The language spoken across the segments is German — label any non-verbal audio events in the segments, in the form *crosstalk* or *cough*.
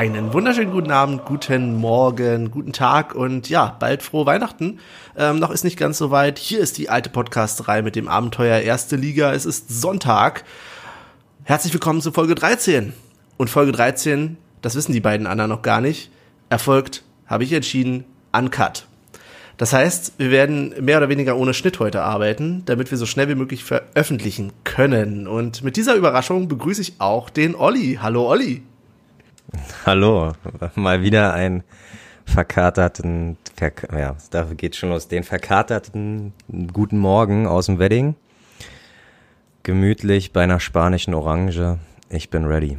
Einen wunderschönen guten Abend, guten Morgen, guten Tag und ja, bald frohe Weihnachten. Ähm, noch ist nicht ganz so weit. Hier ist die alte Podcast-Reihe mit dem Abenteuer Erste Liga. Es ist Sonntag. Herzlich willkommen zu Folge 13. Und Folge 13, das wissen die beiden anderen noch gar nicht, erfolgt, habe ich entschieden, uncut. Das heißt, wir werden mehr oder weniger ohne Schnitt heute arbeiten, damit wir so schnell wie möglich veröffentlichen können. Und mit dieser Überraschung begrüße ich auch den Olli. Hallo Olli. Hallo, mal wieder ein verkaterten, verk ja, dafür geht schon los, den verkaterten guten Morgen aus dem Wedding. Gemütlich bei einer spanischen Orange. Ich bin ready.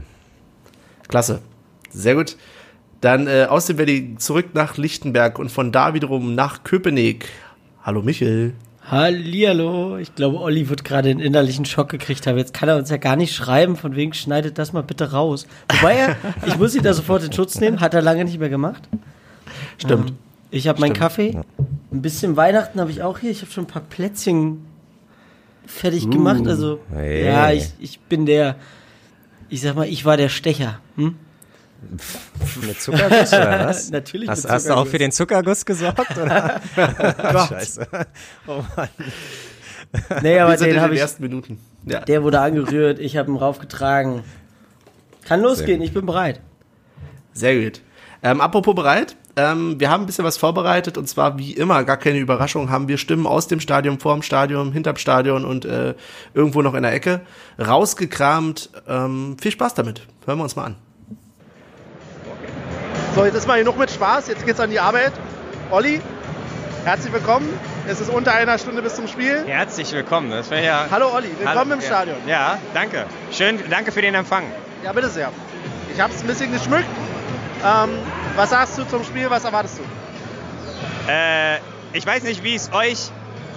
Klasse. Sehr gut. Dann äh, aus dem Wedding zurück nach Lichtenberg und von da wiederum nach Köpenick. Hallo Michel. Hallihallo. Ich glaube, Olli wird gerade einen innerlichen Schock gekriegt haben. Jetzt kann er uns ja gar nicht schreiben, von wegen schneidet das mal bitte raus. Wobei er, *laughs* ich muss ihn da sofort in Schutz nehmen, hat er lange nicht mehr gemacht. Stimmt. Ähm, ich habe meinen Kaffee. Ein bisschen Weihnachten habe ich auch hier. Ich habe schon ein paar Plätzchen fertig Uh, gemacht. Also, hey. ja, ich, ich bin der, ich sag mal, ich war der Stecher. Hm? Mit Zuckerguss oder *laughs* was? Natürlich Hast, hast du auch für den Zuckerguss gesorgt? Oder? *laughs* *laughs* Gott. Scheiße. Oh Mann. Nee, aber den habe ich, ersten Minuten. Ja. der wurde angerührt, ich habe ihn raufgetragen. Kann losgehen, ich bin bereit. Sehr gut. Ähm, apropos bereit, ähm, wir haben ein bisschen was vorbereitet und zwar wie immer, gar keine Überraschung, haben wir Stimmen aus dem Stadion, vorm Stadion, hinterm Stadion und äh, irgendwo noch in der Ecke rausgekramt. Ähm, viel Spaß damit. Hören wir uns mal an. So, jetzt ist mal genug mit Spaß. Jetzt geht's an die Arbeit. Olli, herzlich willkommen. Es ist unter einer Stunde bis zum Spiel. Herzlich willkommen. Das wäre ja. Hallo Olli, willkommen Hallo, im. Stadion. Ja, danke. Schön, danke für den Empfang. Ja, bitte sehr. Ich habe es ein bisschen geschmückt. Ähm, was sagst du zum Spiel? Was erwartest du? Äh, ich weiß nicht, wie es euch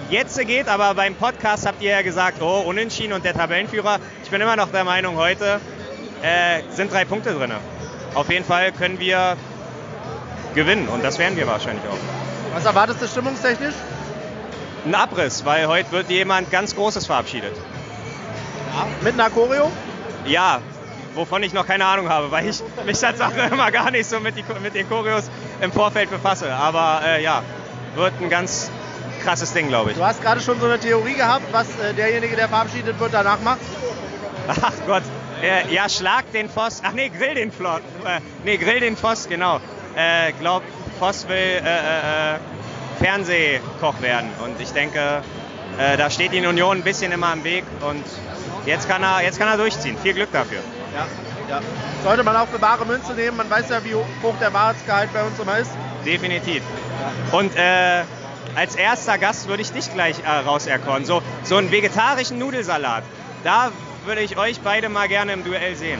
jetzt geht, aber beim Podcast habt ihr ja gesagt, oh, Unentschieden und der Tabellenführer. Ich bin immer noch der Meinung, heute äh, sind drei Punkte drin. Auf jeden Fall können wir gewinnen und das werden wir wahrscheinlich auch. Was erwartest du stimmungstechnisch? Ein Abriss, weil heute wird jemand ganz Großes verabschiedet. Mit einer Choreo? Ja, wovon ich noch keine Ahnung habe, weil ich mich tatsächlich *laughs* immer gar nicht so mit, die, mit den Choreos im Vorfeld befasse. Aber äh, ja, wird ein ganz krasses Ding, glaube ich. Du hast gerade schon so eine Theorie gehabt, was äh, derjenige, der verabschiedet wird, danach macht. Ach Gott. Äh, ja, schlag den Voss. Ach nee, grill den Flott. Äh, nee, grill den Voss, genau. Äh, glaub, Voss will äh, äh, äh, Fernsehkoch werden. Und ich denke, äh, da steht die Union ein bisschen immer im Weg. Und jetzt kann er, jetzt kann er durchziehen. Viel Glück dafür. Ja, ja. Sollte man auch für bare Münze nehmen. Man weiß ja, wie hoch der Wahrheitsgehalt bei uns immer ist. Definitiv. Und als erster Gast würde ich dich gleich äh, rauserkoren. So, so einen vegetarischen Nudelsalat. Da würde ich euch beide mal gerne im Duell sehen.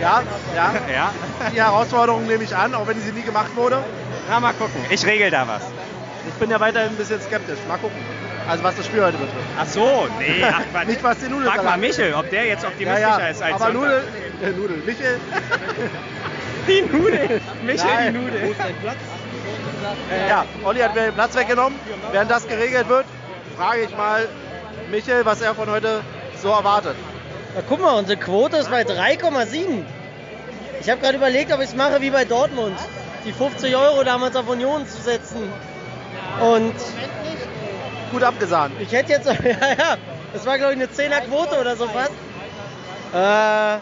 Ja, ja. *laughs* Ja? Die Herausforderung nehme ich an, auch wenn sie nie gemacht wurde. Na, mal gucken. Ich regel da was. Ich bin ja weiterhin ein bisschen skeptisch. Mal gucken. Also was das Spiel heute betrifft. Ach so, nee, *laughs* ach Quatsch. Nicht was die Nudeln Frag mal Michel, ob der jetzt optimistischer ist als aber. Nudel, äh, Nudel, Michel, *laughs* Die Nudel. Michel, Nein. die Nudel. ja, Olli hat mir den Platz weggenommen. Während das geregelt wird, frage ich mal Michel, was er von heute so erwartet. Na, guck mal, unsere Quote ist bei 3,7. Ich habe gerade überlegt, ob ich es mache wie bei Dortmund. Die 50 Euro damals auf Union zu setzen. Und Gut abgesahnt. ich hätte jetzt, *laughs* ja, ja, das war glaube ich eine 10er Quote oder so fast. Äh,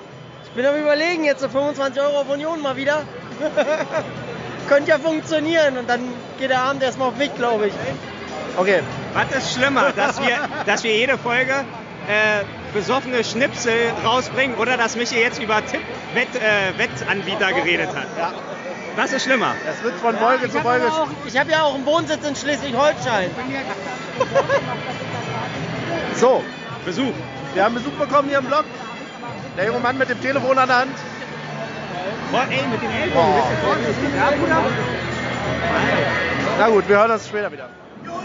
ich bin am überlegen, jetzt so 25 Euro auf Union mal wieder. *laughs* Könnte ja funktionieren und dann geht der Abend erstmal auf mich, glaube ich. Okay, Was ist schlimmer, dass wir, dass wir jede Folge äh, besoffene Schnipsel rausbringen oder dass Michel jetzt über Tipp-Wettanbieter äh, Wettanbieter geredet hat? ja. Was ist schlimmer? Es wird von Folge ich zu habe Folge. auch, ich hab ja auch einen Wohnsitz in Schleswig-Holstein. *laughs* So, Besuch. wir haben Besuch bekommen hier im Blog. Der junge Mann mit dem Telefon an der Hand. Boah, ey, mit den Ellbogen. Ja, Bruder. Na gut, wir hören uns später wieder.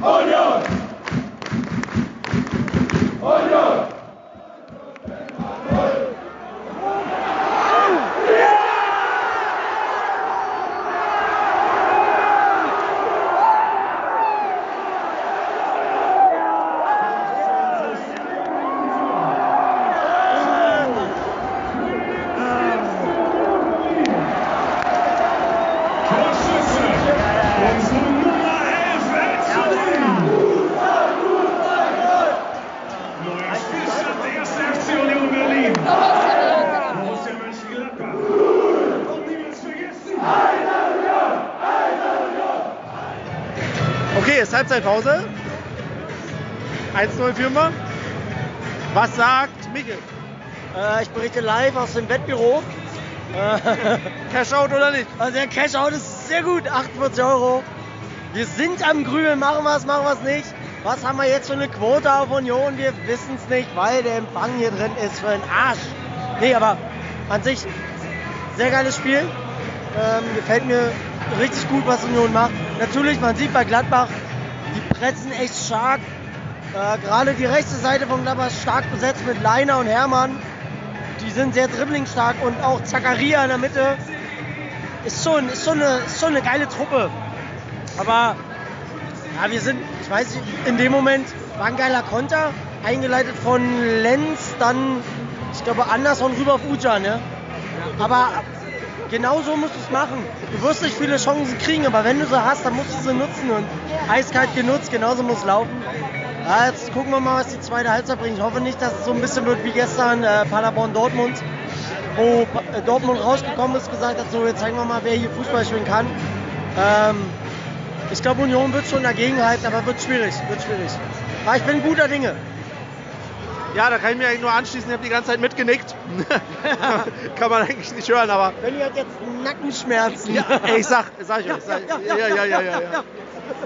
¡Oye! ¡Oye! Halbzeitpause. 1-0 führen wir. Was sagt Michael? Äh, ich berichte live aus dem Wettbüro. Äh, *laughs* Cashout oder nicht? also der Cashout ist sehr gut, 48 Euro. Wir sind am Grübeln, machen wir es, machen wir es nicht. Was haben wir jetzt für eine Quote auf Union? Wir wissen es nicht, weil der Empfang hier drin ist für den Arsch. Nee, aber an sich sehr geiles Spiel. Ähm, gefällt mir richtig gut, was Union macht. Natürlich, man sieht bei Gladbach, die pressen echt stark. Äh, Gerade die rechte Seite von Gladbach ist stark besetzt mit Leiner und Hermann. Die sind sehr dribblingstark und auch Zakaria in der Mitte. Ist schon, ist schon, eine, ist schon eine geile Truppe. Aber ja, wir sind, ich weiß nicht, in dem Moment war ein geiler Konter, eingeleitet von Lenz, dann, ich glaube, andersson rüber auf Ujan, ne? Aber genau so musst du es machen. Du wirst nicht viele Chancen kriegen, aber wenn du sie hast, dann musst du sie nutzen und eiskalt genutzt, genauso muss es laufen. Ja, jetzt gucken wir mal, was die zweite Halbzeit bringt. Ich hoffe nicht, dass es so ein bisschen wird wie gestern äh, Paderborn-Dortmund, wo äh, Dortmund rausgekommen ist, gesagt hat, so jetzt zeigen wir mal, wer hier Fußball spielen kann. Ähm, ich glaube, Union wird schon dagegen halten, aber wird schwierig, wird schwierig. Aber ich bin guter Dinge. Ja, da kann ich mir eigentlich nur anschließen. Ich habe die ganze Zeit mitgenickt. *laughs* kann man eigentlich nicht hören, aber Benny hat jetzt Nackenschmerzen. ja, *laughs* ey, ich sag, sag ich euch. Sag, ja, ja, ja, ja, ja.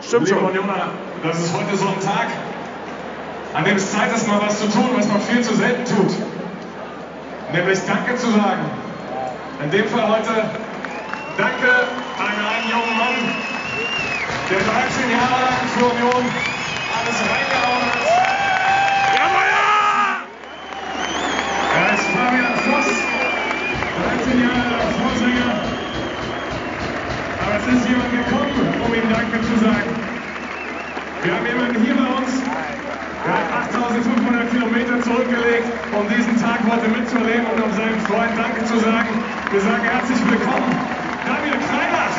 Stimmt Liebe schon. Unioner, das ist heute so ein Tag, an dem es Zeit ist, mal was zu tun, was man viel zu selten tut. Nämlich Danke zu sagen. In dem Fall heute Danke an einen jungen Mann, der 13 Jahre lang für Union alles reingehauen hat. Es ist jemand gekommen, um ihm Danke zu sagen. Wir haben jemanden hier bei uns, der hat 8500 Kilometer zurückgelegt, um diesen Tag heute mitzuerleben und um seinem Freund Danke zu sagen. Wir sagen herzlich willkommen, Daniel Kreinach.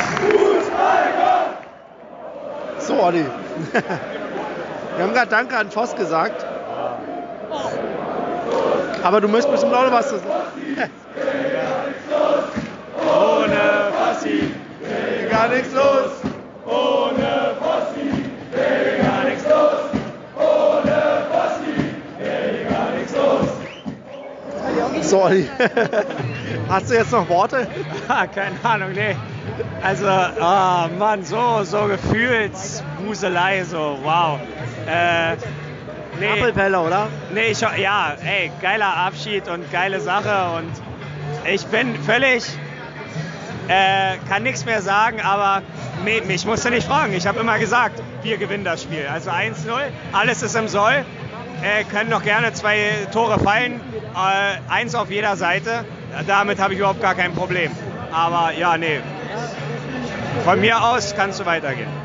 So, Olli. Wir haben gerade Danke an Voss gesagt. Aber du möchtest bestimmt auch noch was zu sagen. Ohne Fossi Gar nichts los. So, Olli. *laughs* Hast du jetzt noch Worte? Ah, keine Ahnung, nee. Also, ah Mann, so, so Gefühlswuselei, so, wow. Äh, nee, Appelpelle, oder? nee, ich, ja, ey, geiler Abschied und geile Sache und ich bin völlig, äh, kann nichts mehr sagen, aber nee, mich musst du nicht fragen. Ich habe immer gesagt, wir gewinnen das Spiel. Also 1-0, alles ist im Soll. Äh, können noch gerne zwei Tore fallen, äh, eins auf jeder Seite. Damit habe ich überhaupt gar kein Problem. Aber ja, nee. Von mir aus kannst du weitergehen.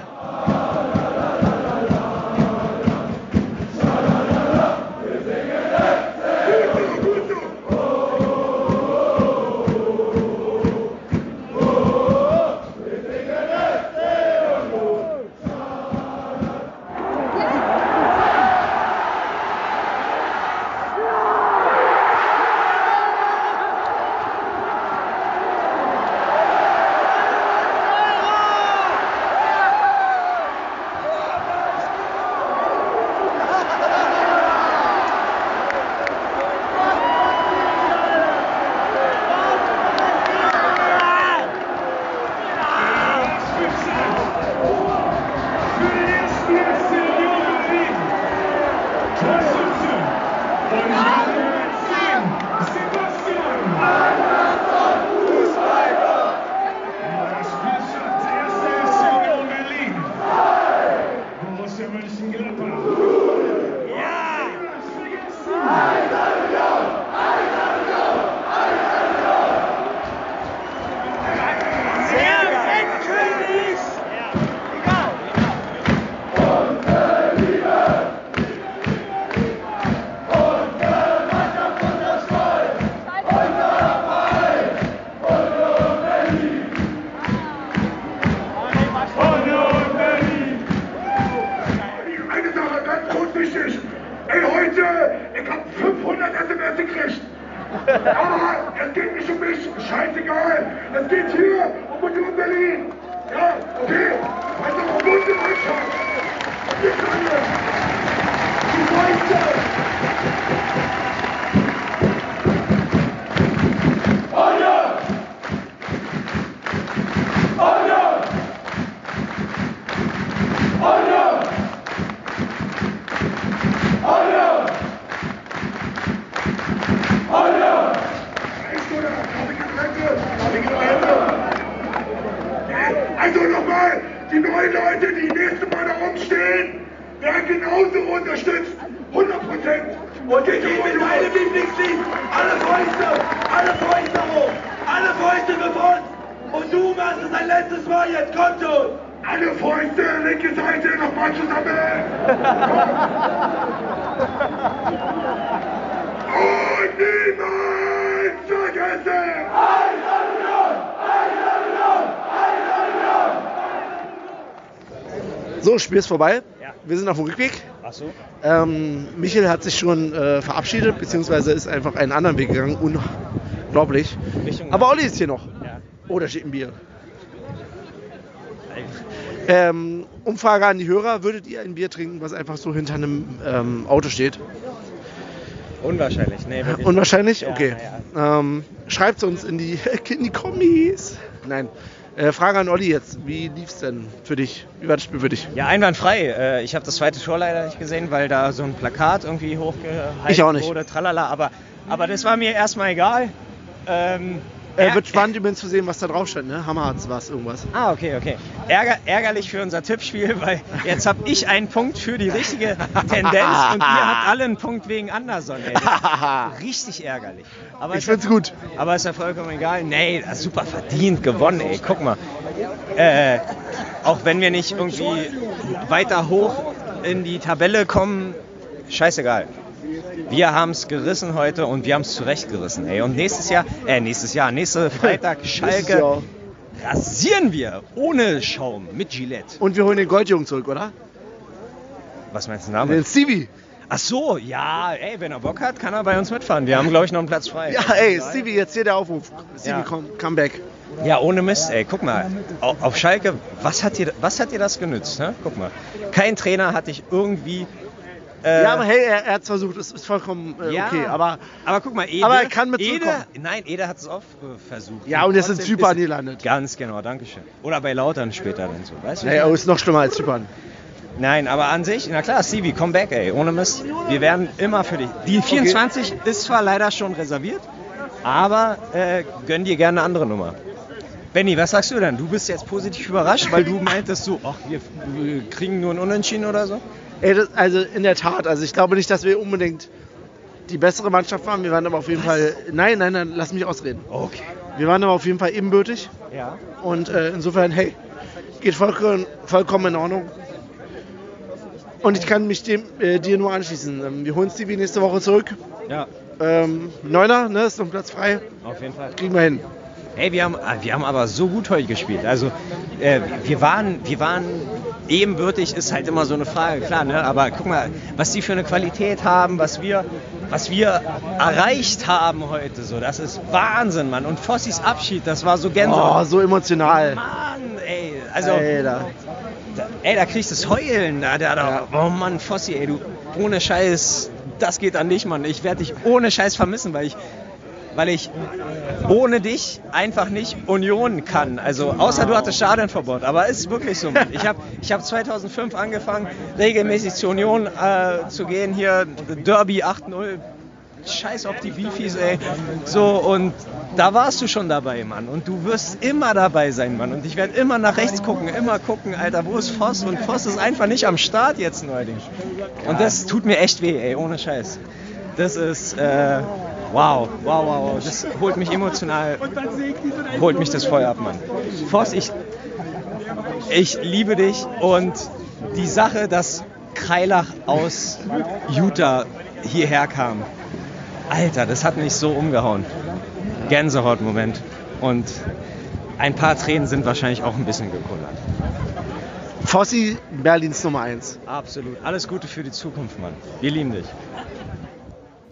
Und niemals vergessen! So, Spiel ist vorbei. Wir sind auf dem Rückweg. Ach so. Ähm, Michael hat sich schon äh, verabschiedet, beziehungsweise ist einfach einen anderen Weg gegangen. Unglaublich. Aber Olli ist hier noch. Ja. Oh, da steht ein Bier. Ähm, Umfrage an die Hörer: Würdet ihr ein Bier trinken, was einfach so hinter einem ähm, Auto steht? Unwahrscheinlich, nee, wirklich. Unwahrscheinlich? Ja, Okay. Ähm, Schreibt uns in die, *laughs* in die Kommis. Nein. Äh, Frage an Olli jetzt. Wie lief's denn für dich? Wie war das Spiel für dich? Ja, einwandfrei. Äh, Ich habe das zweite Tor leider nicht gesehen, weil da so ein Plakat irgendwie hochgehalten Ich auch nicht. wurde, tralala. Aber, aber das war mir erstmal egal. Ähm, Äh, wird spannend übrigens zu sehen, was da drauf stand. Ne? Hammerharz war es irgendwas. Ah, okay, okay. Ärger, ärgerlich für unser Tippspiel, weil jetzt habe ich einen Punkt für die richtige Tendenz und ihr habt alle einen Punkt wegen Anderson. Ey. Richtig ärgerlich. Aber Ich find's gut. Aber ist ja vollkommen egal. Nee, das ist super verdient gewonnen, ey. Guck mal. Äh, auch wenn wir nicht irgendwie weiter hoch in die Tabelle kommen, scheißegal. Wir haben es gerissen heute und wir haben es zurecht gerissen, ey. Und nächstes Jahr, äh, nächstes Jahr, nächste *laughs* Freitag, Schalke, Jahr. rasieren wir ohne Schaum mit Gillette. Und wir holen den Goldjungen zurück, oder? Was meinst du Den damit? Stevie. Ach so, ja, ey, wenn er Bock hat, kann er bei uns mitfahren. Wir haben, glaube ich, noch einen Platz frei. Ja, ey, Stevie, jetzt hier der Aufruf. Stevie, Ja. komm, come back. Ja, ohne Mist, ey. Guck mal, au- auf Schalke, was hat dir, was hat dir das genützt? Ne? Guck mal, kein Trainer hat dich irgendwie. Äh, Ja, aber hey, er, er hat es versucht, es ist vollkommen äh, ja, okay. Aber aber guck mal, Ede. Aber er kann mit Ede. Nein, Ede hat es auch äh, versucht. Ja, und jetzt in trotzdem Zypern ist- gelandet. Ganz genau, danke schön. Oder bei Lautern später dann so, weißt du? naja, ist noch schlimmer als Zypern. Nein, aber an sich, na klar, Stevie, komm back, ey, ohne Mist. Wir werden immer für dich. Die 24 ist zwar leider schon reserviert, aber äh, gönn dir gerne eine andere Nummer. Benny, was sagst du denn? Du bist jetzt positiv überrascht, weil du meintest so, ach, wir, wir kriegen nur ein Unentschieden oder so? Ey, das, also in der Tat, also ich glaube nicht, dass wir unbedingt die bessere Mannschaft waren. Wir waren aber auf jeden Fall. Nein, nein, nein, lass mich ausreden. Okay. Wir waren aber auf jeden Fall ebenbürtig. Ja. Und äh, insofern, hey, geht vollkommen, vollkommen in Ordnung. Und ich kann mich dem, äh, dir nur anschließen. Ähm, wir holen Stevie nächste Woche zurück. Ja, Ähm, Neuner, ne, ist noch ein Platz frei. auf jeden Fall. Kriegen wir hin. Ey, wir haben, ah, wir haben aber so gut heute gespielt. Also, äh, wir, waren, wir waren ebenbürtig, ist halt immer so eine Frage, klar, ne? aber guck mal, was die für eine Qualität haben, was wir, was wir erreicht haben heute, so, das ist Wahnsinn, Mann. Und Fossis Abschied, das war so Oh, Gänsehaut. so emotional. Mann, ey, also, Alter. da, ey, da kriegst du das Heulen, da, da, da, oh Mann, Fossi, ey, du, ohne Scheiß, das geht an dich, Mann. Ich werde dich ohne Scheiß vermissen, weil ich, weil ich ohne dich einfach nicht Union kann. Also außer du hattest Stadionverbot, aber es ist wirklich so. Ich habe ich hab 2005 angefangen, regelmäßig zur Union äh, zu gehen, hier Derby 8-0. Scheiß auf die Bifis, ey. So, und da warst du schon dabei, Mann. Und du wirst immer dabei sein, Mann. Und ich werde immer nach rechts gucken, immer gucken, Alter, wo ist Voss? Und Voss ist einfach nicht am Start jetzt neuerdings. Und das tut mir echt weh, ey, ohne Scheiß. Das ist, äh, wow, wow, wow, wow. Das holt mich emotional, holt mich das voll ab, Mann. Voss, ich, ich liebe dich und die Sache, dass Kreilach aus Utah hierher kam, Alter, das hat mich so umgehauen. Gänsehaut-Moment. Und ein paar Tränen sind wahrscheinlich auch ein bisschen gekullert. Fossi, Berlins Nummer 1. Absolut. Alles Gute für die Zukunft, Mann. Wir lieben dich.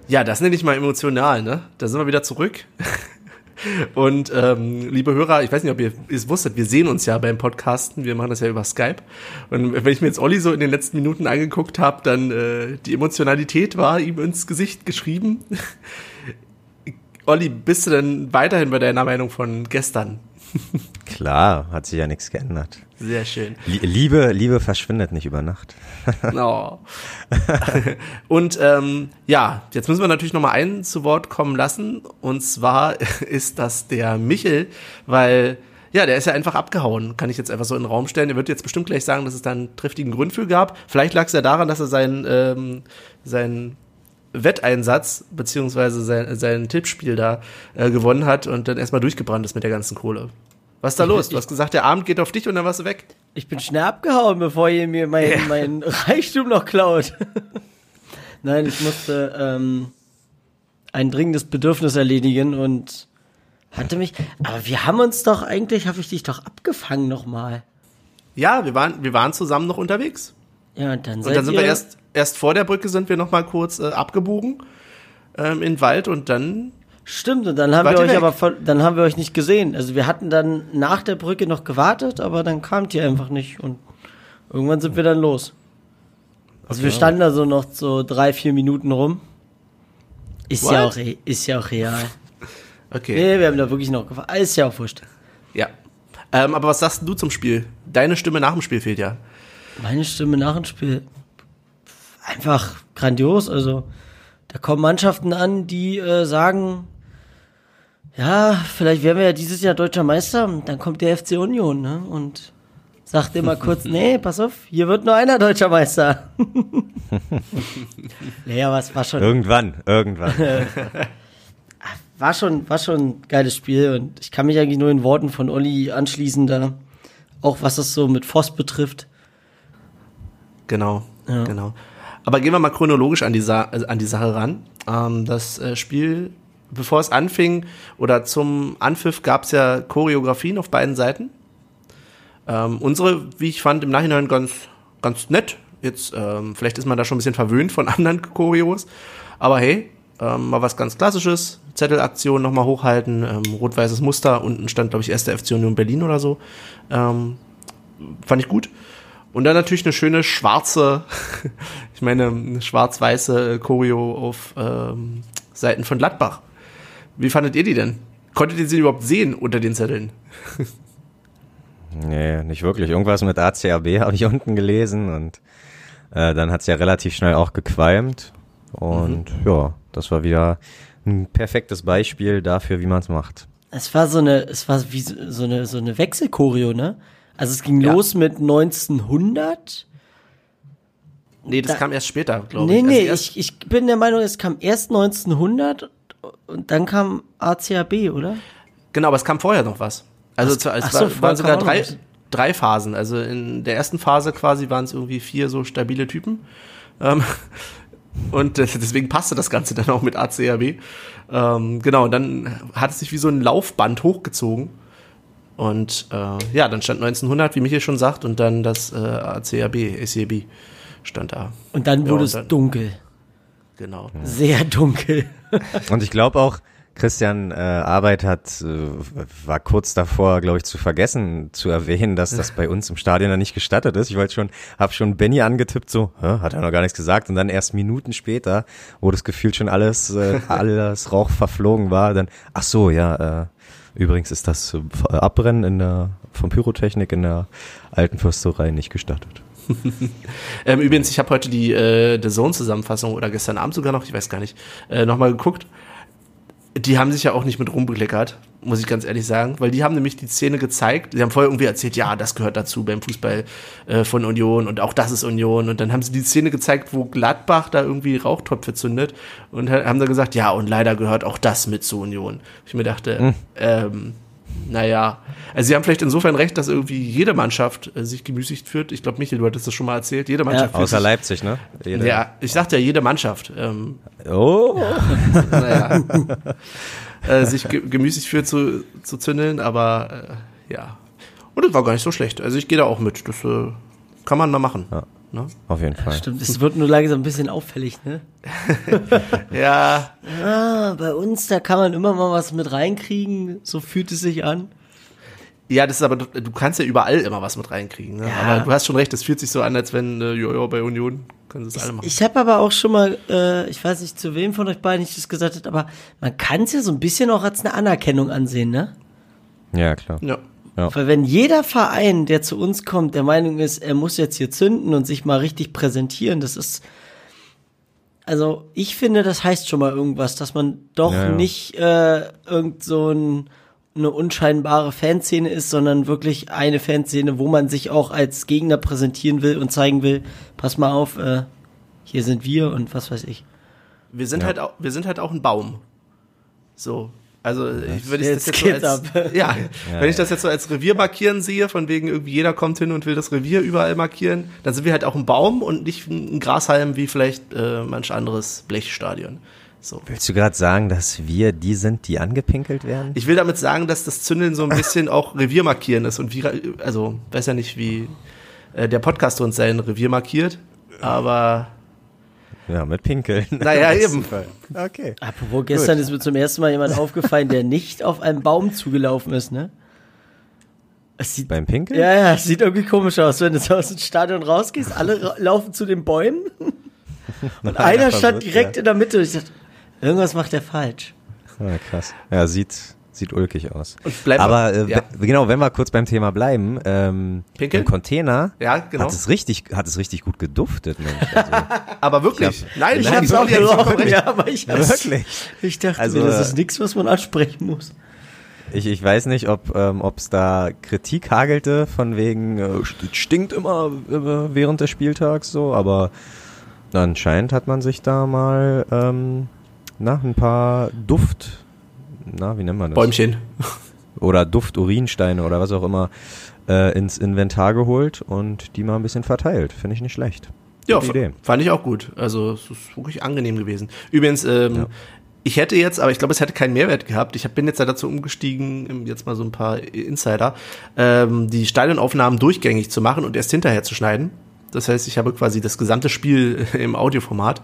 Ja, das nenne ich mal emotional, ne? Da sind wir wieder zurück. *laughs* Und ähm, liebe Hörer, ich weiß nicht, ob ihr es wusstet, wir sehen uns ja beim Podcasten, wir machen das ja über Skype. Und wenn ich mir jetzt Olli so in den letzten Minuten angeguckt habe, dann äh, die Emotionalität war ihm ins Gesicht geschrieben. *laughs* Olli, bist du denn weiterhin bei deiner Meinung von gestern? *laughs* Klar, hat sich ja nichts geändert. Sehr schön. Liebe, Liebe verschwindet nicht über Nacht. *laughs* Oh. Und ähm, ja, jetzt müssen wir natürlich noch mal einen zu Wort kommen lassen. Und zwar *laughs* ist das der Michel, weil ja, der ist ja einfach abgehauen, kann ich jetzt einfach so in den Raum stellen. Er wird jetzt bestimmt gleich sagen, dass es da einen triftigen Grund für gab. Vielleicht lag es ja daran, dass er seinen, ähm, seinen Wetteinsatz beziehungsweise sein, sein Tippspiel da äh, gewonnen hat und dann erstmal durchgebrannt ist mit der ganzen Kohle. Was ist da los? Du hast gesagt, der Abend geht auf dich und dann warst du weg. Ich bin schnell abgehauen, bevor ihr mir mein, ja. mein *laughs* Reichtum noch klaut. Nein, ich musste ähm, ein dringendes Bedürfnis erledigen und hatte mich. Aber wir haben uns doch eigentlich, habe ich dich doch abgefangen nochmal. Ja, wir waren, wir waren zusammen noch unterwegs. Ja, und dann, und dann sind wir erst, erst vor der Brücke sind wir noch mal kurz äh, abgebogen ähm, in den Wald und dann Stimmt, und dann haben wir euch weg. aber voll, dann haben wir euch nicht gesehen. Also wir hatten dann nach der Brücke noch gewartet, aber dann kamt ihr einfach nicht und irgendwann sind wir dann los. Also okay. wir standen da so noch so drei, vier Minuten rum. Ist What? ja auch, ist ja auch real. *laughs* Okay. Nee, wir haben da wirklich noch gefahren. Ist ja auch wurscht. Ja. Ähm, aber was sagst du zum Spiel? Deine Stimme nach dem Spiel fehlt ja. Meine Stimme nach dem Spiel. Einfach grandios. Also, da kommen Mannschaften an, die äh, sagen, ja, vielleicht werden wir ja dieses Jahr deutscher Meister. Dann kommt der FC Union ne? und sagt immer *laughs* kurz, nee, pass auf, hier wird nur einer deutscher Meister. *laughs* naja, was war schon. Irgendwann, irgendwann. *laughs* war schon, war schon ein geiles Spiel und ich kann mich eigentlich nur in Worten von Olli anschließen da. Auch was das so mit Voss betrifft. Genau, ja. genau. Aber gehen wir mal chronologisch an die, Sa an die Sache ran. Ähm, das äh, Spiel bevor es anfing oder zum Anpfiff gab es ja Choreografien auf beiden Seiten. Ähm, unsere, wie ich fand, im Nachhinein ganz, ganz nett. Jetzt, ähm, vielleicht ist man da schon ein bisschen verwöhnt von *laughs* anderen Choreos. Aber hey, ähm, mal was ganz Klassisches. Zettelaktion nochmal hochhalten, ähm, rot-weißes Muster. Unten stand, glaube ich, erste FC Union Berlin oder so. Ähm, fand ich gut. Und dann natürlich eine schöne schwarze, *laughs* ich meine, schwarz-weiße Choreo auf ähm, Seiten von Gladbach. Wie fandet ihr die denn? Konntet ihr sie überhaupt sehen unter den Zetteln? nee, nicht wirklich. Irgendwas mit ACAB habe ich *laughs* unten gelesen und äh, dann hat es ja relativ schnell auch gequalmt. Und mhm. ja, das war wieder ein perfektes Beispiel dafür, wie man es macht. Es war so eine, es war wie so eine, so eine Wechselchoreo, ne? Also es ging ja. los mit 1900. Nee, das da, kam erst später, glaube ich. Nee, nee, also ich, ich bin der Meinung, es kam erst 1900 und dann kam ACAB, oder? Genau, aber es kam vorher noch was. Also es, es so, war, waren sogar drei, drei Phasen. Also in der ersten Phase quasi waren es irgendwie vier so stabile Typen. Ähm, *laughs* und deswegen passte das Ganze dann auch mit ACAB. Ähm, genau, und dann hat es sich wie so ein Laufband hochgezogen. Und äh, ja, dann stand 1900, wie Michael schon sagt, und dann das äh, ACAB, ACAB stand da. Und dann wurde ja, und es dunkel. Genau. Sehr dunkel. *laughs* Und ich glaube auch, Christian äh, Arbeit hat, äh, war kurz davor, glaube ich, zu vergessen zu erwähnen, dass das bei uns im Stadion dann nicht gestattet ist. Ich wollte schon, habe schon Benny angetippt, so, Hä, hat er noch gar nichts gesagt. Und dann erst Minuten später, wo das Gefühl schon alles, äh, *laughs* alles Rauch verflogen war, dann, ach so, ja, äh, übrigens ist das äh, Abbrennen in der, von Pyrotechnik in der alten Fürsterei nicht gestattet. Ähm, übrigens, ich habe heute die äh, The Zone-Zusammenfassung oder gestern Abend sogar noch, ich weiß gar nicht, äh, nochmal geguckt. Die haben sich ja auch nicht mit rumbekleckert, muss ich ganz ehrlich sagen, weil die haben nämlich die Szene gezeigt. Sie haben vorher irgendwie erzählt, ja, das gehört dazu beim Fußball äh, von Union und auch das ist Union. Und dann haben sie die Szene gezeigt, wo Gladbach da irgendwie Rauchtöpfe zündet und haben dann gesagt, ja, und leider gehört auch das mit zu Union. Ich mir dachte, hm. ähm, naja, also sie haben vielleicht insofern recht, dass irgendwie jede Mannschaft äh, sich gemüßigt führt. Ich glaube, Michael, du hattest das schon mal erzählt. Jede Mannschaft. Ja, außer sich, Leipzig, ne? Jede. Ja, ich sagte ja jede Mannschaft. Ähm, oh. *laughs* naja. *laughs* äh, sich ge gemüßigt führt zu, zu zündeln, aber äh, ja. Und das war gar nicht so schlecht. Also ich gehe da auch mit. Das äh, kann man mal machen. Ja. Ne? Auf jeden Fall. Stimmt, es wird nur langsam ein bisschen auffällig, ne? *laughs* Ja, Ah, bei uns, da kann man immer mal was mit reinkriegen, so fühlt es sich an. ja, das ist aber, du kannst ja überall immer was mit reinkriegen. Ne? Ja. Aber du hast schon recht, es fühlt sich so an, als wenn, äh, ja, bei Union können sie es alle machen. Ich habe aber auch schon mal, äh, ich weiß nicht, zu wem von euch beiden ich das gesagt habe, aber man kann es ja so ein bisschen auch als eine Anerkennung ansehen, ne? Ja, klar. ja. Weil wenn jeder Verein, der zu uns kommt, der Meinung ist, er muss jetzt hier zünden und sich mal richtig präsentieren, das ist, also ich finde, das heißt schon mal irgendwas, dass man doch Ja, ja. nicht äh, irgend so ein, eine unscheinbare Fanszene ist, sondern wirklich eine Fanszene, wo man sich auch als Gegner präsentieren will und zeigen will, pass mal auf, äh, hier sind wir und was weiß ich. Wir sind halt auch, wir sind halt auch ein Baum. So. Also, ich, wenn ich Jetzt das jetzt so als, ab. *laughs* ja, wenn ich das jetzt so als Revier markieren sehe, von wegen irgendwie jeder kommt hin und will das Revier überall markieren, dann sind wir halt auch ein Baum und nicht ein Grashalm wie vielleicht äh, manch anderes Blechstadion. So. Willst du gerade sagen, dass wir die sind, die angepinkelt werden? Ich will damit sagen, dass das Zündeln so ein bisschen auch Revier markieren ist und wie, also, weiß ja nicht, wie äh, der Podcast uns sein Revier markiert, aber Ja, mit Pinkeln. *laughs* Naja, *laughs* Im besten eben. Fall. Okay. Apropos, gestern ist mir zum ersten Mal jemand aufgefallen, der nicht auf einem Baum zugelaufen ist, ne? Es sieht, Beim Pinkeln? ja, ja, es sieht irgendwie komisch aus, wenn du so aus dem Stadion rausgehst, alle ra laufen zu den Bäumen *laughs* und einer stand direkt ja. in der Mitte und ich dachte, irgendwas macht er falsch. Ah, krass. Ja, sieht, sieht ulkig aus. Aber äh, ja. genau, wenn wir kurz beim Thema bleiben, ähm, Pinkeln? im Container Ja, genau. hat es richtig, hat es richtig gut geduftet, Mensch. Also, *laughs* aber wirklich. Nein, Ich nein, hab's die auch *laughs* gerochen, ja, aber ich, hab's- wirklich. ich dachte Also, mir, das äh, ist nichts, was man ansprechen muss. Ich, ich weiß nicht, ob ähm, es da Kritik hagelte von wegen äh, st- stinkt immer äh, während des Spieltags so, aber anscheinend hat man sich da mal ähm, na, ein paar Duft, na, wie nennt man das? Bäumchen. Oder Duft-Urinsteine oder was auch immer äh, ins Inventar geholt und die mal ein bisschen verteilt. Finde ich nicht schlecht. Ja, Idee. fand ich auch gut. Also es ist wirklich angenehm gewesen. Übrigens, ähm, Ja. ich hätte jetzt, aber ich glaube, es hätte keinen Mehrwert gehabt. Ich bin jetzt ja dazu umgestiegen, ähm, jetzt mal so ein paar Insider, ähm, die Stadionaufnahmen durchgängig zu machen und erst hinterher zu schneiden. Das heißt, ich habe quasi das gesamte Spiel *laughs* im Audioformat.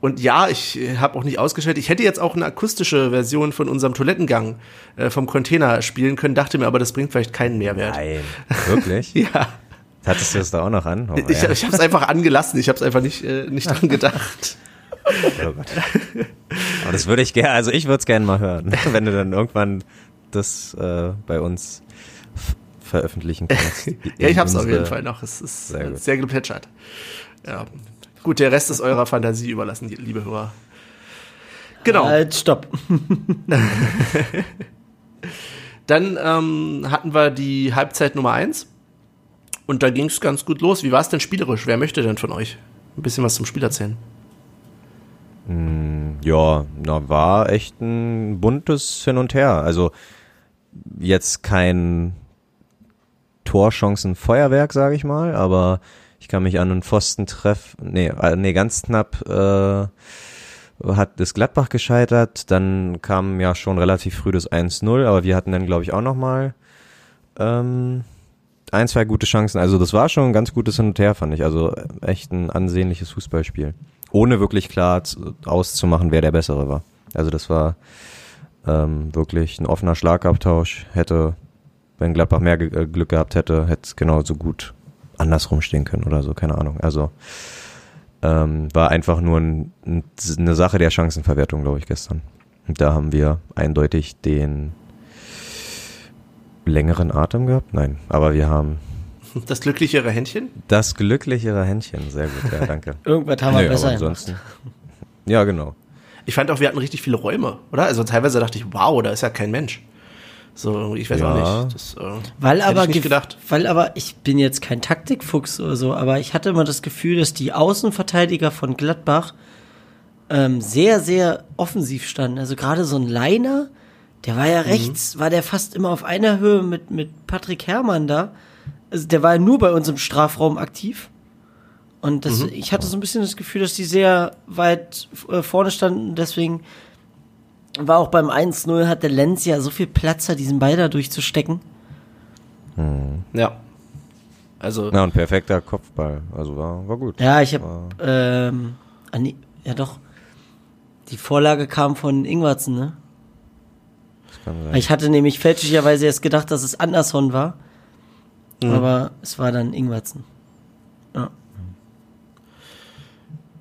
Und ja, ich habe auch nicht ausgestellt. Ich hätte jetzt auch eine akustische Version von unserem Toilettengang äh, vom Container spielen können, dachte mir aber, das bringt vielleicht keinen Mehrwert. Nein, *laughs* wirklich? Ja, Hattest du das da auch noch an? Oh, ich, ja. ich habe es einfach angelassen. Ich habe es einfach nicht, äh, nicht dran *laughs* gedacht. Oh Gott. Aber das würde ich gerne, also ich würde es gerne mal hören, *laughs* wenn du dann irgendwann das äh, bei uns veröffentlichen kannst. Ja, ich hab's auf Unsere- jeden Fall noch. Es ist Sehr gut. sehr geplätschert. Ja. Gut, der Rest ist eurer Fantasie überlassen, liebe Hörer. Genau. Halt, stopp. *laughs* Dann ähm, hatten wir die Halbzeit Nummer eins und da ging es ganz gut los. Wie war es denn spielerisch? Wer möchte denn von euch ein bisschen was zum Spiel erzählen? Ja, na, war echt ein buntes Hin und Her. Also jetzt kein Torchancen-Feuerwerk, sage ich mal, aber kann mich an einen Pfostentreff, nee, äh, nee, ganz knapp äh, hat das Gladbach gescheitert, dann kam ja schon relativ früh das 1-0, aber wir hatten dann, glaube ich, auch nochmal ähm, ein, zwei gute Chancen. Also das war schon ein ganz gutes Hin und Her, fand ich. Also echt ein ansehnliches Fußballspiel. Ohne wirklich klar zu- auszumachen, wer der Bessere war. Also das war ähm, wirklich ein offener Schlagabtausch. Hätte, wenn Gladbach mehr äh, Glück gehabt hätte, hätte es genauso gut andersrum stehen können oder so, keine Ahnung. Also ähm, war einfach nur ein, ein, eine Sache der Chancenverwertung, glaube ich, gestern. Und da haben wir eindeutig den längeren Atem gehabt? Nein, aber wir haben Das glücklichere Händchen? das glücklichere Händchen. Sehr gut, ja, danke. *laughs* Irgendwas haben wir Nö, besser ansonsten. Ja, genau. Ich fand auch, wir hatten richtig viele Räume, oder? Also teilweise dachte ich, wow, da ist ja kein Mensch. So, ich weiß Ja. auch nicht. Das, äh, Weil aber, ich nicht gedacht. weil aber, ich bin jetzt kein Taktikfuchs oder so, aber ich hatte immer das Gefühl, dass die Außenverteidiger von Gladbach ähm, sehr, sehr offensiv standen. Also gerade so ein Leiner, der war Mhm. ja rechts, war der fast immer auf einer Höhe mit, mit Patrick Herrmann da. Also der war ja nur bei uns im Strafraum aktiv. Und das, Mhm. ich hatte so ein bisschen das Gefühl, dass die sehr weit äh, vorne standen. Deswegen war auch beim 1-0 hatte Lenz ja so viel Platz, da diesen Ball da durchzustecken. Ja. Also Ja, und perfekter Kopfball. Also war, war gut. Ja, ich habe, ähm, ah, nee, ja doch, die Vorlage kam von Ingwarzen, ne? das kann sein. Ich hatte nämlich fälschlicherweise erst gedacht, dass es Anderson war, Mhm. aber es war dann Ingwarzen. Ja.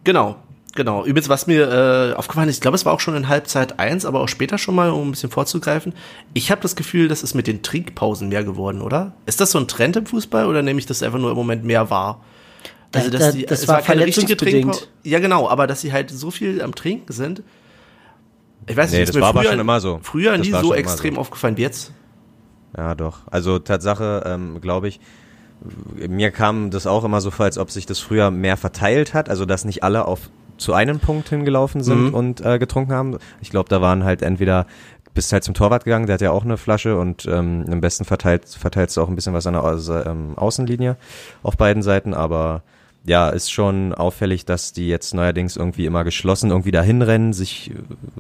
Genau, genau. Übrigens, was mir äh, aufgefallen ist, ich glaube, es war auch schon in Halbzeit 1, aber auch später schon mal, um ein bisschen vorzugreifen. Ich habe das Gefühl, das ist mit den Trinkpausen mehr geworden, oder? Ist das so ein Trend im Fußball oder nehme ich das einfach nur im Moment mehr wahr? Also, Da- da- das war verletzungsbedingt. Trinkpause. Ja, genau, aber dass sie halt so viel am Trinken sind. Ich weiß nicht, Nee, das mir war aber früher, schon immer so. Früher Das nie war so extrem so. aufgefallen wie jetzt. Ja, doch. Also Tatsache, ähm, glaube ich, mir kam das auch immer so vor, als ob sich das früher mehr verteilt hat, also dass nicht alle auf zu einem Punkt hingelaufen sind Mhm. und äh, getrunken haben. Ich glaube, da waren halt entweder bist halt zum Torwart gegangen, der hat ja auch eine Flasche und ähm, am besten verteilt verteilst du auch ein bisschen was an der Au ähm, Außenlinie auf beiden Seiten, aber ja, ist schon auffällig, dass die jetzt neuerdings irgendwie immer geschlossen irgendwie dahin rennen, sich äh,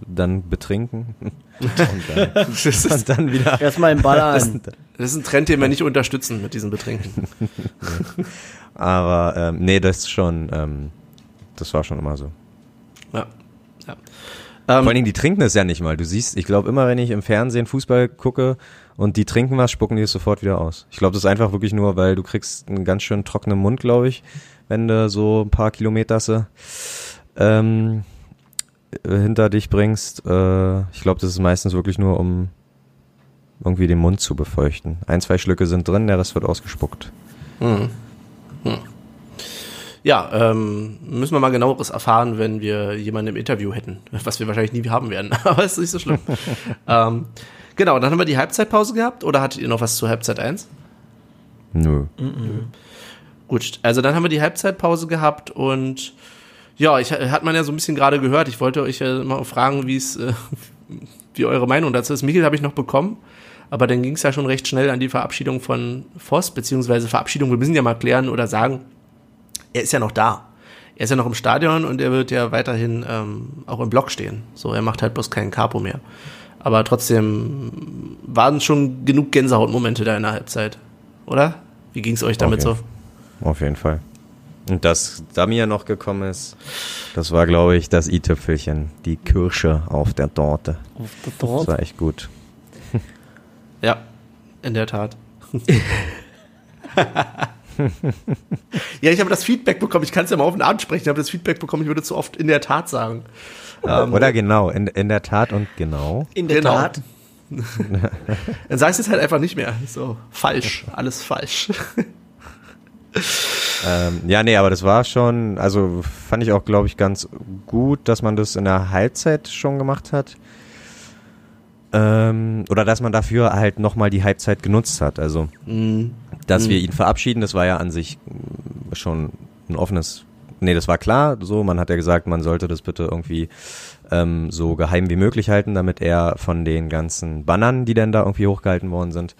dann betrinken *laughs* und, dann, *laughs* Das ist, und dann wieder Erstmal den Ball *laughs* das, an. das ist ein Trend, den wir nicht unterstützen mit diesem Betrinken. Aber ähm, nee, das ist schon, ähm, das war schon immer so. Ja. ja. Vor Ähm, allen Dingen, die trinken es ja nicht mal. Du siehst, ich glaube immer, wenn ich im Fernsehen Fußball gucke und die trinken was, spucken die es sofort wieder aus. Ich glaube, das ist einfach wirklich nur, weil du kriegst einen ganz schön trockenen Mund, glaube ich, wenn du so ein paar Kilometer ähm, äh, hinter dich bringst. Äh, ich glaube, das ist meistens wirklich nur, um irgendwie den Mund zu befeuchten. Ein, zwei Schlücke sind drin, der Rest wird ausgespuckt. Hm. Hm. Ja, ähm, müssen wir mal genaueres erfahren, wenn wir jemanden im Interview hätten, *laughs* was wir wahrscheinlich nie haben werden, *laughs* aber ist nicht so schlimm. *laughs* ähm, genau, dann haben wir die Halbzeitpause gehabt oder hattet ihr noch was zur Halbzeit 1? Nö. Gut, also dann haben wir die Halbzeitpause gehabt und ja, ich hat man ja so ein bisschen gerade gehört. Ich wollte euch ja mal fragen, wie es, äh, wie eure Meinung dazu ist. Michael habe ich noch bekommen, aber dann ging es ja schon recht schnell an die Verabschiedung von Voss, beziehungsweise Verabschiedung. Wir müssen ja mal klären oder sagen, er ist ja noch da. Er ist ja noch im Stadion und er wird ja weiterhin ähm, auch im Block stehen. So, er macht halt bloß keinen Capo mehr. Aber trotzdem waren schon genug Gänsehautmomente da in der Halbzeit, oder? Wie ging es euch damit Okay. so? Auf jeden Fall. Und dass Damir noch gekommen ist, das war, glaube ich, das i-Tüpfelchen. Die Kirsche auf der Torte. Auf der Das Torte. war echt gut. Ja, in der Tat. *laughs* *laughs* ja, ich habe das Feedback bekommen. Ich kann es ja mal auf den Abend sprechen. Ich habe das Feedback bekommen. Ich würde zu oft in der Tat sagen. Ähm, Oder genau, in, in der Tat und genau. In der Genau. Tat. *laughs* Dann sag ich es jetzt halt einfach nicht mehr. So, falsch. Alles falsch. *laughs* Ähm, ja, nee, aber das war schon, also fand ich auch, glaube ich, ganz gut, dass man das in der Halbzeit schon gemacht hat. Ähm, oder dass man dafür halt nochmal die Halbzeit genutzt hat. Also, Mhm. Dass Mhm. wir ihn verabschieden, das war ja an sich mm, schon ein offenes. Nee, das war klar. So, man hat ja gesagt, man sollte das bitte irgendwie ähm, so geheim wie möglich halten, damit er von den ganzen Bannern, die denn da irgendwie hochgehalten worden sind,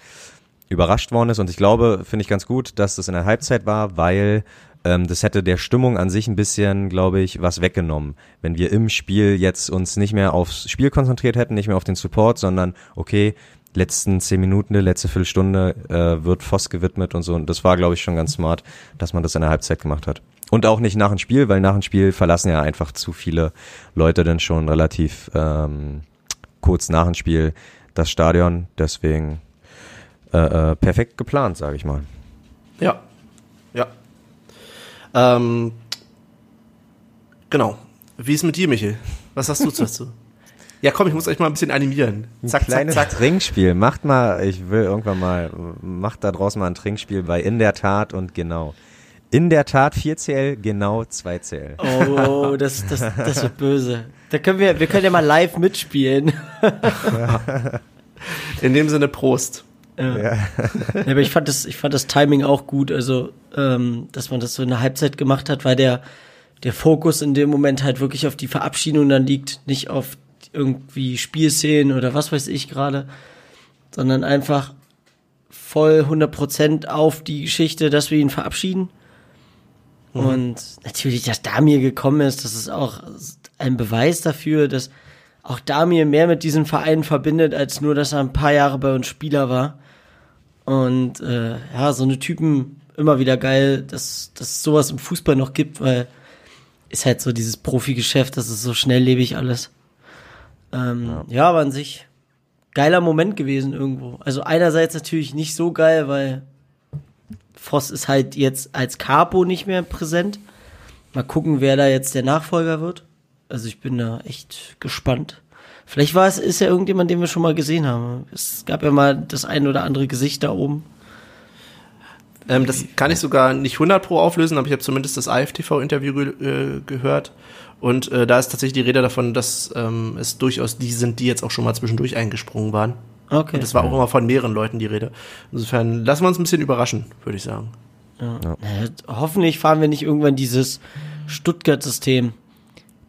überrascht worden ist. Und ich glaube, finde ich ganz gut, dass das in der Halbzeit war, weil ähm, das hätte der Stimmung an sich ein bisschen, glaube ich, was weggenommen. Wenn wir im Spiel jetzt uns nicht mehr aufs Spiel konzentriert hätten, nicht mehr auf den Support, sondern okay, letzten zehn Minuten, letzte Viertelstunde äh, wird Voss gewidmet und so. Und das war, glaube ich, schon ganz smart, dass man das in der Halbzeit gemacht hat. Und auch nicht nach dem Spiel, weil nach dem Spiel verlassen ja einfach zu viele Leute dann schon relativ ähm, kurz nach dem Spiel das Stadion. Deswegen äh, äh, perfekt geplant, sage ich mal. Ja. Ja. Ähm, genau. Wie ist mit dir, Michael? Was hast du dazu? *laughs* Ja, komm, ich muss euch mal ein bisschen animieren. Zack, zack, Kleines zack. Trinkspiel. Macht mal, ich will irgendwann mal, macht da draußen mal ein Trinkspiel bei In der Tat und genau. In der Tat 4CL, genau 2CL. Oh, das, das, das wird böse. Da können wir, wir können ja mal live mitspielen. *laughs* In dem Sinne Prost. Ja. Ja, aber ich fand das, ich fand das Timing auch gut, also ähm, dass man das so in der Halbzeit gemacht hat, weil der der Fokus in dem Moment halt wirklich auf die Verabschiedung dann liegt, nicht auf irgendwie Spielszenen oder was weiß ich gerade, sondern einfach voll 100% auf die Geschichte, dass wir ihn verabschieden. Und natürlich, dass Damir gekommen ist, das ist auch ein Beweis dafür, dass auch Damir mehr mit diesem Verein verbindet, als nur, dass er ein paar Jahre bei uns Spieler war. Und äh, ja, so eine Typen immer wieder geil, dass, dass es sowas im Fußball noch gibt, weil ist halt so dieses Profigeschäft, das ist so schnelllebig alles. Ähm, ja. ja, aber an sich geiler Moment gewesen irgendwo. Also einerseits natürlich nicht so geil, weil Voss ist halt jetzt als Capo nicht mehr präsent. Mal gucken, wer da jetzt der Nachfolger wird. Also ich bin da echt gespannt. Vielleicht war es, ist ja irgendjemand, den wir schon mal gesehen haben. Es gab ja mal das ein oder andere Gesicht da oben. Ähm, das kann ich sogar nicht 100 pro auflösen, aber ich habe zumindest das AFTV-Interview ge äh, gehört. Und äh, da ist tatsächlich die Rede davon, dass ähm, es durchaus die sind, die jetzt auch schon mal zwischendurch eingesprungen waren. Okay. Und es war auch immer von mehreren Leuten die Rede. Insofern lassen wir uns ein bisschen überraschen, würde ich sagen. Ja. Ja. Hoffentlich fahren wir nicht irgendwann dieses Stuttgart-System.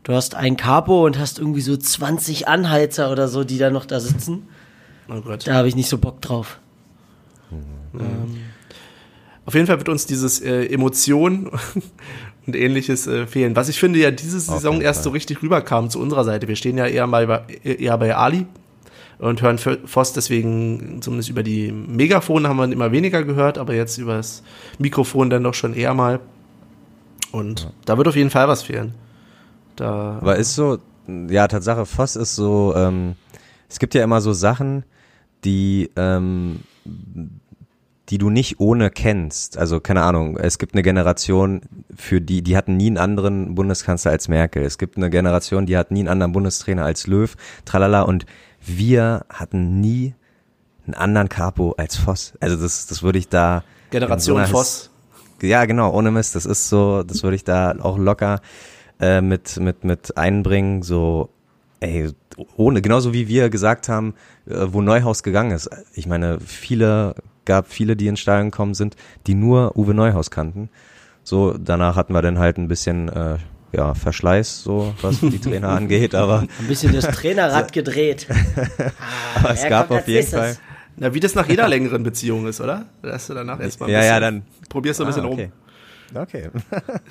Du hast ein Capo und hast irgendwie so 20 Anheizer oder so, die da noch da sitzen. Oh Gott. Da habe ich nicht so Bock drauf. Mhm. Ähm. Auf jeden Fall wird uns dieses äh, Emotion und ähnliches äh, fehlen. Was ich finde ja diese Saison erst so richtig rüberkam zu unserer Seite. Wir stehen ja eher mal bei, eher bei Ali und hören Voss deswegen zumindest über die Megafone haben wir immer weniger gehört, aber jetzt über das Mikrofon dann doch schon eher mal. Und ja. da wird auf jeden Fall was fehlen. Da, aber ist so, ja, Tatsache, Voss ist so, ähm, es gibt ja immer so Sachen, die ähm, die du nicht ohne kennst. Also keine Ahnung, es gibt eine Generation, für die, die hatten nie einen anderen Bundeskanzler als Merkel. Es gibt eine Generation, die hat nie einen anderen Bundestrainer als Löw, tralala. Und wir hatten nie einen anderen Capo als Voss. Also das, das würde ich da. Generation so Voss. Ja, genau, ohne Mist. Das ist so, das würde ich da auch locker äh, mit, mit, mit einbringen. So, ey, ohne, genauso wie wir gesagt haben, äh, wo Neuhaus gegangen ist. Ich meine, viele gab viele, die ins Stadion gekommen sind, die nur Uwe Neuhaus kannten. So, danach hatten wir dann halt ein bisschen äh, ja, Verschleiß, so was die Trainer *laughs* angeht, aber. Ein bisschen das *laughs* Trainerrad gedreht. *laughs* aber ah, es gab auf jeden Fall. Na, wie das nach jeder längeren Beziehung ist, oder? Dass du danach erstmal ja, ja, dann probierst du ein bisschen ah, okay. rum. Okay.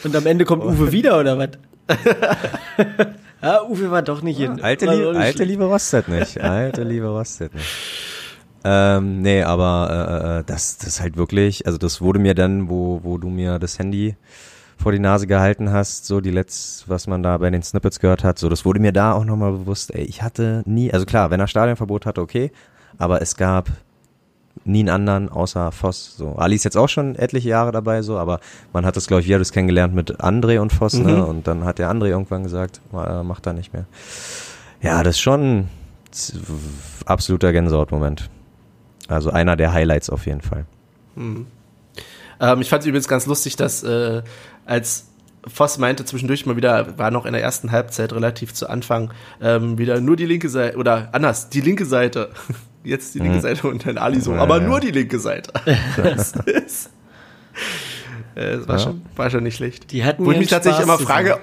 Und am Ende kommt Uwe wieder, oder was? ja, Uwe war doch nicht hin. Alte, Lie alte Liebe rostet nicht. Alte Liebe rostet nicht. Ähm, nee, aber äh, äh, das, das ist halt wirklich, also das wurde mir dann, wo, wo du mir das Handy vor die Nase gehalten hast, so die letzte, was man da bei den Snippets gehört hat, so das wurde mir da auch nochmal bewusst, ey, ich hatte nie, also klar, wenn er Stadionverbot hatte, okay, aber es gab nie einen anderen außer Voss. So. Ali ist jetzt auch schon etliche Jahre dabei, so, aber man hat das, glaube ich, wir das kennengelernt mit André und Voss, ne? mhm. ne? Und dann hat der André irgendwann gesagt, äh, macht er nicht mehr. Ja, das ist schon absoluter Gänsehautmoment. Also einer der Highlights auf jeden Fall. Mhm. Ähm, ich fand es übrigens ganz lustig, dass äh, als Voss meinte zwischendurch mal wieder, war noch in der ersten Halbzeit relativ zu Anfang, ähm, wieder nur die linke Seite, oder anders, die linke Seite. *laughs* Jetzt die linke mhm. Seite und dann Ali so, ja, aber ja. nur die linke Seite. *laughs* das ist, äh, das war, ja. schon, war schon nicht schlecht. Die hatten Wo ich mich tatsächlich immer frage,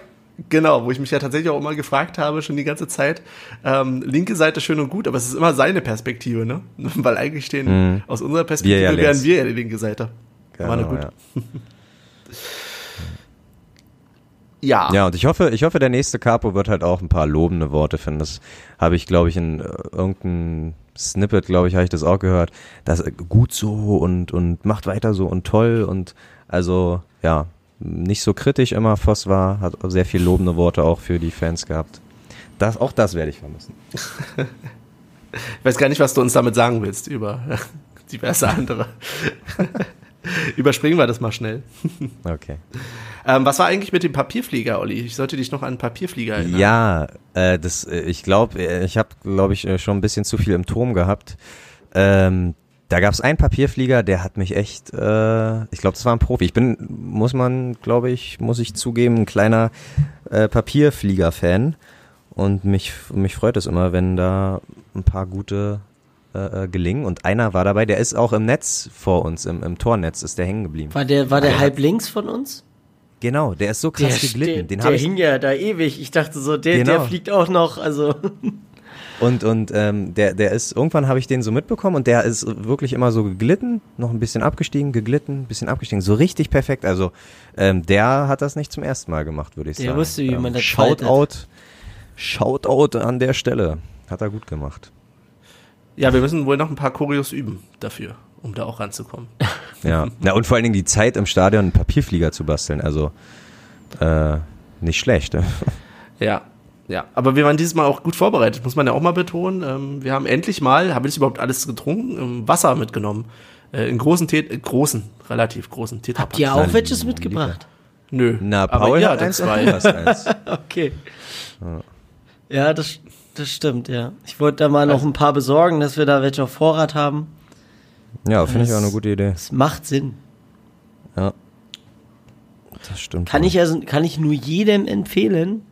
Genau, wo ich mich ja tatsächlich auch immer gefragt habe, schon die ganze Zeit, ähm, linke Seite schön und gut, aber es ist immer seine Perspektive, ne? *laughs* Weil eigentlich stehen, mhm. aus unserer Perspektive wir ja wären wir ja die linke Seite. Genau, War gut. Ja. *laughs* ja. Ja, und ich hoffe, ich hoffe, der nächste Capo wird halt auch ein paar lobende Worte finden. Das habe ich, glaube ich, in äh, irgendeinem Snippet, glaube ich, habe ich das auch gehört. Das gut so und, und macht weiter so und toll und also, ja, nicht so kritisch immer Voss war, hat sehr viel lobende Worte auch für die Fans gehabt. Das, auch das werde ich vermissen. ich weiß gar nicht, was du uns damit sagen willst über *laughs* diverse andere. *laughs* Überspringen wir das mal schnell. Okay. Ähm, was war eigentlich mit dem Papierflieger, Olli? Ich sollte dich noch an einen Papierflieger erinnern. Ja, äh, das, äh, ich glaube, äh, ich habe, glaube ich, äh, schon ein bisschen zu viel im Turm gehabt. Ähm, da gab es einen Papierflieger, der hat mich echt, äh, ich glaube, das war ein Profi. Ich bin, muss man, glaube ich, muss ich zugeben, ein kleiner äh, Papierflieger-Fan. Und mich, mich freut es immer, wenn da ein paar gute äh, äh, gelingen. Und einer war dabei, der ist auch im Netz vor uns, im, im Tornetz ist der hängen geblieben. War der, war der ah, halb links von uns? Genau, der ist so krass der geglitten. Den der hing ja da ewig. Ich dachte so, der, genau. der fliegt auch noch. Also Und, und ähm, der, der ist, irgendwann habe ich den so mitbekommen und der ist wirklich immer so geglitten, noch ein bisschen abgestiegen, geglitten, bisschen abgestiegen, so richtig perfekt. Also ähm, der hat das nicht zum ersten Mal gemacht, würde ich der sagen. Der wusste, wie ähm, man das Shoutout, Shoutout an der Stelle. Hat er gut gemacht. Ja, wir müssen wohl noch ein paar Choreos üben dafür, um da auch ranzukommen. *laughs* Ja. Na, und vor allen Dingen die Zeit im Stadion einen Papierflieger zu basteln. Also äh, nicht schlecht. Ne? *laughs* Ja, ja. Aber wir waren dieses Mal auch gut vorbereitet, muss man ja auch mal betonen. Ähm, wir haben endlich mal, habe ich überhaupt alles getrunken, ähm, Wasser mitgenommen. Äh, in großen, Tet äh, großen, relativ großen Tetrapack. Habt ihr auch welches mitgebracht? Nö. Na, Aber Paul ihr hat eins, zwei. eins. *laughs* Okay. Ja, das, das stimmt, ja. Ich wollte da mal noch ein paar besorgen, dass wir da welche auf Vorrat haben. Ja, finde ich auch eine gute Idee. Es macht Sinn. Ja. Das stimmt. Kann ich also, kann ich nur jedem empfehlen,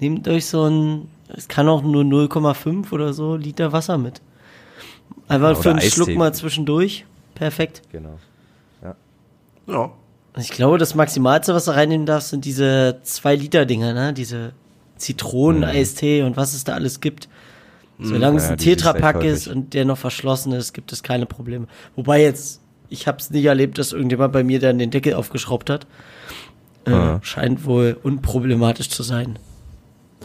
nehmt euch so ein, es kann auch nur 0,5 oder so Liter Wasser mit. Einfach Ja, für oder einen Schluck Eistee. mal zwischendurch. Perfekt. Genau. Ja. Ich glaube, das Maximalste, was du reinnehmen darfst, sind diese 2 Liter Dinger, ne? Diese Zitronen-Eistee und was es da alles gibt. Solange es Ja, ein die sind Tetrapack ist häufig. und der noch verschlossen ist, gibt es keine Probleme. Wobei jetzt, ich habe es nicht erlebt, dass irgendjemand bei mir dann den Deckel aufgeschraubt hat. Äh, Ah. Scheint wohl unproblematisch zu sein.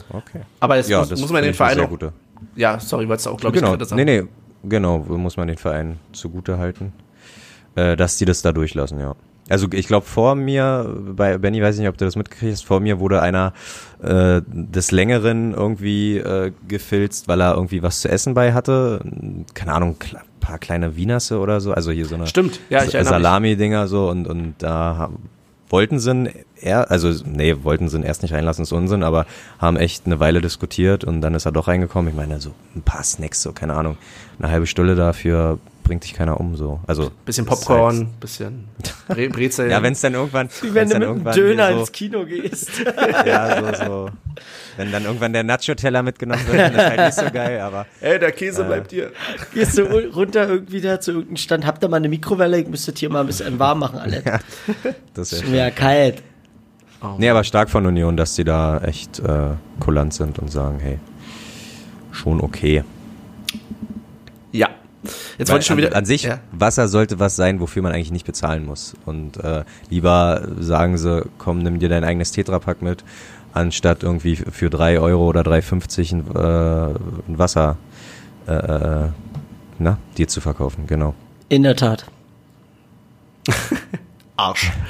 Okay. Aber jetzt Ja, muss, das muss man den ich Verein auch. gute. Ja, sorry, wolltest du auch, glaube ich, Genau. gerade sagen. Nee, nee, genau, muss man den Verein zugute halten, äh, dass die das da durchlassen, ja. Also ich glaube vor mir, bei Benny weiß ich nicht, ob du das mitgekriegt hast, vor mir wurde einer äh, des Längeren irgendwie äh, gefilzt, weil er irgendwie was zu essen bei hatte. Keine Ahnung, paar kleine Wienerse oder so. Also hier so eine Stimmt, ja, ich. Salami-Dinger so und, und da wollten sie er, also nee, wollten sie ihn erst nicht reinlassen, ist Unsinn, aber haben echt eine Weile diskutiert und dann ist er doch reingekommen. Ich meine, so ein paar Snacks, so, keine Ahnung, eine halbe Stunde dafür bringt dich keiner um, so. Also, Bisschen Popcorn, bisschen *laughs* Bre Brezel. Halt, ja, wenn es dann irgendwann, Wie wenn wenn's du mit einem Döner hier ins Kino gehst. so, *laughs* ja, so, so, wenn dann irgendwann der Nacho-Teller mitgenommen wird, dann ist halt nicht so geil, aber Ey, der Käse bleibt hier. Gehst du ru- runter irgendwie da zu irgendeinem Stand, habt ihr mal eine Mikrowelle, ich müsstet hier mal ein bisschen warm machen, alle. das ist ja mir ja kalt. Nee, aber stark von Union, dass die da echt äh, kulant sind und sagen, hey, schon okay. Ja. Jetzt Weil wollte ich schon an, wieder. An sich, Ja. Wasser sollte was sein, wofür man eigentlich nicht bezahlen muss. Und äh, lieber sagen sie, komm, nimm dir dein eigenes Tetrapack mit, anstatt irgendwie für 3 Euro oder 3,50 ein, äh, ein Wasser äh, äh, na, dir zu verkaufen, genau. In der Tat. *laughs* Arsch. *laughs*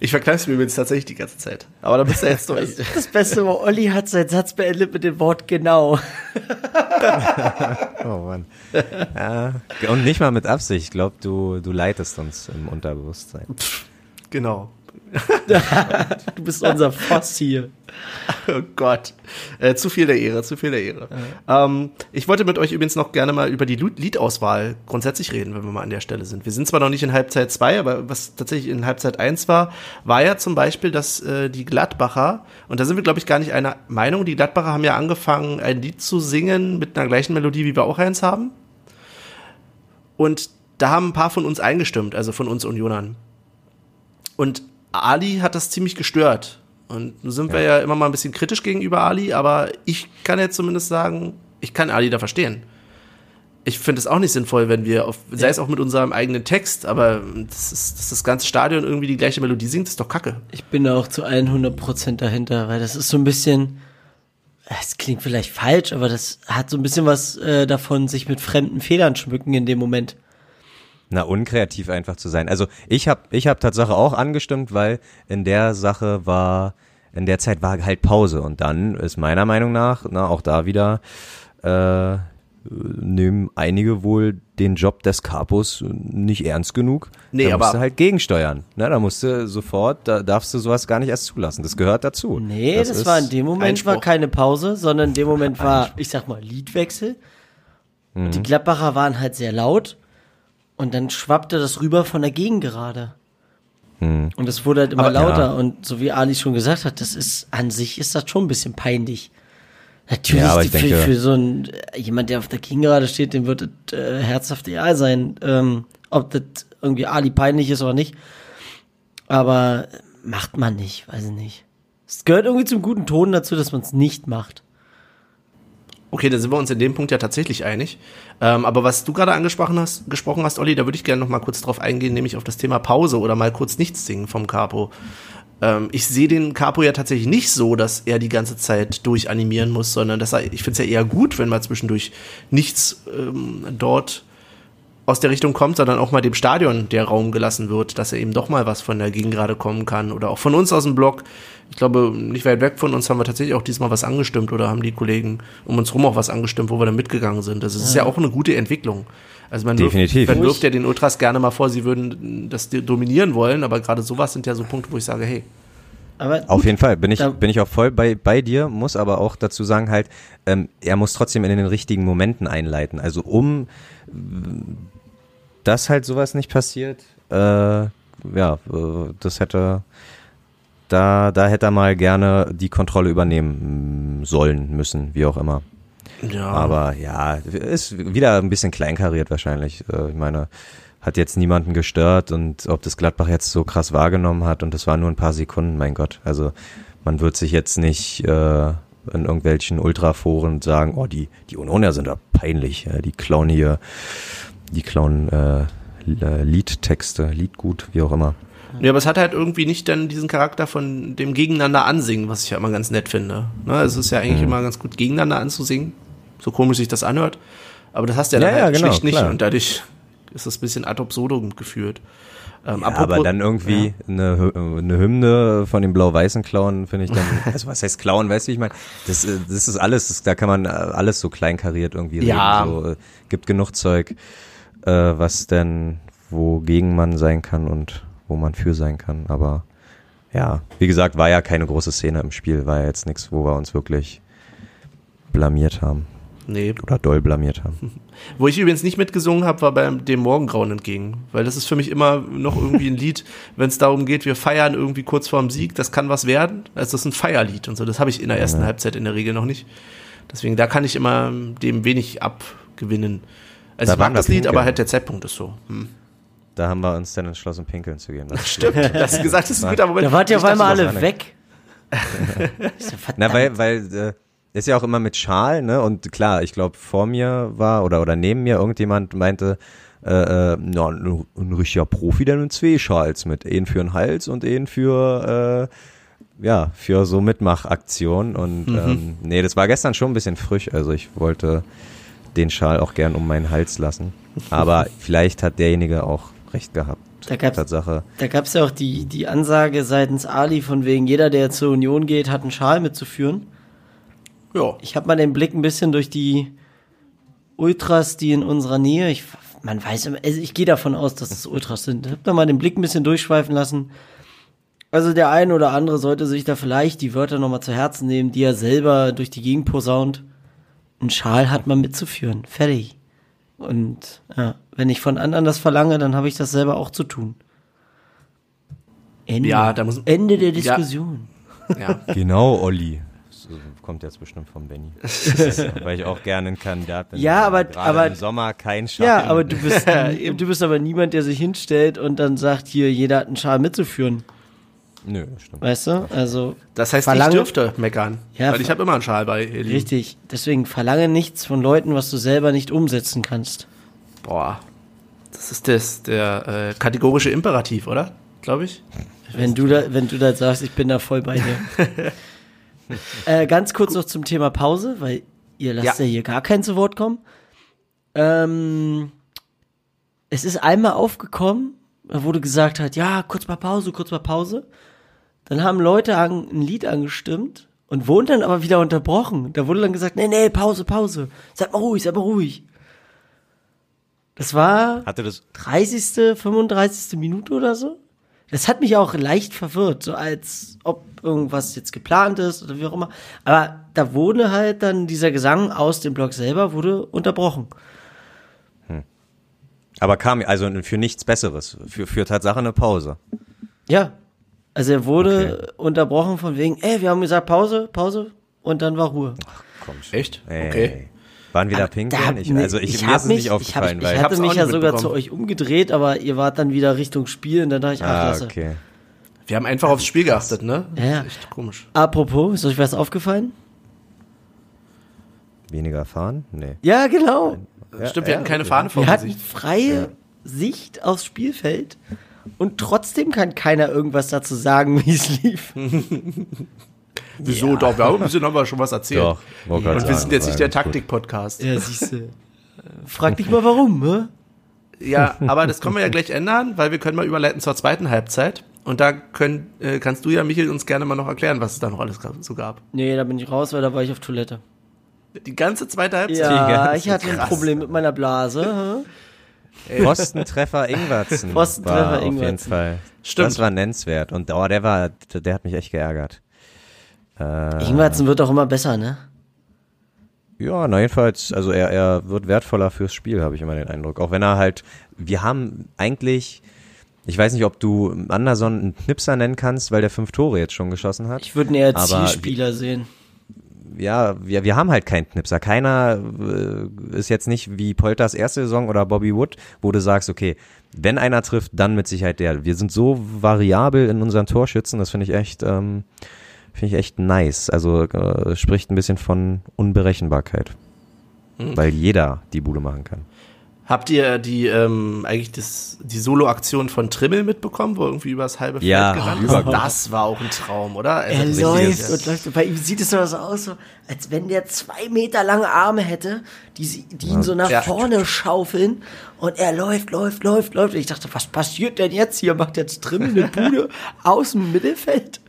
ich verkneife mir übrigens tatsächlich die ganze Zeit. Aber da bist du jetzt durch. Das Beste war, Olli hat seinen Satz beendet mit dem Wort genau. *laughs* Oh Mann. ja, und nicht mal mit Absicht. Ich glaube, du, du leitest uns im Unterbewusstsein. genau. *laughs* Du bist unser Voss hier. Oh Gott. Äh, zu viel der Ehre, zu viel der Ehre. Ähm, ich wollte mit euch übrigens noch gerne mal über die Liedauswahl grundsätzlich reden, wenn wir mal an der Stelle sind. Wir sind zwar noch nicht in Halbzeit 2, aber was tatsächlich in Halbzeit 1 war, war ja zum Beispiel, dass äh, die Gladbacher, und da sind wir, glaube ich, gar nicht einer Meinung, die Gladbacher haben ja angefangen, ein Lied zu singen mit einer gleichen Melodie, wie wir auch eins haben. Und da haben ein paar von uns eingestimmt, also von uns Unionern. Und Ali hat das ziemlich gestört. Und nun sind wir ja immer mal ein bisschen kritisch gegenüber Ali, aber ich kann jetzt zumindest sagen, ich kann Ali da verstehen. Ich finde es auch nicht sinnvoll, wenn wir, auf, sei es auch mit unserem eigenen Text, aber das ist, dass das ganze Stadion irgendwie die gleiche Melodie singt, ist doch kacke. Ich bin da auch zu 100% dahinter, weil das ist so ein bisschen, es klingt vielleicht falsch, aber das hat so ein bisschen was äh, davon, sich mit fremden Federn schmücken in dem Moment. Na, unkreativ einfach zu sein. Also ich habe ich hab Tatsache auch angestimmt, weil in der Sache war, in der Zeit war halt Pause und dann ist meiner Meinung nach, na, auch da wieder, äh, nehmen einige wohl den Job des Capos nicht ernst genug. Nee, da aber- musst du halt gegensteuern. Na, da musst du sofort, da darfst du sowas gar nicht erst zulassen. Das gehört dazu. Nee, das, ist war in dem Moment war keine Pause, sondern in dem Moment war, ich sag mal, Liedwechsel. Und Mhm. die Gladbacher waren halt sehr laut. Und dann schwappte das rüber von der Gegengerade. Und es wurde halt immer Aber- lauter. Ja. Und so wie Ali schon gesagt hat, das ist, an sich ist das schon ein bisschen peinlich. Natürlich, Ja, für, denke- für so ein, äh, jemand, der auf der Gegengerade steht, dem wird es äh, herzhaft egal sein, ähm, ob das irgendwie Ali peinlich ist oder nicht. Aber macht man nicht, weiß ich nicht. Es gehört irgendwie zum guten Ton dazu, dass man es nicht macht. Okay, da sind wir uns in dem Punkt ja tatsächlich einig. Ähm, aber was du gerade angesprochen hast, gesprochen hast, Olli, da würde ich gerne noch mal kurz drauf eingehen, nämlich auf das Thema Pause oder mal kurz nichts singen vom Capo. Ähm, ich sehe den Capo ja tatsächlich nicht so, dass er die ganze Zeit durchanimieren muss, sondern dass er, ich finde es ja eher gut, wenn mal zwischendurch nichts ähm, dort aus der Richtung kommt, sondern auch mal dem Stadion der Raum gelassen wird, dass er eben doch mal was von der Gegend gerade kommen kann. Oder auch von uns aus dem Blog. Ich glaube, nicht weit weg von uns haben wir tatsächlich auch diesmal was angestimmt oder haben die Kollegen um uns rum auch was angestimmt, wo wir dann mitgegangen sind. Das ist ja, ja auch eine gute Entwicklung. Also man Definitiv. Wirft, man wirft ja den Ultras gerne mal vor, sie würden das dominieren wollen, aber gerade sowas sind ja so Punkte, wo ich sage, hey, aber Auf jeden Fall bin ich bin ich auch voll bei bei dir, muss aber auch dazu sagen halt, ähm, er muss trotzdem in den richtigen Momenten einleiten. Also um dass halt sowas nicht passiert, äh, ja, äh, das hätte da da hätte er mal gerne die Kontrolle übernehmen sollen müssen, wie auch immer. Ja. Aber ja, ist wieder ein bisschen kleinkariert wahrscheinlich. Äh, ich meine, hat jetzt niemanden gestört und ob das Gladbach jetzt so krass wahrgenommen hat und das war nur ein paar Sekunden, mein Gott. Also man wird sich jetzt nicht äh, in irgendwelchen Ultraforen sagen, oh, die, die Unioner sind da peinlich, die klauen hier, die klauen äh, Liedtexte, Liedgut, wie auch immer. Ja, aber es hat halt irgendwie nicht dann diesen Charakter von dem Gegeneinander ansingen, was ich ja immer ganz nett finde. Ne? Es ist ja eigentlich mhm. immer ganz gut, gegeneinander anzusingen, so komisch sich das anhört. Aber das hast du ja, ja dann halt ja, genau, schlicht nicht klar. und dadurch ist das ein bisschen ad absurdum geführt. Ähm, ja, aber dann irgendwie eine, eine Hymne von den blau-weißen Klauen finde ich dann, *laughs* also was heißt Klauen, weißt du, ich meine, das, äh, das ist alles, das, da kann man äh, alles so kleinkariert irgendwie ja. reden. So, äh, gibt genug Zeug, äh, was denn, wogegen man sein kann und wo man für sein kann. Aber ja, wie gesagt, war ja keine große Szene im Spiel, war ja jetzt nichts, wo wir uns wirklich blamiert haben. Nee. Oder doll blamiert haben. *laughs* Wo ich übrigens nicht mitgesungen habe, war bei dem Morgengrauen entgegen. Weil das ist für mich immer noch irgendwie ein Lied, *laughs* wenn es darum geht, wir feiern irgendwie kurz vorm Sieg, das kann was werden. Also das ist ein Feierlied und so. Das habe ich in der ersten ja. Halbzeit in der Regel noch nicht. Deswegen, da kann ich immer dem wenig abgewinnen. Also da ich mag das Lied, aber halt der Zeitpunkt ist so. Hm. Da haben wir uns dann entschlossen, pinkeln zu gehen. Das *laughs* Stimmt, das ist gesagt, das ist ein guter Moment. Da wart ihr auf einmal alle weg. *laughs* Na, weil, weil äh, ist ja auch immer mit Schal, ne? Und klar, ich glaube, vor mir war oder oder neben mir irgendjemand meinte, äh, äh, ein, ein richtiger Profi, der nimmt zwei Schals mit. Einen für den Hals und einen für, äh, ja, für so Mitmachaktionen. Und mhm. ähm, nee, das war gestern schon ein bisschen frisch. Also ich wollte den Schal auch gern um meinen Hals lassen. Aber *laughs* vielleicht hat derjenige auch recht gehabt. Da gab's, Tatsache. Da gab es ja auch die, die Ansage seitens Ali, von wegen jeder, der zur Union geht, hat einen Schal mitzuführen. Ja. Ich habe mal den Blick ein bisschen durch die Ultras, die in unserer Nähe, ich, man weiß, also ich gehe davon aus, dass es Ultras sind. Ich habe da mal den Blick ein bisschen durchschweifen lassen. Also der eine oder andere sollte sich da vielleicht die Wörter nochmal zu Herzen nehmen, die er selber durch die Gegend posaunt. Ein Schal hat man mitzuführen. Fertig. Und ja, wenn ich von anderen das verlange, dann habe ich das selber auch zu tun. Ende, ja, da muss, Ende der Diskussion. Ja. *laughs* genau, Olli kommt jetzt bestimmt von Benny. *laughs* weil ich auch gerne ein Kandidat bin. Ja, aber, aber im Sommer kein Schal. Ja, aber du bist, *laughs* du bist aber niemand, der sich hinstellt und dann sagt, hier, jeder hat einen Schal mitzuführen. Nö, stimmt. Weißt du? Also. Das heißt, verlange, ich dürfte meckern. Ja, weil ich habe immer einen Schal bei. Eli. Richtig. Deswegen verlange nichts von Leuten, was du selber nicht umsetzen kannst. Boah. Das ist das, der äh, kategorische Imperativ, oder? Glaube ich. Wenn du, da, wenn du da sagst, ich bin da voll bei dir. *laughs* äh, ganz kurz noch zum Thema Pause, weil ihr lasst ja, ja hier gar kein zu Wort kommen. Ähm, es ist einmal aufgekommen, da wurde gesagt hat, ja, kurz mal Pause, kurz mal Pause. Dann haben Leute an, ein Lied angestimmt und wurden dann aber wieder unterbrochen. Da wurde dann gesagt, nee, nee, Pause, Pause. Seid mal ruhig, seid mal ruhig. Das war Hatte das 30., 35. Minute oder so. Das hat mich auch leicht verwirrt, so als ob irgendwas jetzt geplant ist oder wie auch immer. Aber da wurde halt dann dieser Gesang aus dem Blog selber wurde unterbrochen. Hm. Aber kam also für nichts Besseres, für, für Tatsache eine Pause. Ja. Also er wurde okay. unterbrochen von wegen, ey, wir haben gesagt Pause, Pause und dann war Ruhe. Ach, komm schon. Echt? Okay. Waren wir da pinkeln? Ich, also ich, ich mir ist es nicht aufgefallen. Ich, hab, ich hatte mich ja sogar zu euch umgedreht, aber ihr wart dann wieder Richtung Spiel und dann dachte ich, ach, ah, lasse. okay. Wir haben einfach aufs Spiel geachtet, ne? Ja. echt komisch. Apropos, ist euch was aufgefallen? Weniger fahren? Nee. Ja, genau. Ja, Stimmt, wir ja, hatten keine Fahne vor Wir hatten freie ja. Sicht aufs Spielfeld und trotzdem kann keiner irgendwas dazu sagen, *laughs* wie es lief. *laughs* Wieso? Ja. Doch, wir haben ein bisschen haben wir schon was erzählt. Doch, und wir sind jetzt nicht der Taktik-Podcast. Ja, siehst du. Frag dich mal warum, ne? Ja, aber das können wir ja gleich ändern, weil wir können mal überleiten zur zweiten Halbzeit. Und da können, äh, kannst du ja, Michael, uns gerne mal noch erklären, was es da noch alles so gab. Nee, da bin ich raus, weil da war ich auf Toilette. Die ganze zweite Halbzeit. Ja, ich hatte ein krass. Problem mit meiner Blase. Hä? Pfostentreffer Ingwertsen. *laughs* Pfostentreffer war Auf jeden Ingwertsen. Fall. Stimmt. Das war nennenswert. Und oh, der war, der hat mich echt geärgert. Äh, Ingwertsen wird auch immer besser, ne? Ja, na jedenfalls, also er, er wird wertvoller fürs Spiel, habe ich immer den Eindruck. Auch wenn er halt, wir haben eigentlich, ich weiß nicht, ob du Anderson einen Knipser nennen kannst, weil der fünf Tore jetzt schon geschossen hat. Ich würde ihn eher Aber Zielspieler sehen. Ja, wir, wir haben halt keinen Knipser. Keiner äh, ist jetzt nicht wie Polters erste Saison oder Bobby Wood, wo du sagst, okay, wenn einer trifft, dann mit Sicherheit der. Wir sind so variabel in unseren Torschützen, das finde ich echt, ähm, finde ich echt nice. Also äh, spricht ein bisschen von Unberechenbarkeit. Weil jeder die Bude machen kann. Habt ihr die, ähm, eigentlich das, die Solo-Aktion von Trimmel mitbekommen, wo er irgendwie übers halbe Ja, Feld gerannt übergut. ist? Das war auch ein Traum, oder? Also, Er das ist läuft und läuft. Bei ihm sieht es so aus, so, als wenn der zwei Meter lange Arme hätte, die, die ihn so nach Ja. vorne schaufeln. Und er läuft, läuft, läuft, läuft. Und ich dachte, was passiert denn jetzt hier? Macht jetzt Trimmel eine *laughs* Bude aus dem Mittelfeld?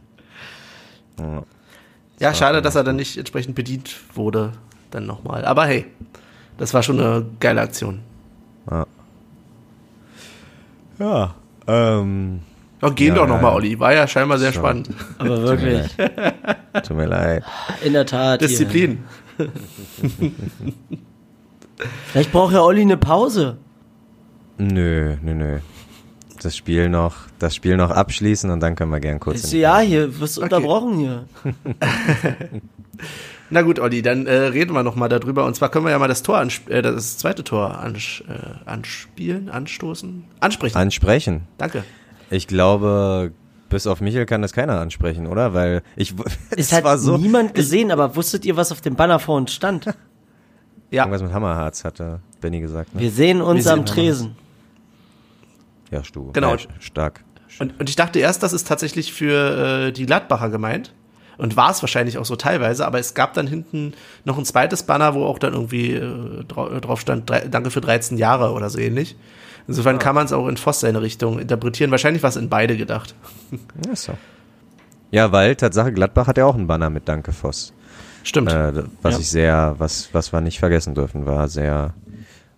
Ja, schade, dass er dann nicht entsprechend bedient wurde, dann nochmal. Aber hey, das war schon eine geile Aktion. Ja. Ähm, Oh, gehen Ja, doch ja, nochmal, ja. Olli. War ja scheinbar sehr spannend. Aber wirklich, tut mir leid. in der Tat. Disziplin. Vielleicht braucht ja Olli eine Pause. Nö, nö, nö. Das Spiel noch, das Spiel noch abschließen und dann können wir gern kurz. Ist, in- ja, hier, wirst du unterbrochen hier. *laughs* Na gut, Olli, dann äh, reden wir nochmal darüber. Und zwar können wir ja mal das Tor, äh, das zweite Tor ans äh, anspielen, anstoßen, ansprechen. Ansprechen. Danke. Ich glaube, bis auf Michel kann das keiner ansprechen, oder? Weil ich *laughs* Es hat war so niemand gesehen, aber wusstet ihr, was auf dem Banner vor uns stand? *laughs* Ja, irgendwas mit Hammerharz hatte Benny gesagt. Ne? Wir sehen uns Wir am sehen Tresen. Ja, Stu. Genau. Äh, stark. Und, und ich dachte erst, das ist tatsächlich für äh, die Gladbacher gemeint. Und war es wahrscheinlich auch so teilweise, aber es gab dann hinten noch ein zweites Banner, wo auch dann irgendwie äh, äh, drauf stand, danke für 13 Jahre oder so ähnlich. Insofern kann man es auch in Voss seine Richtung interpretieren. Wahrscheinlich war es in beide gedacht. *laughs* Ja, so. Ja, weil Tatsache Gladbach hat ja auch einen Banner mit Danke Voss. Stimmt. Äh, was Ja. ich sehr, was, was wir nicht vergessen dürfen, war sehr,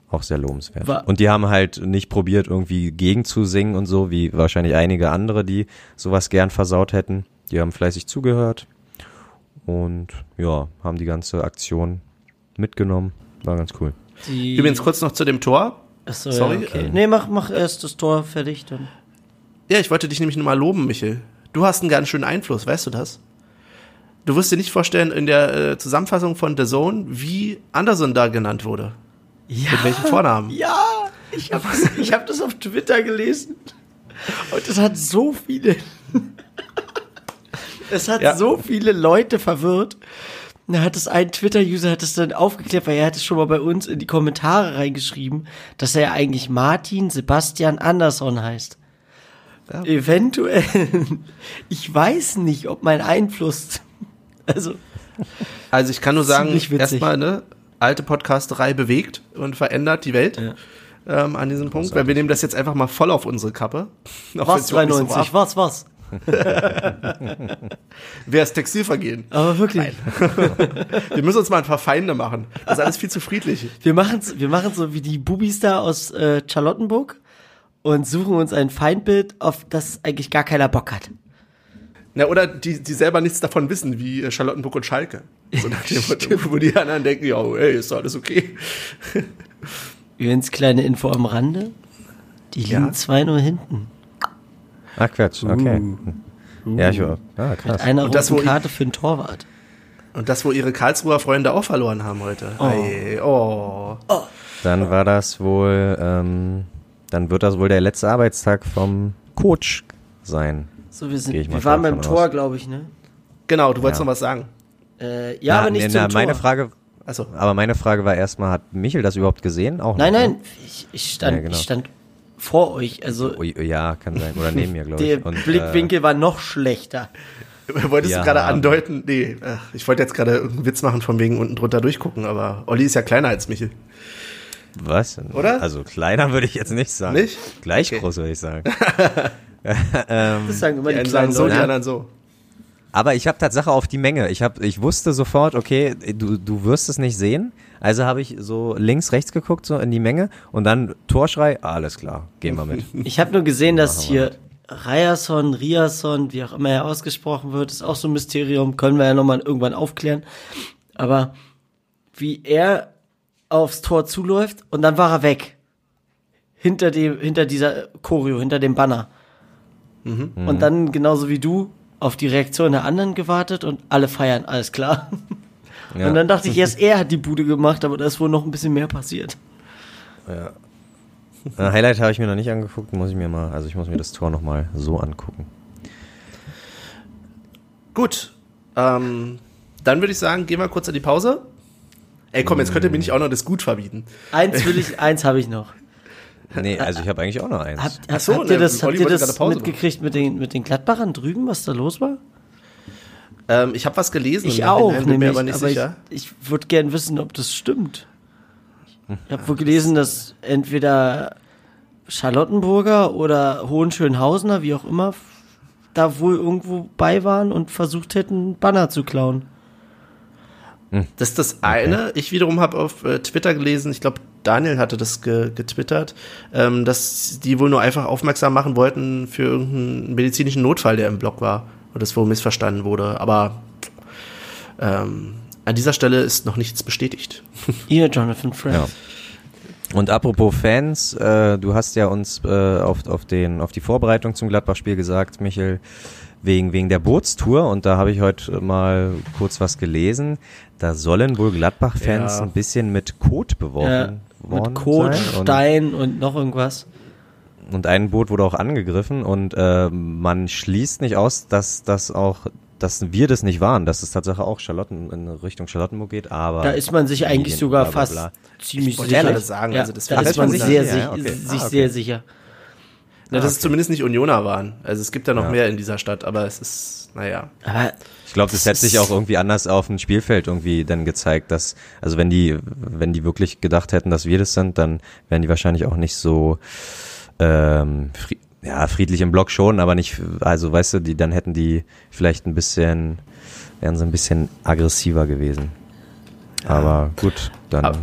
auch sehr lobenswert. War- und die haben halt nicht probiert, irgendwie gegenzusingen und so, wie wahrscheinlich einige andere, die sowas gern versaut hätten. Die haben fleißig zugehört und ja, haben die ganze Aktion mitgenommen. War ganz cool. Die, Übrigens kurz noch zu dem Tor. Achso, sorry, Ja, okay. äh, Nee, mach, mach erst das Tor fertig, dann. Ja, ich wollte dich nämlich nur mal loben, Michel. Du hast einen ganz schönen Einfluss, weißt du das? Du wirst dir nicht vorstellen, in der äh, Zusammenfassung von The Zone, wie Anderson da genannt wurde. Ja. Mit welchem Vornamen? Ja, ich habe das, ich hab das auf Twitter gelesen. Und es hat so viele. Es hat Ja. so viele Leute verwirrt. Da hat es ein Twitter-User hat es dann aufgeklärt, weil er hat es schon mal bei uns in die Kommentare reingeschrieben, dass er eigentlich Martin Sebastian Andersson heißt. Eventuell. *laughs* Ich weiß nicht, ob mein Einfluss. *laughs* Also, Also ich kann nur sagen, erstmal eine alte Podcasterei bewegt und verändert die Welt ähm, an diesem Punkt, weil wir nehmen das jetzt einfach mal voll auf unsere Kappe. *laughs* Was wenn's überhaupt nicht so 93? war. was, was? *laughs* Wer ist Textilvergehen? Aber wirklich. *laughs* Wir müssen uns mal ein paar Feinde machen. Das ist alles viel zu friedlich. Wir machen's, wir machen so wie die Bubis da aus äh, Charlottenburg und suchen uns ein Feindbild, auf das eigentlich gar keiner Bock hat. Na, oder die, die selber nichts davon wissen, wie äh, Charlottenburg und Schalke. So nach dem Motto, wo die anderen denken, ja, ey, ist doch alles okay. Übrigens, kleine Info am Rande. Die liegen Ja. 2-0 hinten. Ach Quatsch, okay. Ja, ich war, ah, krass. Eine Und das, rote wo ich- Karte für den Torwart. Und das, wo ihre Karlsruher Freunde auch verloren haben heute. Ei, oh. Dann war das wohl, ähm, dann wird das wohl der letzte Arbeitstag vom Coach sein. So, wir, sind, wir waren beim Tor, glaube ich, ne? Genau, du wolltest Ja. noch was sagen. Äh, ja, Na, aber nicht nee, zum na, Tor. meine Frage, Also, aber meine Frage war erstmal, hat Michel das überhaupt gesehen? Auch Nein, nein, ne? ich, ich, stand, Ja, genau. ich stand vor euch. Also, Ui, ja, kann sein. Oder neben mir, glaube der ich. Und, äh, Blickwinkel war noch schlechter. *laughs* wolltest Ja. du gerade andeuten? Nee, ach, ich wollte jetzt gerade irgendeinen Witz machen von wegen unten drunter durchgucken, aber Olli ist ja kleiner als Michel. Was? Oder? Also kleiner würde ich jetzt nicht sagen. Nicht? Gleich Okay. groß würde ich sagen. *laughs* Das sagen immer Die die, einen sagen kleinen so, die anderen so. Aber ich habe Tatsache auf die Menge. Ich hab, ich wusste sofort, okay, du, du wirst es nicht sehen. Also habe ich so links, rechts geguckt, so in die Menge. Und dann Torschrei, alles klar, gehen wir mit. *laughs* Ich habe nur gesehen, dass hier Ryerson, Riason, wie auch immer er ausgesprochen wird, ist auch so ein Mysterium, können wir ja nochmal irgendwann aufklären. Aber wie er aufs Tor zuläuft und dann war er weg. Hinter dem, hinter dieser Choreo, hinter dem Banner. Und dann, genauso wie du, auf die Reaktion der anderen gewartet und alle feiern, alles klar. *laughs* Ja. Und dann dachte ich erst, er hat die Bude gemacht, aber da ist wohl noch ein bisschen mehr passiert. Äh, Highlight habe ich mir noch nicht angeguckt, muss ich mir mal, also ich muss mir das Tor nochmal so angucken. Gut. Ähm, dann würde ich sagen, gehen wir kurz in die Pause. Ey, komm, jetzt könnt ihr mir nicht auch noch das Gut verbieten. Eins will ich, *laughs* eins habe ich noch. Nee, also ich habe eigentlich auch noch eins. Habt, Ach so, habt ihr ne, das, habt ihr das mitgekriegt mit den, mit den Gladbachern drüben, was da los war? Ähm, ich habe was gelesen. Ich auch, Nachhinein, bin mir nämlich, aber nicht aber sicher. ich, ich würde gern wissen, ob das stimmt. Ich habe wohl gelesen, dass entweder Charlottenburger oder Hohenschönhausener, wie auch immer, da wohl irgendwo bei waren und versucht hätten, Banner zu klauen. Das ist das eine. Ich wiederum habe auf äh, Twitter gelesen, ich glaube, Daniel hatte das ge getwittert, ähm, dass die wohl nur einfach aufmerksam machen wollten für irgendeinen medizinischen Notfall, der im Blog war. Und das wohl missverstanden wurde. Aber ähm, an dieser Stelle ist noch nichts bestätigt. *laughs* Ihr, Jonathan Frank. Ja. Und apropos Fans, äh, du hast ja uns äh, auf, auf, den, auf die Vorbereitung zum Gladbach-Spiel gesagt, Michel, wegen, wegen der Bootstour. Und da habe ich heute mal kurz was gelesen. Da sollen wohl Gladbach-Fans Ja. ein bisschen mit Kot beworfen Ja, worden mit Kot, sein. Und, Stein und noch irgendwas. und ein Boot wurde auch angegriffen. Und äh, man schließt nicht aus, dass das auch dass wir das nicht waren, dass es tatsächlich auch Charlotten in Richtung Charlottenburg geht, aber Da ist man sich eigentlich sogar bla, bla, fast bla. ziemlich wollte sicher. gerade sagen, ja, also das da ist man sich sehr, ja, sich, ja, okay. sich Ah, okay. sehr sicher. Na, dass Ah, es okay. zumindest nicht Unioner waren. Also es gibt ja noch Ja. mehr in dieser Stadt, aber es ist, naja. Aber Ich glaube, das hätte sich auch irgendwie anders auf dem Spielfeld irgendwie dann gezeigt, dass, also wenn die, wenn die wirklich gedacht hätten, dass wir das sind, dann wären die wahrscheinlich auch nicht so, ähm, fri ja, friedlich im Block schon, aber nicht, also weißt du, die, dann hätten die vielleicht ein bisschen, wären sie ein bisschen aggressiver gewesen. Aber gut, dann. Aber-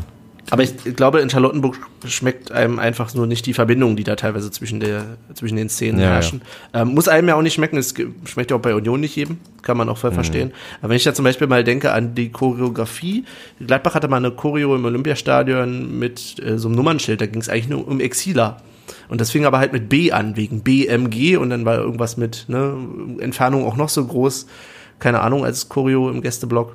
Aber ich glaube, in Charlottenburg schmeckt einem einfach nur nicht die Verbindung, die da teilweise zwischen, der, zwischen den Szenen Ja, ja. herrschen. Ähm, muss einem ja auch nicht schmecken, es schmeckt ja auch bei Union nicht jedem, kann man auch Mhm. voll verstehen. Aber wenn ich da zum Beispiel mal denke an die Choreografie, Gladbach hatte mal eine Choreo im Olympiastadion mit äh, so einem Nummernschild, da ging es eigentlich nur um Exila. Und das fing aber halt mit B an, wegen BMG und dann war irgendwas mit ne, Entfernung auch noch so groß, keine Ahnung, als Choreo im Gästeblock.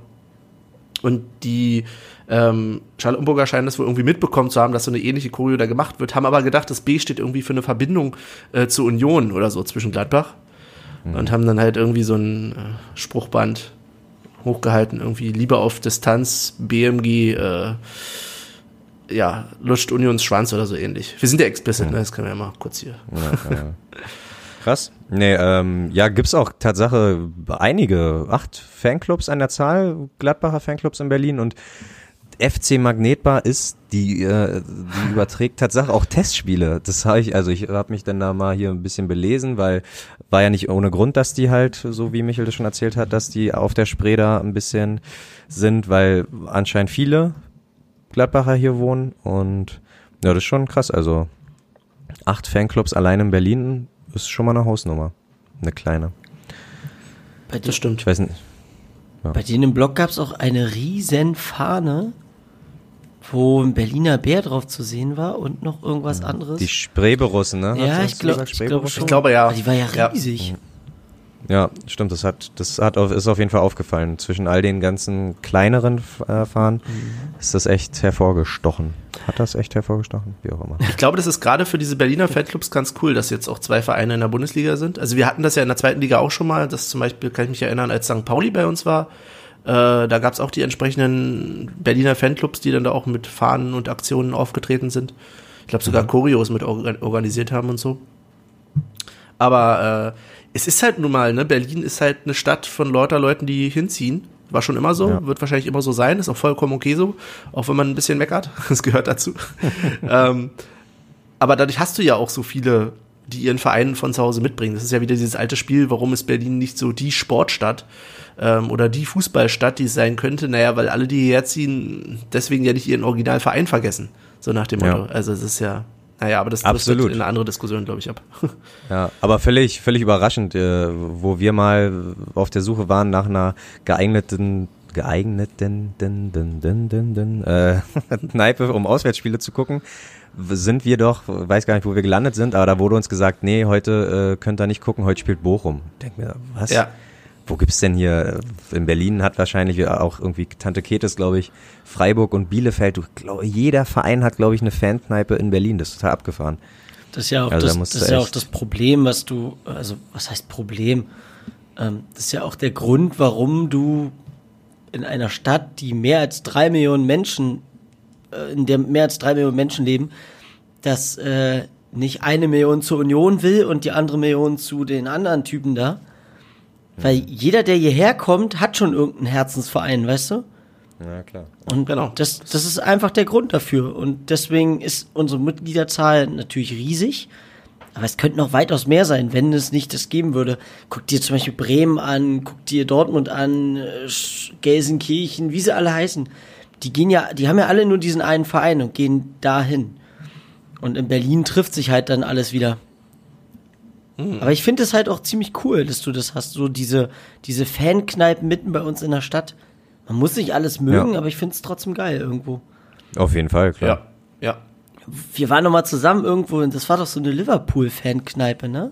Und die ähm, Charlottenburger scheinen das wohl irgendwie mitbekommen zu haben, dass so eine ähnliche Choreo da gemacht wird, haben aber gedacht, das B steht irgendwie für eine Verbindung äh, zur Union oder so zwischen Gladbach. Und haben dann halt irgendwie so ein äh, Spruchband hochgehalten, irgendwie Liebe auf Distanz, BMG, äh, ja, lutscht Unions Schwanz oder so ähnlich. Wir sind ja explicit, ne? das können wir ja mal kurz hier. Ja, ja. Krass. Nee, ähm, ja, gibt's auch Tatsache einige, acht Fanclubs an der Zahl, Gladbacher Fanclubs in Berlin und FC Magnetbar ist, die, äh, die *laughs* überträgt Tatsache auch Testspiele. Das habe ich, also ich habe mich dann da mal hier ein bisschen belesen, weil war ja nicht ohne Grund, dass die halt, so wie Michael das schon erzählt hat, dass die auf der Spree da ein bisschen sind, weil anscheinend viele Gladbacher hier wohnen und ja, das ist schon krass. Also acht Fanclubs allein in Berlin ist schon mal eine Hausnummer. Eine kleine. bei, dir, Das stimmt. Ich weiß nicht. bei denen im Blog gab es auch eine riesen Fahne, wo ein Berliner Bär drauf zu sehen war und noch irgendwas anderes. Die Spreeborussen, ne? ja, ich glaube gesagt, ich glaub Spreeborussen? schon. Ich glaube, ja. Aber die war ja Ja. riesig. Ja, stimmt, das hat, das hat auf, ist auf jeden Fall aufgefallen. Zwischen all den ganzen kleineren äh, Fahren Mhm. ist das echt hervorgestochen. Hat das echt hervorgestochen? Wie auch immer. Ich glaube, das ist gerade für diese Berliner Fanclubs ganz cool, dass jetzt auch zwei Vereine in der Bundesliga sind. Also wir hatten das ja in der zweiten Liga auch schon mal. Das zum Beispiel kann ich mich erinnern, als St. Pauli bei uns war. Äh, da gab es auch die entsprechenden Berliner Fanclubs, die dann da auch mit Fahnen und Aktionen aufgetreten sind. Ich glaube sogar Choreos mit orga- organisiert haben und so. Aber äh, es ist halt nun mal, ne, Berlin ist halt eine Stadt von lauter Leuten, die hinziehen. War schon immer so, Ja. wird wahrscheinlich immer so sein, ist auch vollkommen okay so, auch wenn man ein bisschen meckert. *laughs* Das gehört dazu. *laughs* ähm, aber dadurch hast du ja auch so viele, die ihren Verein von zu Hause mitbringen. Das ist ja wieder dieses alte Spiel, warum ist Berlin nicht so die Sportstadt ähm, oder die Fußballstadt, die es sein könnte? Naja, weil alle, die hierher ziehen, deswegen ja nicht ihren Originalverein vergessen. So nach dem Motto. Ja. Also es ist ja, naja, aber das Absolut. in eine andere Diskussion, glaube ich, ab. *laughs* Ja, aber völlig, völlig überraschend, äh, wo wir mal auf der Suche waren nach einer geeigneten, geeigneten, den, den, den, den, den, äh, *laughs* Kneipe, um Auswärtsspiele zu gucken, sind wir doch, weiß gar nicht, wo wir gelandet sind, aber da wurde uns gesagt, nee, heute äh, könnt ihr nicht gucken, heute spielt Bochum. Denk mir, was? Ja. Wo gibt's denn hier? In Berlin hat wahrscheinlich auch irgendwie Tante Ketes, glaube ich, Freiburg und Bielefeld. Du, glaub, jeder Verein hat, glaube ich, eine Fankneipe in Berlin. Das ist total abgefahren. Das ist ja auch, Also da das, das ist ja auch das Problem, was du, also was heißt Problem? Ähm, das ist ja auch der Grund, warum du in einer Stadt, die mehr als drei Millionen Menschen, äh, in der mehr als drei Millionen Menschen leben, dass äh, nicht eine Million zur Union will und die andere Million zu den anderen Typen da. Weil jeder, der hierher kommt, hat schon irgendeinen Herzensverein, weißt du? Ja, klar. Und Genau. das, das ist einfach der Grund dafür. Und deswegen ist unsere Mitgliederzahl natürlich riesig. Aber es könnte noch weitaus mehr sein, wenn es nicht das geben würde. Guck dir zum Beispiel Bremen an, guck dir Dortmund an, äh, Gelsenkirchen, wie sie alle heißen. Die gehen ja, die haben ja alle nur diesen einen Verein und gehen dahin. Und in Berlin trifft sich halt dann alles wieder. Aber ich finde es halt auch ziemlich cool, dass du das hast, so diese, diese Fankneipen mitten bei uns in der Stadt. Man muss nicht alles mögen, Ja. aber ich finde es trotzdem geil irgendwo. Auf jeden Fall, klar. Ja. Ja. Wir waren noch mal zusammen irgendwo und das war doch so eine Liverpool-Fankneipe, ne?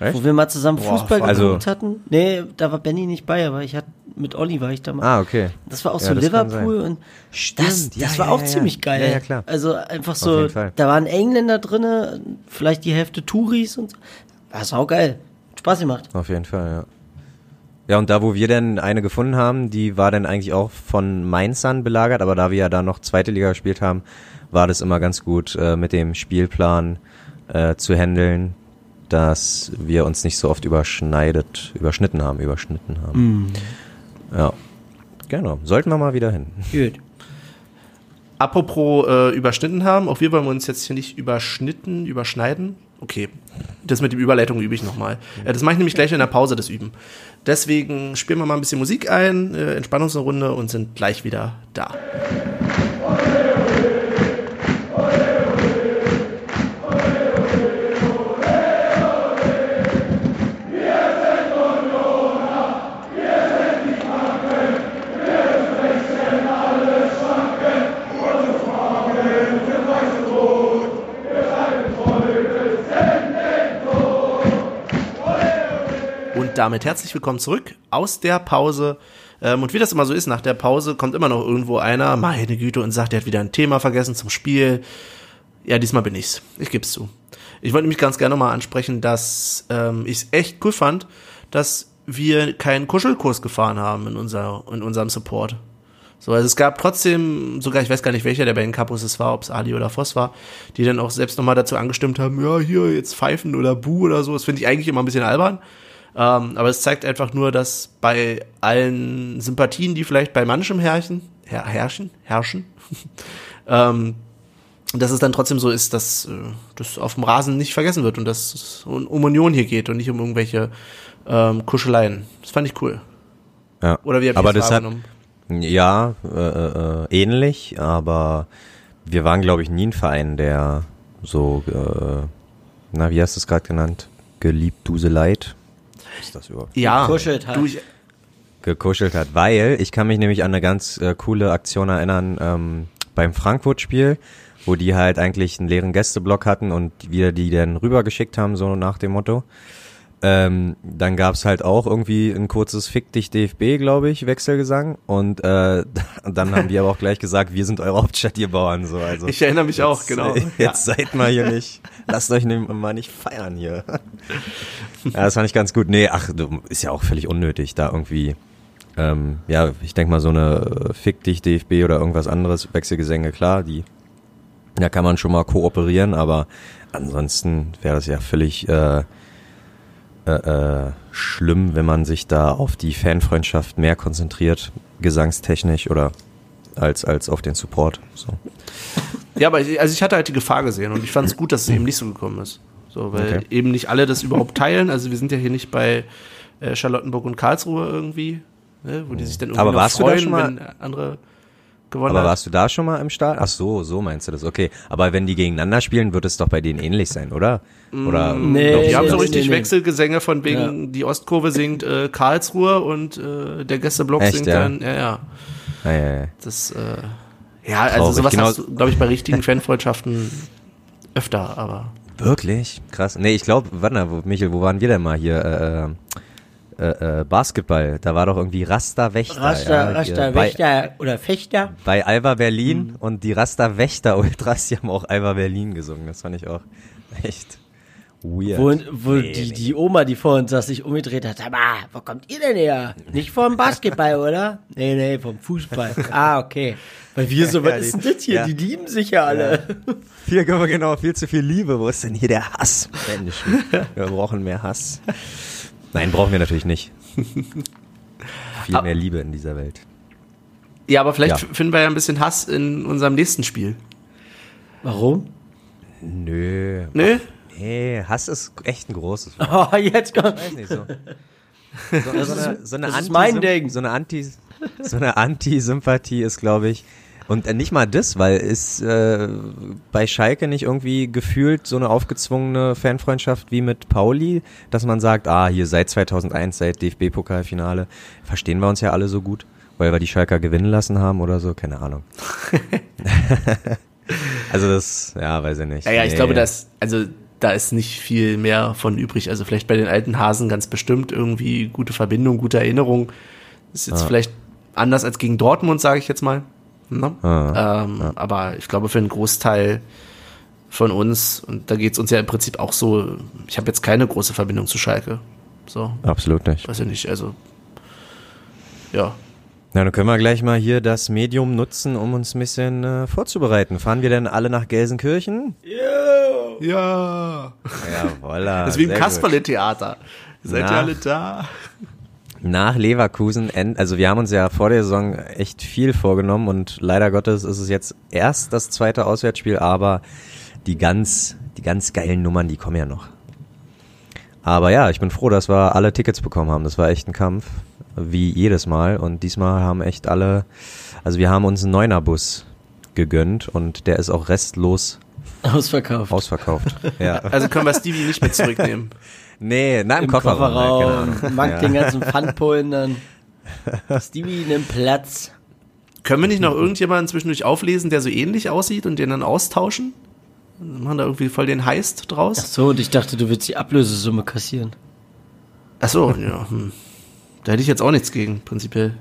Echt? Wo wir mal zusammen Boah, Fußball voll. Also- geguckt hatten. Nee, da war Benny nicht bei, aber ich hatte mit Olli war ich da mal. Ah, okay. Das war auch Ja, so das Liverpool und Stimmt, das, das ja, war ja, auch ziemlich geil. Ja, ja, klar. Also einfach so, da waren Engländer drinne, vielleicht die Hälfte Touris und so. War sau geil. Spaß gemacht. Auf jeden Fall, ja. Ja, und da, wo wir denn eine gefunden haben, die war dann eigentlich auch von Mainzern belagert, aber da wir ja da noch zweite Liga gespielt haben, war das immer ganz gut äh, mit dem Spielplan äh, zu handeln, dass wir uns nicht so oft überschneidet, überschnitten haben, überschnitten haben. Ja. Genau. Sollten wir mal wieder hin. Gut. Apropos äh, überschnitten haben, auch wir wollen uns jetzt hier nicht überschnitten, überschneiden. Okay, das mit dem Überleitung übe ich nochmal. Äh, das mache ich nämlich gleich in der Pause, das Üben. Deswegen spielen wir mal ein bisschen Musik ein, äh, entspannen uns eine Runde und sind gleich wieder da. Damit herzlich willkommen zurück aus der Pause. Ähm, und wie das immer so ist, nach der Pause kommt immer noch irgendwo einer, meine Güte, und sagt, er hat wieder ein Thema vergessen zum Spiel. Ja, diesmal bin ich's. Ich geb's zu. Ich wollte nämlich ganz gerne mal ansprechen, dass ähm, ich es echt cool fand, dass wir keinen Kuschelkurs gefahren haben in, unser, in unserem Support. So, also es gab trotzdem, sogar ich weiß gar nicht, welcher der beiden Kapus es war, ob es Ali oder Voss war, die dann auch selbst nochmal dazu angestimmt haben, ja, hier jetzt pfeifen oder Bu oder so. Das finde ich eigentlich immer ein bisschen albern. Ähm, aber es zeigt einfach nur, dass bei allen Sympathien, die vielleicht bei manchem herrschen, her herrschen, herrschen, *laughs* ähm, dass es dann trotzdem so ist, dass äh, das auf dem Rasen nicht vergessen wird und dass es um Union hier geht und nicht um irgendwelche ähm, Kuscheleien. Das fand ich cool. Ja. Oder wie habt ihr das hat, wahrgenommen? ja, äh, äh, ähnlich, aber wir waren, glaube ich, nie ein Verein, der so, äh, na, wie hast du es gerade genannt? Geliebt Duseleit? Ist das überhaupt? Ja, Kuschelt halt. du, ich, gekuschelt hat, weil ich kann mich nämlich an eine ganz äh, coole Aktion erinnern ähm, beim Frankfurt-Spiel, wo die halt eigentlich einen leeren Gästeblock hatten und wir die dann rübergeschickt haben, so nach dem Motto. Ähm, dann gab's halt auch irgendwie ein kurzes Fick dich DFB, glaube ich, Wechselgesang. Und äh, *laughs* dann haben wir aber auch gleich gesagt, wir sind eure Hauptstadt, ihr Bauern. So, also ich erinnere mich auch, jetzt, genau. äh, *laughs* Jetzt seid mal hier nicht. Lasst euch ne- mal nicht feiern hier. *laughs* ja, das fand ich ganz gut. Nee, ach, du- ist ja auch völlig unnötig, da irgendwie. Ähm, ja, ich denk mal, so eine äh, Fick dich DFB oder irgendwas anderes, Wechselgesänge, klar, die da kann man schon mal kooperieren, aber ansonsten wäre das ja völlig äh, äh, äh, schlimm, wenn man sich da auf die Fanfreundschaft mehr konzentriert, gesangstechnisch oder als, als auf den Support. So. Ja, aber ich, also ich hatte halt die Gefahr gesehen und ich fand es gut, dass es eben nicht so gekommen ist. So, weil Okay. eben nicht alle das überhaupt teilen. Also wir sind ja hier nicht bei äh, Charlottenburg und Karlsruhe irgendwie, ne, wo die sich dann irgendwie Aber warst du da freuen, schon mal- wenn andere gewonnen Aber haben. warst du da schon mal im Stadion? Ach so, so meinst du das. Okay. Aber wenn die gegeneinander spielen, wird es doch bei denen ähnlich sein, oder? Oder Nee, Die haben so richtig nee, nee. Wechselgesänge von wegen, die Ostkurve singt äh, Karlsruhe und äh, der Gästeblock Echt, singt ja? dann, ja, ja. Ah, ja, ja. Das, äh, ja, also Traurig, sowas genau- hast du, glaube ich, bei richtigen *laughs* Fanfreundschaften öfter, aber. Wirklich? Krass. Nee, ich glaube, warte mal, wo, Michael, wo waren wir denn mal hier? Äh, äh, äh, Basketball. Da war doch irgendwie Rasta Wächter. Raster, ja, bei, Wächter oder Fechter. Bei Alba Berlin Mhm. und die Rasta Wächter *laughs* Ultras, die haben auch Alba Berlin gesungen. Das fand ich auch echt weird. Wo, wo Nee, die, nee. die Oma, die vor uns saß, sich umgedreht hat. Sag mal, wo kommt ihr denn her? Nicht vom Basketball, oder? Nee, nee, vom Fußball. Ah, okay. Weil wir so, *laughs* was Ja, ist denn das hier? ja. Die lieben sich ja alle. Viel, genau, viel zu viel Liebe. Wo ist denn hier der Hass? Menschen, *laughs* wir brauchen mehr Hass. Nein, brauchen wir natürlich nicht. *laughs* Viel mehr Liebe in dieser Welt. Ja, aber vielleicht Ja. finden wir ja ein bisschen Hass in unserem nächsten Spiel. Warum? Nö. Ne? Nee, Hass ist echt ein großes Wort. Oh, jetzt kommt. weiß nicht so. *laughs* So, so eine, so eine das ist Anti- mein Ding. So eine Anti, so eine Anti-Sympathie ist, glaube ich, und nicht mal das, weil ist äh, bei Schalke nicht irgendwie gefühlt so eine aufgezwungene Fanfreundschaft wie mit Pauli, dass man sagt, ah, hier seit 2001, seit DFB-Pokalfinale, verstehen wir uns ja alle so gut, weil wir die Schalker gewinnen lassen haben oder so, keine Ahnung. *laughs* also das, ja, weiß ich nicht. Ja, ja, ich Nee. glaube, dass, also da ist nicht viel mehr von übrig. Also vielleicht bei den alten Hasen ganz bestimmt irgendwie gute Verbindung, gute Erinnerung. Ist jetzt vielleicht anders als gegen Dortmund, sage ich jetzt mal. Ne? Ah, ähm, Aber ich glaube, für einen Großteil von uns, und da geht's uns ja im Prinzip auch so, ich habe jetzt keine große Verbindung zu Schalke. So, Absolut nicht. weiß ich nicht, also ja. Na, dann können wir gleich mal hier das Medium nutzen, um uns ein bisschen äh, vorzubereiten. Fahren wir denn alle nach Gelsenkirchen? Ja. Jawolla. Das ist wie im. Kasperle-Theater. Seid ihr alle da? Nach Leverkusen, end, also wir haben uns ja vor der Saison echt viel vorgenommen und leider Gottes ist es jetzt erst das zweite Auswärtsspiel, aber die ganz, die ganz geilen Nummern, die kommen ja noch. Aber ja, ich bin froh, dass wir alle Tickets bekommen haben. Das war echt ein Kampf, wie jedes Mal. Und diesmal haben echt alle, also wir haben uns einen Neuner-Bus gegönnt und der ist auch restlos Ausverkauft. ausverkauft. *laughs* ja. Also können wir Stevie nicht mit zurücknehmen. *laughs* Nee, na, im, Im Kofferraum. Kofferraum. ja, genau. Mag Ja. den ganzen Pfandpullen dann. Stevie nimmt Platz. Können wir nicht noch irgendjemanden zwischendurch auflesen, der so ähnlich aussieht und den dann austauschen? Wir machen da irgendwie voll den Heist Ach draus. so, und ich dachte, du willst die Ablösesumme kassieren. Ach so, ja. Hm. Da hätte ich jetzt auch nichts gegen, prinzipiell.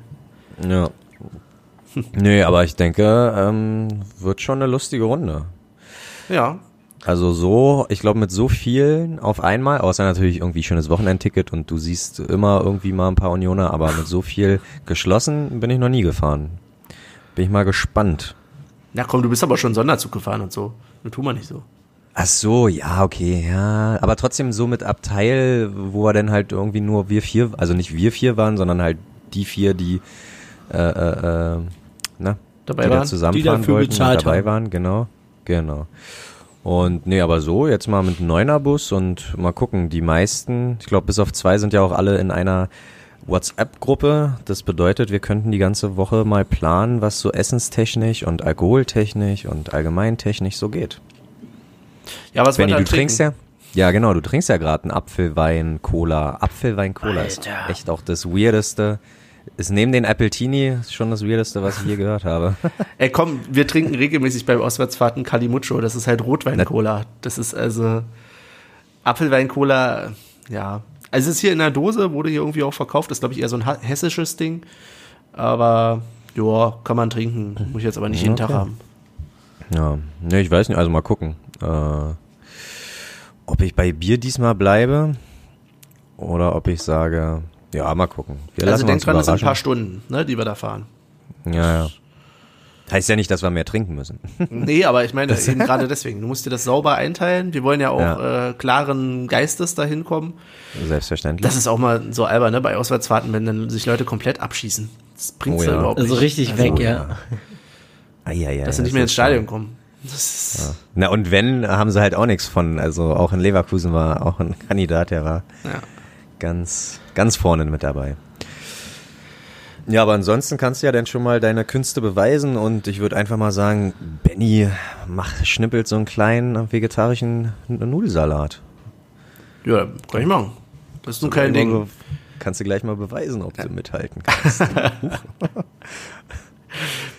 Ja. *laughs* Nee, aber ich denke, ähm, wird schon eine lustige Runde. Ja. Also so, ich glaube mit so vielen auf einmal, außer natürlich irgendwie schönes Wochenendticket und du siehst immer irgendwie mal ein paar Unioner, aber mit so viel geschlossen bin ich noch nie gefahren. Bin ich mal gespannt. Na komm, du bist aber schon Sonderzug gefahren und so. Das tun wir nicht so. Ach so, ja, okay, ja. Aber trotzdem so mit Abteil, wo er dann halt irgendwie nur wir vier, also nicht wir vier waren, sondern halt die vier, die äh, äh, äh, na, Dabei die da waren. zusammenfahren dafür wollten, dabei haben. waren, genau, genau. Und nee, aber so, jetzt mal mit einem Neunerbus und mal gucken, die meisten, ich glaube bis auf zwei sind ja auch alle in einer WhatsApp-Gruppe. Das bedeutet, wir könnten die ganze Woche mal planen, was so essenstechnisch und alkoholtechnisch und allgemeintechnisch so geht. Ja, was Benny, wollt ihr du trinken? trinkst ja. Ja, genau, du trinkst ja gerade einen Apfelwein, Cola. Apfelwein, Cola ist echt auch das Weirdeste. Ist neben den Appletini schon das Weirdeste, was ich je gehört habe. *laughs* Ey, komm, wir trinken regelmäßig beim Auswärtsfahrten Kalimucho. Das ist halt Rotwein-Cola. Das ist also Apfelwein-Cola, ja. Also es ist hier in der Dose, wurde hier irgendwie auch verkauft. Das ist, glaube ich, eher so ein hessisches Ding. Aber, ja, kann man trinken. Muss ich jetzt aber nicht jeden Tag Okay. haben. Ja, ne, ich weiß nicht, also mal gucken. Äh, ob ich bei Bier diesmal bleibe oder ob ich sage, ja, mal gucken. Wir Also lassen denk uns dran, es sind ein paar Stunden, ne, die wir da fahren. Ja, ja. Heißt ja nicht, dass wir mehr trinken müssen. *laughs* Nee, aber ich meine, eben gerade deswegen. Du musst dir das sauber einteilen. Wir wollen ja auch Ja. Äh, klaren Geistes dahin kommen. Selbstverständlich. Das ist auch mal so albern, ne? Bei Auswärtsfahrten, wenn dann sich Leute komplett abschießen. Das bringt Oh ja ja. überhaupt Also nicht. richtig weg, ja. Eieiei, Dass sie nicht das mehr ins Stadion kommen. Das ist, Na und wenn, haben sie halt auch nichts von. Also auch in Leverkusen war auch ein Kandidat, der war ja. Ganz, ganz vorne mit dabei. Ja, aber ansonsten kannst du ja dann schon mal deine Künste beweisen und ich würde einfach mal sagen, Benny macht, schnippelt so einen kleinen vegetarischen Nudelsalat. ja, kann ich machen. Das ist nun kein Ding. Kannst du gleich mal beweisen, ob du mithalten kannst. *laughs*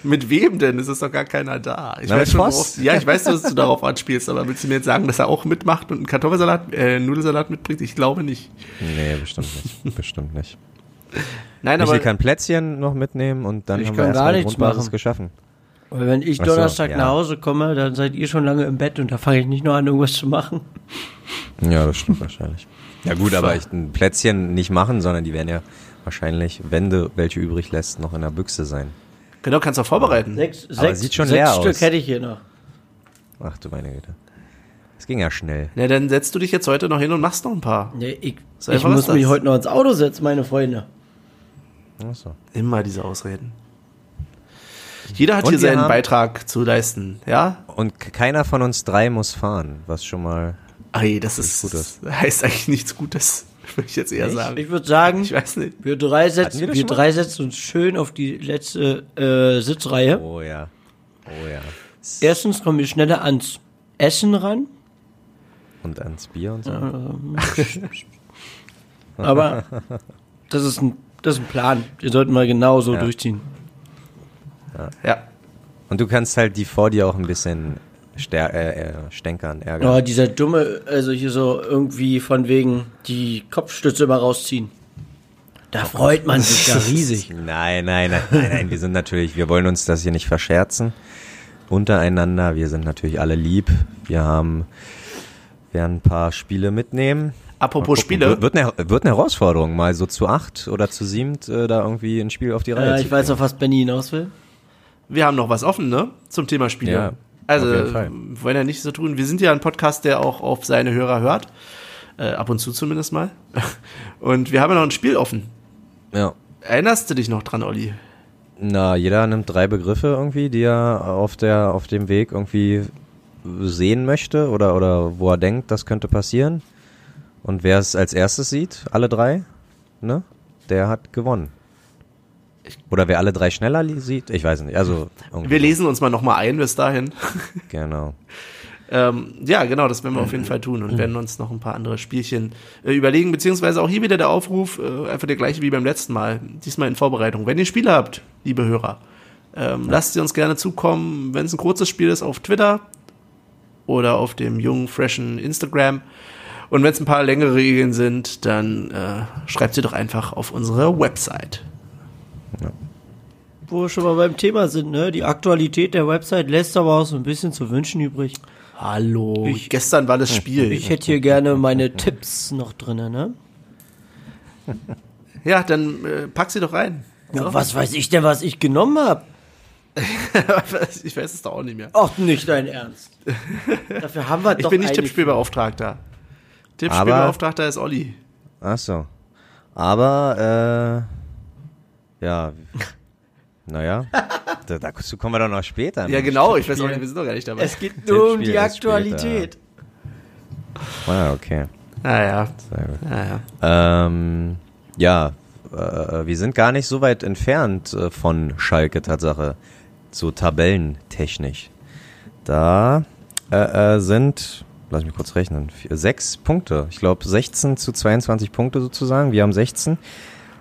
Mit wem denn? Es ist doch gar keiner da. Ich Na, mit schon, worauf, ja, ich weiß, dass du darauf anspielst, aber willst du mir jetzt sagen, dass er auch mitmacht und einen Kartoffelsalat, äh, Nudelsalat mitbringt? Ich glaube nicht. nee, bestimmt nicht. Bestimmt nicht. Nein, Michael aber kann Plätzchen noch mitnehmen und dann Ich haben kann wir gar erstmal nichts Grundbasis geschaffen. Weil wenn ich so, Donnerstag ja. nach Hause komme, dann seid ihr schon lange im Bett und da fange ich nicht noch an, irgendwas zu machen. Ja, das stimmt wahrscheinlich. Ja gut, aber ich ein Plätzchen nicht machen, sondern die werden ja wahrscheinlich, wenn du welche übrig lässt, noch in der Büchse sein. Genau, kannst du auch vorbereiten. Sechs, Aber sechs, sieht schon sechs leer Stück aus. hätte ich hier noch. Ach du meine Güte. Es ging ja schnell. Na, dann setzt du dich jetzt heute noch hin und machst noch ein paar. Nee, ich So ich muss mich heute noch ins Auto setzen, meine Freunde. Ach so. Immer diese Ausreden. Jeder hat Und hier seinen haben- Beitrag zu leisten, ja? Und keiner von uns drei muss fahren, was schon mal. Ey, das ist, gut ist. heißt eigentlich nichts Gutes, *laughs* würde ich jetzt eher sagen. Ich würde sagen, Ich weiß nicht. wir drei, setzen, wir wir drei setzen uns schön auf die letzte äh, Sitzreihe. Oh ja. Oh ja. Erstens kommen wir schneller ans Essen ran, Und ans Bier und so. aber das ist ein, das ist ein Plan. Wir sollten mal genau so Ja. durchziehen. Ja. Und du kannst halt die vor dir auch ein bisschen stär äh, äh, stänkern, ärgern. Oh, dieser dumme, also hier so irgendwie von wegen die Kopfstütze immer rausziehen. Da freut man sich *laughs* ja riesig. Nein, nein, nein, nein, nein. Wir sind natürlich, wir wollen uns das hier nicht verscherzen untereinander. Wir sind natürlich alle lieb. Wir haben, werden ein paar Spiele mitnehmen. Apropos. Spiele. Wird, eine, wird eine Herausforderung, mal so zu acht oder zu siebt äh, da irgendwie ein Spiel auf die Reihe Ja, zu ich weiß auf was Benny hinaus will. Wir haben noch was offen, ne? Zum Thema Spiele. Ja, also, wollen ja nicht so tun. Wir sind ja ein Podcast, der auch auf seine Hörer hört. Äh, ab und zu zumindest mal. *laughs* Und wir haben ja noch ein Spiel offen. Ja. Erinnerst du dich noch dran, Olli? Na, jeder nimmt drei Begriffe irgendwie, die er auf der auf dem Weg irgendwie sehen möchte oder oder wo er denkt, das könnte passieren. Und wer es als erstes sieht, alle drei, ne, der hat gewonnen. Oder wer alle drei schneller sieht, ich weiß nicht. Also irgendwie Wir lesen uns mal nochmal ein bis dahin. *laughs* genau. Ähm, ja, genau, das werden wir auf jeden Fall tun und werden uns noch ein paar andere Spielchen äh, überlegen, beziehungsweise auch hier wieder der Aufruf, äh, einfach der gleiche wie beim letzten Mal, diesmal in Vorbereitung. Wenn ihr Spiele habt, liebe Hörer, ähm, lasst sie uns gerne zukommen, wenn es ein kurzes Spiel ist, auf Twitter oder auf dem jungen, freshen Instagram. Und wenn es ein paar längere Regeln sind, dann äh, schreibt sie doch einfach auf unsere Website. Wo wir schon mal beim Thema sind, ne? Die Aktualität der Website lässt aber auch so ein bisschen zu wünschen übrig. Hallo, Ich- gestern war das Spiel. Ich hätte hier gerne meine Tipps noch drinne, ne? *laughs* ja, dann äh, pack sie doch rein. Ja, was weiß ich denn, was ich genommen habe? *laughs* ich weiß es doch auch nicht mehr. Ach, nicht dein Ernst. *laughs* Dafür haben wir Ich doch bin nicht Tippspielbeauftragter. Tippspielbeauftragter ist Olli. Ach so. Aber äh, ja, naja, *laughs* da, dazu kommen wir doch noch später. Ja, Mensch. genau, ich weiß auch nicht, wir sind doch gar nicht dabei. Es geht nur um die Aktualität. Ah, okay. Naja, Sehr gut. naja. Ähm, ja, äh, wir sind gar nicht so weit entfernt äh, von Schalke Tatsache, so tabellentechnisch. Da äh, äh, sind, lass mich kurz rechnen, vier, sechs Punkte. Ich glaube 16 zu 22 Punkte sozusagen. Wir haben 16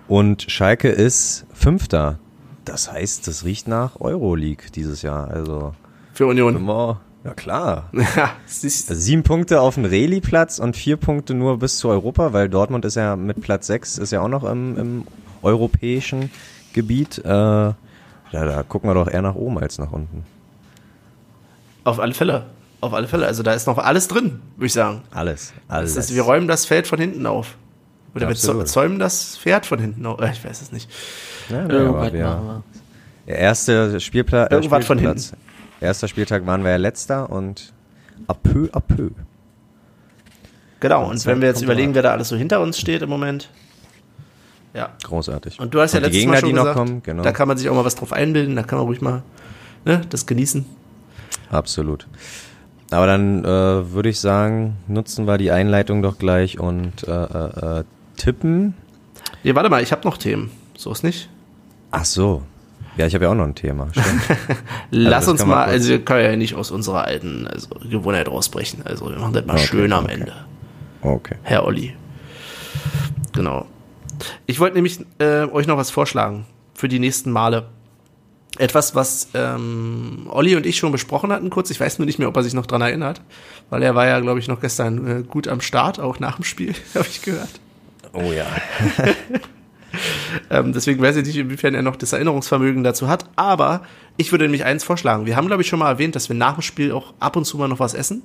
und Schalke ist Fünfter. Das heißt, das riecht nach Euroleague dieses Jahr. Also, Für Union. immer, ja klar. *laughs* Sieben Punkte auf dem Reli-Platz und vier Punkte nur bis zu Europa, weil Dortmund ist ja mit Platz sechs ist ja auch noch im, im europäischen Gebiet. Äh, ja, da gucken wir doch eher nach oben als nach unten. auf alle Fälle. Auf alle Fälle. Also da ist noch alles drin, würde ich sagen. Alles, Das alles. ist, wir räumen das Feld von hinten auf. Oder wir Absolut. zäumen das Pferd von hinten. Äh, Ich weiß es nicht. ja, nee, Irgendwas wir, machen wir. Der erste Spielpla äh, Irgendwas von Spielplatz. Erster Spieltag waren wir ja letzter und à peu à peu. Genau, und wenn wir jetzt überlegen, wer da alles so hinter uns steht im Moment. Ja. Großartig. Und du hast ja Und die letztes Gegner, Mal schon die noch gesagt, kommen, genau. da kann man sich auch mal was drauf einbilden, da kann man ruhig mal ne, das genießen. Absolut. Aber dann äh, würde ich sagen, nutzen wir die Einleitung doch gleich und äh, äh, äh, tippen. Nee, warte mal, ich habe noch Themen. So ist nicht. Ach so. Ja, ich habe ja auch noch ein Thema. Stimmt. *laughs* Lass das uns mal, also wir können ja nicht aus unserer alten also, Gewohnheit rausbrechen. Also wir machen das mal Okay, schön am okay. Ende, Okay. Herr Olli. Genau. Ich wollte nämlich äh, euch noch was vorschlagen für die nächsten Male. Etwas, was ähm, Olli und ich schon besprochen hatten kurz. Ich weiß nur nicht mehr, ob er sich noch dran erinnert, weil er war ja, glaube ich, noch gestern äh, gut am Start, auch nach dem Spiel, *laughs* habe ich gehört. Oh ja. *laughs* Ähm, deswegen weiß ich nicht, inwiefern er noch das Erinnerungsvermögen dazu hat. Aber ich würde nämlich eins vorschlagen. Wir haben, glaube ich, schon mal erwähnt, dass wir nach dem Spiel auch ab und zu mal noch was essen.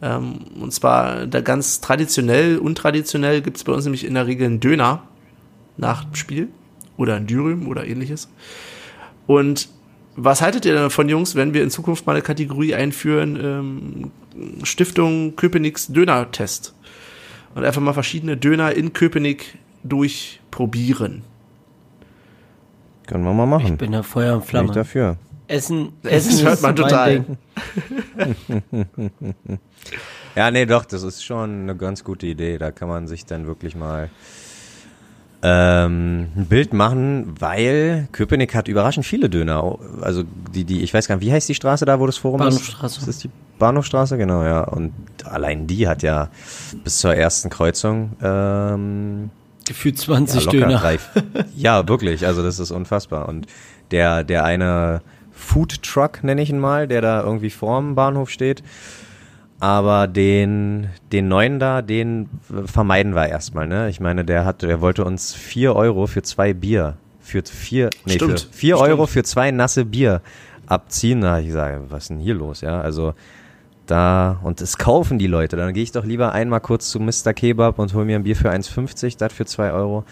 Ähm, und zwar da ganz traditionell, untraditionell gibt es bei uns nämlich in der Regel einen Döner nach dem Spiel. Oder ein Dürüm oder ähnliches. Und was haltet ihr davon, Jungs, wenn wir in Zukunft mal eine Kategorie einführen, ähm, Stiftung Köpenick's Döner-Test? Und einfach mal verschiedene Döner in Köpenick durchprobieren. Können wir mal machen. Ich bin da Feuer und Bin ich Flamme. dafür. Essen, Das Essen hört ist man total. Ding. *laughs* Ja, nee, doch, das ist schon eine ganz gute Idee. Da kann man sich dann wirklich mal ähm, ein Bild machen, weil Köpenick hat überraschend viele Döner. Also die, die, ich weiß gar nicht, wie heißt die Straße da, wo das Forum Bahnhofstraße. ist? Das ist die Bahnhofstraße, genau, ja. Und allein die hat ja bis zur ersten Kreuzung ähm, Gefühlt ja, 20 locker Döner. drei. *laughs* Ja, wirklich, also das ist unfassbar. Und der, der eine Food Truck, nenne ich ihn mal, der da irgendwie vorm Bahnhof steht, aber den, den neuen da, den vermeiden wir erstmal, ne? Ich meine, der hat, der wollte uns vier Euro für zwei Bier, für vier, nee, Stimmt, für vier stimmt. Euro für zwei nasse Bier abziehen. Da ich sage, was ist denn hier los, ja? Also, da, und das kaufen die Leute. Dann gehe ich doch lieber einmal kurz zu Mr. Kebab und hol mir ein Bier für 1,50, das für zwei Euro.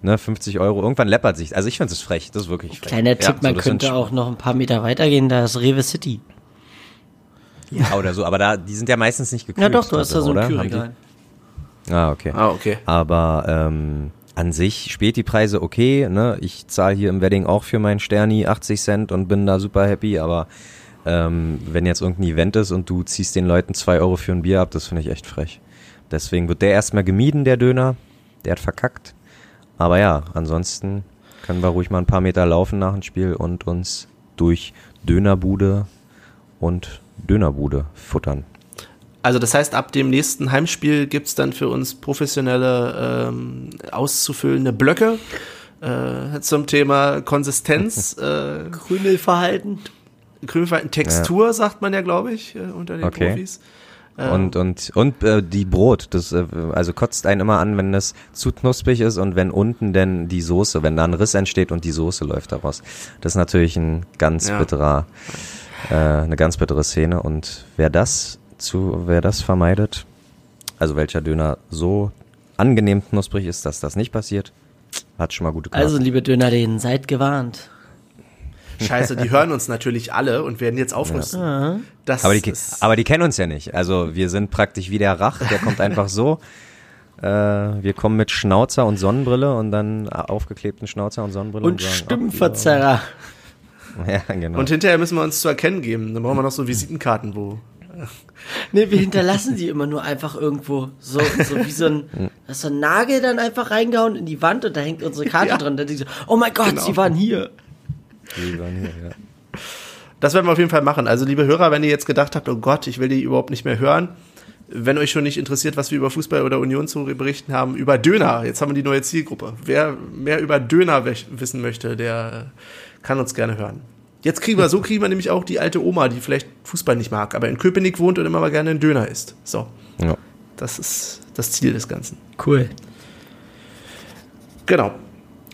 Ne, 50 Euro. Irgendwann läppert sich. Also ich finde es frech, das ist wirklich frech. Kleiner Tipp, man so, sind könnte auch noch ein paar Meter weitergehen, da ist Rewe City. Ja, oder so, aber da, die sind ja meistens nicht gekühlt. Ja doch, du hast da so oder? ein die- Kühlregal. Ah, okay. Ah, okay. Aber ähm, an sich Späti-Preise okay, ne? Ich zahle hier im Wedding auch für meinen Sterni 80 Cent und bin da super happy, aber ähm, wenn jetzt irgendein Event ist und du ziehst den Leuten zwei Euro für ein Bier ab, das finde ich echt frech. Deswegen wird der erstmal gemieden, der Döner. Der hat verkackt. Aber ja, ansonsten können wir ruhig mal ein paar Meter laufen nach dem Spiel und uns durch Dönerbude und Dönerbude futtern. Also das heißt, ab dem nächsten Heimspiel gibt's dann für uns professionelle ähm, auszufüllende Blöcke äh, zum Thema Konsistenz, *laughs* äh, Krümelverhalten. Krümelverhalten, Textur, sagt man ja, glaube ich, äh, unter den Okay. Profis. Ähm, Und, und, und äh, die Brot, das äh, also kotzt einen immer an, wenn das zu knusprig ist und wenn unten denn die Soße, wenn da ein Riss entsteht und die Soße läuft daraus. Das ist natürlich ein ganz Ja. bitterer, äh, eine ganz bittere Szene. Und wer das zu, wer das vermeidet, also welcher Döner so angenehm knusprig ist, dass das nicht passiert, hat schon mal gute Karten. Also, liebe Dönerläden, seid gewarnt. Scheiße, die hören uns natürlich alle und werden jetzt aufrüsten. Das Aber die, aber die kennen uns ja nicht. Also wir sind praktisch wie der Rach, der kommt einfach so. *laughs* Äh, wir kommen mit Schnauzer und Sonnenbrille und dann aufgeklebten Schnauzer und Sonnenbrille. Und sagen, Stimmenverzerrer. ach, *laughs* Ja, genau. und hinterher müssen wir uns zu erkennen geben. Dann brauchen wir noch so Visitenkarten, wo. *laughs* Ne, wir hinterlassen die immer nur einfach irgendwo. So, so wie so ein, *laughs* so ein Nagel dann einfach reingehauen in die Wand und da hängt unsere Karte Ja. dran. Da denkst du, oh mein Gott, Genau. sie waren hier. Die waren hier, ja. Das werden wir auf jeden Fall machen. Also, liebe Hörer, wenn ihr jetzt gedacht habt, oh Gott, ich will die überhaupt nicht mehr hören, wenn euch schon nicht interessiert, was wir über Fußball oder Union zu berichten haben, über Döner, jetzt haben wir die neue Zielgruppe. Wer mehr über Döner wissen möchte, der kann uns gerne hören. Jetzt kriegen wir, so kriegen wir nämlich auch die alte Oma, die vielleicht Fußball nicht mag, aber in Köpenick wohnt und immer mal gerne einen Döner isst. So, Ja. das ist das Ziel des Ganzen. Cool. Genau.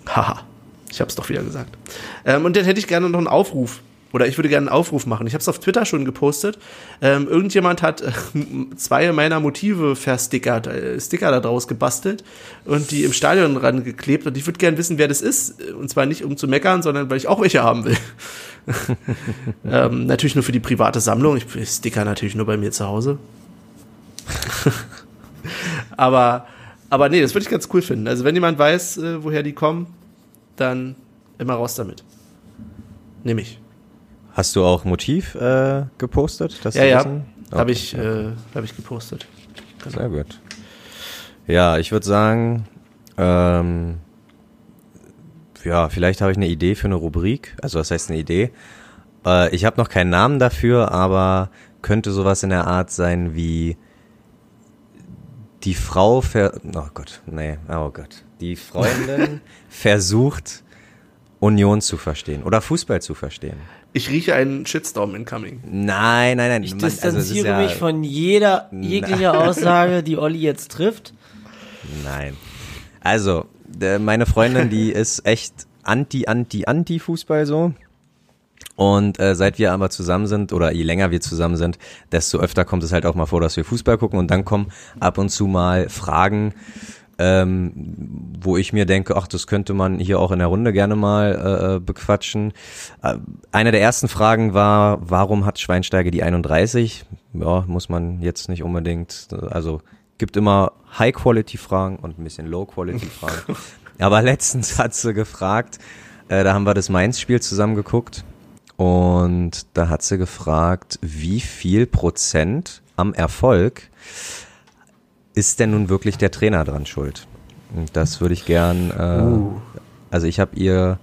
Haha. Ich hab's doch wieder gesagt. Ähm, und dann hätte ich gerne noch einen Aufruf oder ich würde gerne einen Aufruf machen. Ich habe es auf Twitter schon gepostet. Ähm, irgendjemand hat äh, *laughs* zwei meiner Motive verstickert, äh, Sticker da draus gebastelt und die im Stadion rangeklebt. Und ich würde gerne wissen, wer das ist. Und zwar nicht um zu meckern, sondern weil ich auch welche haben will. *laughs* ähm, natürlich nur für die private Sammlung. Ich, ich sticker natürlich nur bei mir zu Hause. *laughs* aber, aber nee, das würde ich ganz cool finden. Also wenn jemand weiß, äh, woher die kommen, dann immer raus damit. Nehme ich. Hast du auch Motiv äh, gepostet? Das ja, ja. Okay. Habe ich, äh, hab ich gepostet. Genau. Sehr gut. Ja, ich würde sagen, ähm, ja, vielleicht habe ich eine Idee für eine Rubrik. Also was heißt eine Idee? Äh, ich habe noch keinen Namen dafür, aber könnte sowas in der Art sein wie die Frau ver... Oh Gott, nee, oh Gott. Die Freundin *laughs* versucht Union zu verstehen oder Fußball zu verstehen. Ich rieche einen Shitstorm incoming. Nein, nein, nein. Ich also distanziere also mich von jeder jeglicher Aussage, die Olli jetzt trifft. Nein. Also, meine Freundin, die *laughs* ist echt anti, anti, anti Fußball so. Und äh, seit wir aber zusammen sind oder je länger wir zusammen sind, desto öfter kommt es halt auch mal vor, dass wir Fußball gucken und dann kommen ab und zu mal Fragen, ähm, wo ich mir denke, ach, das könnte man hier auch in der Runde gerne mal äh, äh bequatschen. Äh, eine der ersten Fragen war, warum hat Schweinsteiger die 31? Ja, muss man jetzt nicht unbedingt, also gibt immer High-Quality-Fragen und ein bisschen Low-Quality-Fragen. *laughs* Aber letztens hat sie gefragt, äh, da haben wir das Mainz-Spiel zusammen geguckt und da hat sie gefragt, wie viel Prozent am Erfolg ist denn nun wirklich der Trainer dran schuld? Und das würde ich gern, äh, uh. also ich habe ihr,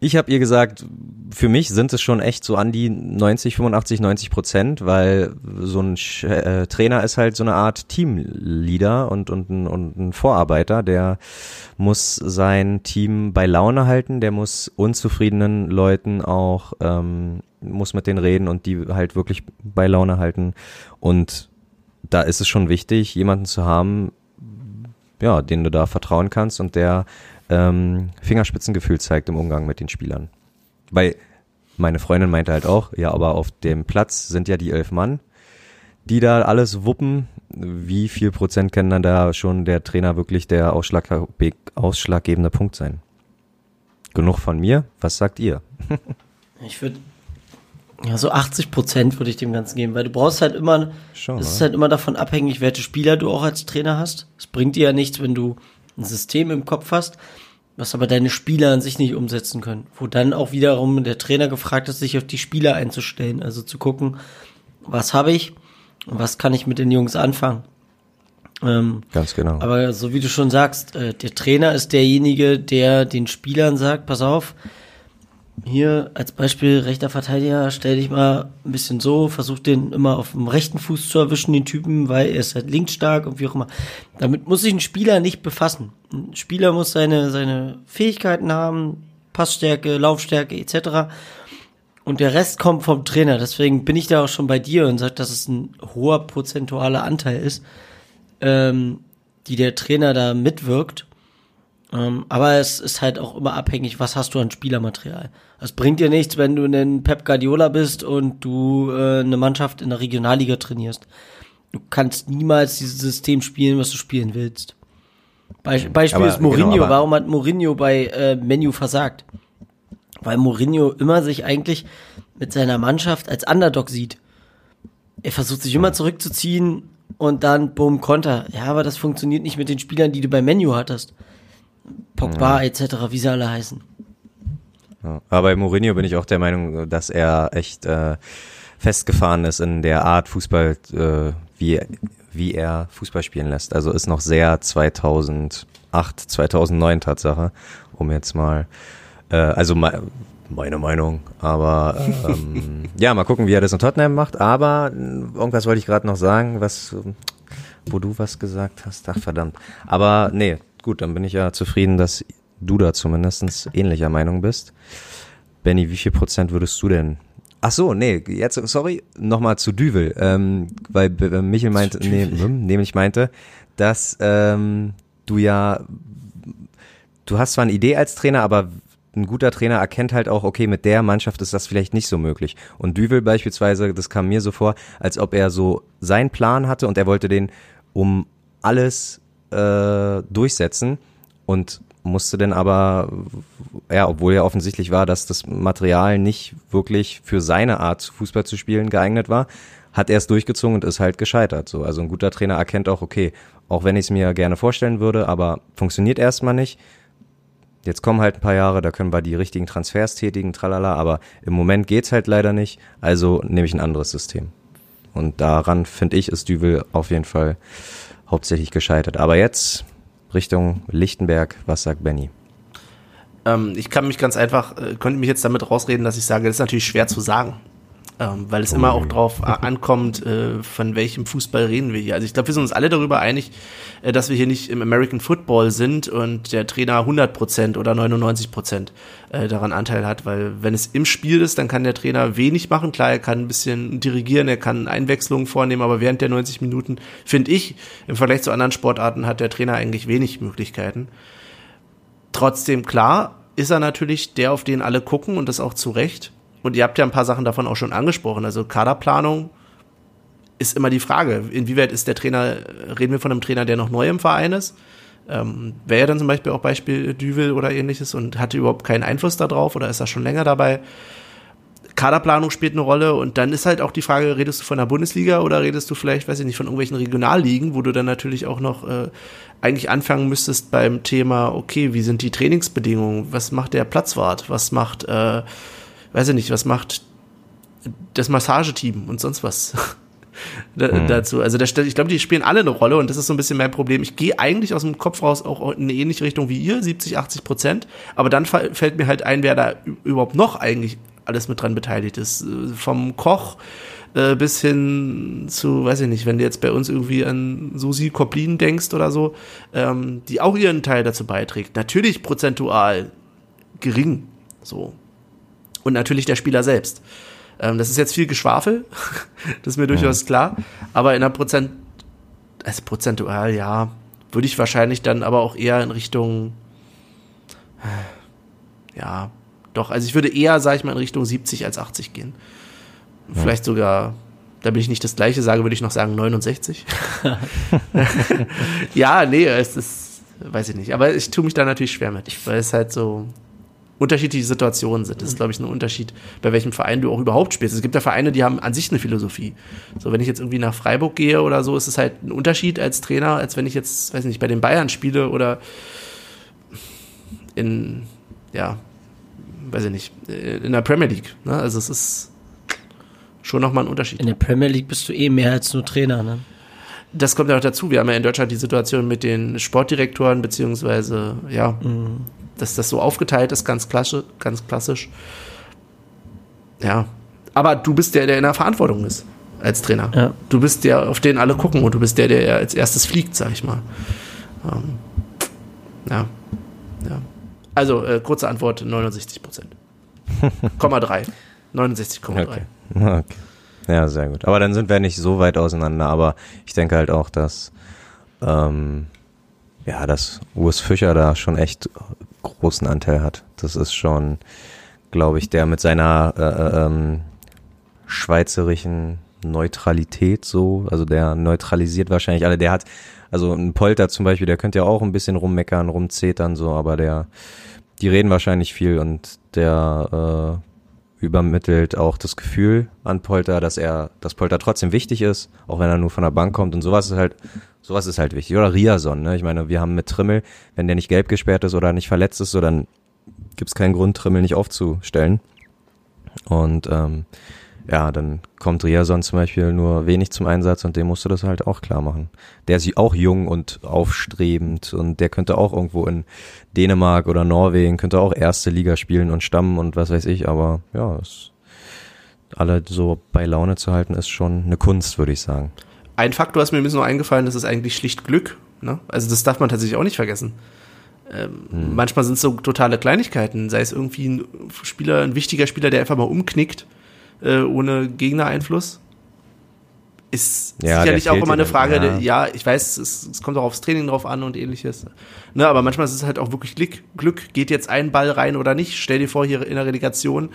ich habe ihr gesagt, für mich sind es schon echt so an die 90, 85, 90 Prozent, weil so ein äh, Trainer ist halt so eine Art Teamleader und, und, ein, und ein Vorarbeiter, der muss sein Team bei Laune halten, der muss unzufriedenen Leuten auch, ähm, muss mit denen reden und die halt wirklich bei Laune halten und da ist es schon wichtig, jemanden zu haben, ja, den du da vertrauen kannst und der ähm, Fingerspitzengefühl zeigt im Umgang mit den Spielern. Weil meine Freundin meinte halt auch, ja, aber auf dem Platz sind ja die elf Mann, die da alles wuppen. Wie viel Prozent kann dann da schon der Trainer wirklich der ausschlag ausschlaggebende Punkt sein? Genug von mir. Was sagt ihr? *laughs* ich würde ja, so 80 Prozent würde ich dem Ganzen geben, weil du brauchst halt immer, Schon, es ist halt immer davon abhängig, welche Spieler du auch als Trainer hast. Es bringt dir ja nichts, wenn du ein System im Kopf hast, was aber deine Spieler an sich nicht umsetzen können. Wo dann auch wiederum der Trainer gefragt ist, sich auf die Spieler einzustellen, also zu gucken, was habe ich und was kann ich mit den Jungs anfangen. Ähm, Ganz genau. Aber so wie du schon sagst, äh, der Trainer ist derjenige, der den Spielern sagt, pass auf, hier als Beispiel rechter Verteidiger, stell dich mal ein bisschen so, versuch den immer auf dem rechten Fuß zu erwischen, den Typen, weil er ist halt linksstark und wie auch immer. Damit muss sich ein Spieler nicht befassen. Ein Spieler muss seine, seine Fähigkeiten haben, Passstärke, Laufstärke etc. Und der Rest kommt vom Trainer. Deswegen bin ich da auch schon bei dir und sage, dass es ein hoher prozentualer Anteil ist, ähm, die der Trainer da mitwirkt. Ähm, aber es ist halt auch immer abhängig, was hast du an Spielermaterial. Es bringt dir nichts, wenn du ein Pep Guardiola bist und du äh, eine Mannschaft in der Regionalliga trainierst. Du kannst niemals dieses System spielen, was du spielen willst. Be Beispiel aber, ist Mourinho. Genau, Warum hat Mourinho bei äh, Menu versagt? Weil Mourinho immer sich eigentlich mit seiner Mannschaft als Underdog sieht. Er versucht sich immer zurückzuziehen und dann bumm Konter. Ja, aber das funktioniert nicht mit den Spielern, die du bei Menu hattest. Pogba ja. etc., wie sie alle heißen. Ja. Aber bei Mourinho bin ich auch der Meinung, dass er echt äh, festgefahren ist in der Art Fußball, äh, wie, wie er Fußball spielen lässt. Also ist noch sehr 2008, 2009 Tatsache, um jetzt mal, äh, also me meine Meinung, aber ähm, *laughs* ja, mal gucken, wie er das in Tottenham macht. Aber irgendwas wollte ich gerade noch sagen, was, wo du was gesagt hast. Ach verdammt. Aber nee, gut, dann bin ich ja zufrieden, dass du da zumindest ähnlicher Meinung bist. Benny, wie viel Prozent würdest du denn? Ach so, nee, jetzt, sorry, nochmal zu Düvel, ähm, weil äh, Michel meinte, nee, hm, nämlich meinte, dass ähm, du ja, du hast zwar eine Idee als Trainer, aber ein guter Trainer erkennt halt auch, okay, mit der Mannschaft ist das vielleicht nicht so möglich. Und Düvel beispielsweise, das kam mir so vor, als ob er so seinen Plan hatte und er wollte den um alles äh, durchsetzen und musste dann aber, ja, obwohl ja offensichtlich war, dass das Material nicht wirklich für seine Art Fußball zu spielen geeignet war, hat er es durchgezogen und ist halt gescheitert. So, also ein guter Trainer erkennt auch, okay, auch wenn ich es mir gerne vorstellen würde, aber funktioniert erstmal nicht. Jetzt kommen halt ein paar Jahre, da können wir die richtigen Transfers tätigen, tralala, aber im Moment geht's halt leider nicht, also nehme ich ein anderes System. Und daran, finde ich, ist Düvel auf jeden Fall hauptsächlich gescheitert. Aber jetzt Richtung Lichtenberg, was sagt Benny? Ähm, ich kann mich ganz einfach, äh, könnte mich jetzt damit rausreden, dass ich sage, das ist natürlich schwer zu sagen. Ähm, weil es oh. immer auch drauf äh, ankommt, äh, von welchem Fußball reden wir hier. Also ich glaube, wir sind uns alle darüber einig, äh, dass wir hier nicht im American Football sind und der Trainer 100% oder 99% äh, daran Anteil hat, weil wenn es im Spiel ist, dann kann der Trainer wenig machen. Klar, er kann ein bisschen dirigieren, er kann Einwechslungen vornehmen, aber während der 90 Minuten, finde ich, im Vergleich zu anderen Sportarten hat der Trainer eigentlich wenig Möglichkeiten. Trotzdem, klar, ist er natürlich der, auf den alle gucken und das auch zu Recht. Und ihr habt ja ein paar Sachen davon auch schon angesprochen. Also Kaderplanung ist immer die Frage, inwieweit ist der Trainer, reden wir von einem Trainer, der noch neu im Verein ist? Ähm, Wäre ja dann zum Beispiel auch Beispiel Düvel oder ähnliches und hatte überhaupt keinen Einfluss darauf oder ist er schon länger dabei? Kaderplanung spielt eine Rolle und dann ist halt auch die Frage, redest du von der Bundesliga oder redest du vielleicht, weiß ich nicht, von irgendwelchen Regionalligen, wo du dann natürlich auch noch äh, eigentlich anfangen müsstest beim Thema, okay, wie sind die Trainingsbedingungen, was macht der Platzwart, was macht äh, weiß ich nicht, was macht das Massageteam und sonst was *laughs* hm. dazu. Also da, ich glaube, die spielen alle eine Rolle und das ist so ein bisschen mein Problem. Ich gehe eigentlich aus dem Kopf raus auch in eine ähnliche Richtung wie ihr, 70, 80 Prozent. Aber dann fällt mir halt ein, wer da überhaupt noch eigentlich alles mit dran beteiligt ist. Vom Koch äh, bis hin zu, weiß ich nicht, wenn du jetzt bei uns irgendwie an Susi Koplin denkst oder so, ähm, die auch ihren Teil dazu beiträgt. Natürlich prozentual gering, so. Und natürlich der Spieler selbst. Ähm, das ist jetzt viel Geschwafel, *laughs* das ist mir durchaus klar. Aber in einer Prozent, also prozentual, ja, würde ich wahrscheinlich dann aber auch eher in Richtung, ja, doch, also ich würde eher, sag ich mal, in Richtung 70 als 80 gehen. Vielleicht sogar, damit ich nicht das gleiche sage, würde ich noch sagen 69. *laughs* *laughs* ja, nee, es ist, weiß ich nicht. Aber ich tue mich da natürlich schwer mit, weil es halt so, unterschiedliche Situationen sind. Das ist, glaube ich, ein Unterschied, bei welchem Verein du auch überhaupt spielst. Es gibt ja Vereine, die haben an sich eine Philosophie. So, wenn ich jetzt irgendwie nach Freiburg gehe oder so, ist es halt ein Unterschied als Trainer, als wenn ich jetzt, weiß nicht, bei den Bayern spiele oder in, ja, weiß ich nicht, in der Premier League. Ne? Also es ist schon nochmal ein Unterschied. In der Premier League bist du eh mehr als nur Trainer, ne? Das kommt ja auch dazu. Wir haben ja in Deutschland die Situation mit den Sportdirektoren, beziehungsweise, ja, mhm dass das so aufgeteilt ist, ganz klassisch, ganz klassisch. Ja. Aber du bist der, der in der Verantwortung ist als Trainer. Ja. Du bist der, auf den alle gucken und du bist der, der als erstes fliegt, sag ich mal. Ähm, ja. ja. Also, äh, kurze Antwort: 69 Prozent. *laughs* Komma 3. 69,3. Okay. okay. Ja, sehr gut. Aber dann sind wir nicht so weit auseinander. Aber ich denke halt auch, dass, ähm, ja, dass Urs Fischer da schon echt großen Anteil hat. Das ist schon, glaube ich, der mit seiner äh, äh, ähm, schweizerischen Neutralität so, also der neutralisiert wahrscheinlich alle. Der hat, also ein Polter zum Beispiel, der könnte ja auch ein bisschen rummeckern, rumzetern so, aber der, die reden wahrscheinlich viel und der äh, übermittelt auch das Gefühl an Polter, dass er, dass Polter trotzdem wichtig ist, auch wenn er nur von der Bank kommt und sowas ist halt Sowas ist halt wichtig. Oder Riason, ne? Ich meine, wir haben mit Trimmel, wenn der nicht gelb gesperrt ist oder nicht verletzt ist, so dann gibt's keinen Grund, Trimmel nicht aufzustellen. Und ähm, ja, dann kommt Riason zum Beispiel nur wenig zum Einsatz und dem musst du das halt auch klar machen. Der ist auch jung und aufstrebend und der könnte auch irgendwo in Dänemark oder Norwegen, könnte auch erste Liga spielen und stammen und was weiß ich, aber ja, es, alle so bei Laune zu halten, ist schon eine Kunst, würde ich sagen ein Faktor ist mir ein bisschen noch eingefallen, das ist eigentlich schlicht Glück. Ne? Also das darf man tatsächlich auch nicht vergessen. Ähm, hm. Manchmal sind es so totale Kleinigkeiten, sei es irgendwie ein Spieler, ein wichtiger Spieler, der einfach mal umknickt, äh, ohne Gegnereinfluss. ist Ja, sicherlich auch immer eine Frage, der, ja, ich weiß, es, es kommt auch aufs Training drauf an und ähnliches. Ne, aber manchmal ist es halt auch wirklich Glück. Glück, geht jetzt ein Ball rein oder nicht? Stell dir vor, hier in der Relegation,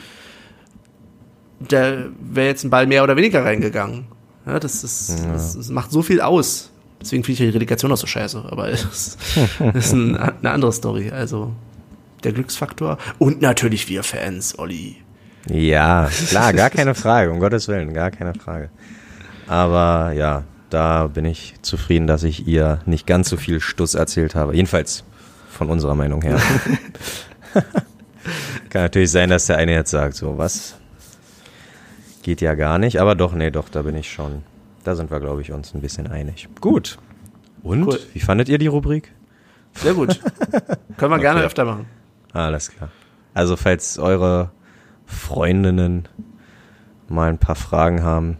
da wäre jetzt ein Ball mehr oder weniger reingegangen. Ja, das, ist, das, das macht so viel aus. Deswegen finde ich die Relegation auch so scheiße. Aber *laughs* es ist ein, eine andere Story. Also der Glücksfaktor und natürlich wir Fans, Olli. Ja, klar, gar keine Frage, um Gottes Willen, gar keine Frage. Aber ja, da bin ich zufrieden, dass ich ihr nicht ganz so viel Stuss erzählt habe. Jedenfalls von unserer Meinung her. *laughs* Kann natürlich sein, dass der eine jetzt sagt, so was geht ja gar nicht. Aber doch, nee, doch, da bin ich schon. Da sind wir, glaube ich, uns ein bisschen einig. Gut. Und? Cool. Wie fandet ihr die Rubrik? Sehr gut. *laughs* Können wir gerne Okay. öfter machen. Alles klar. Also, falls eure Freundinnen mal ein paar Fragen haben,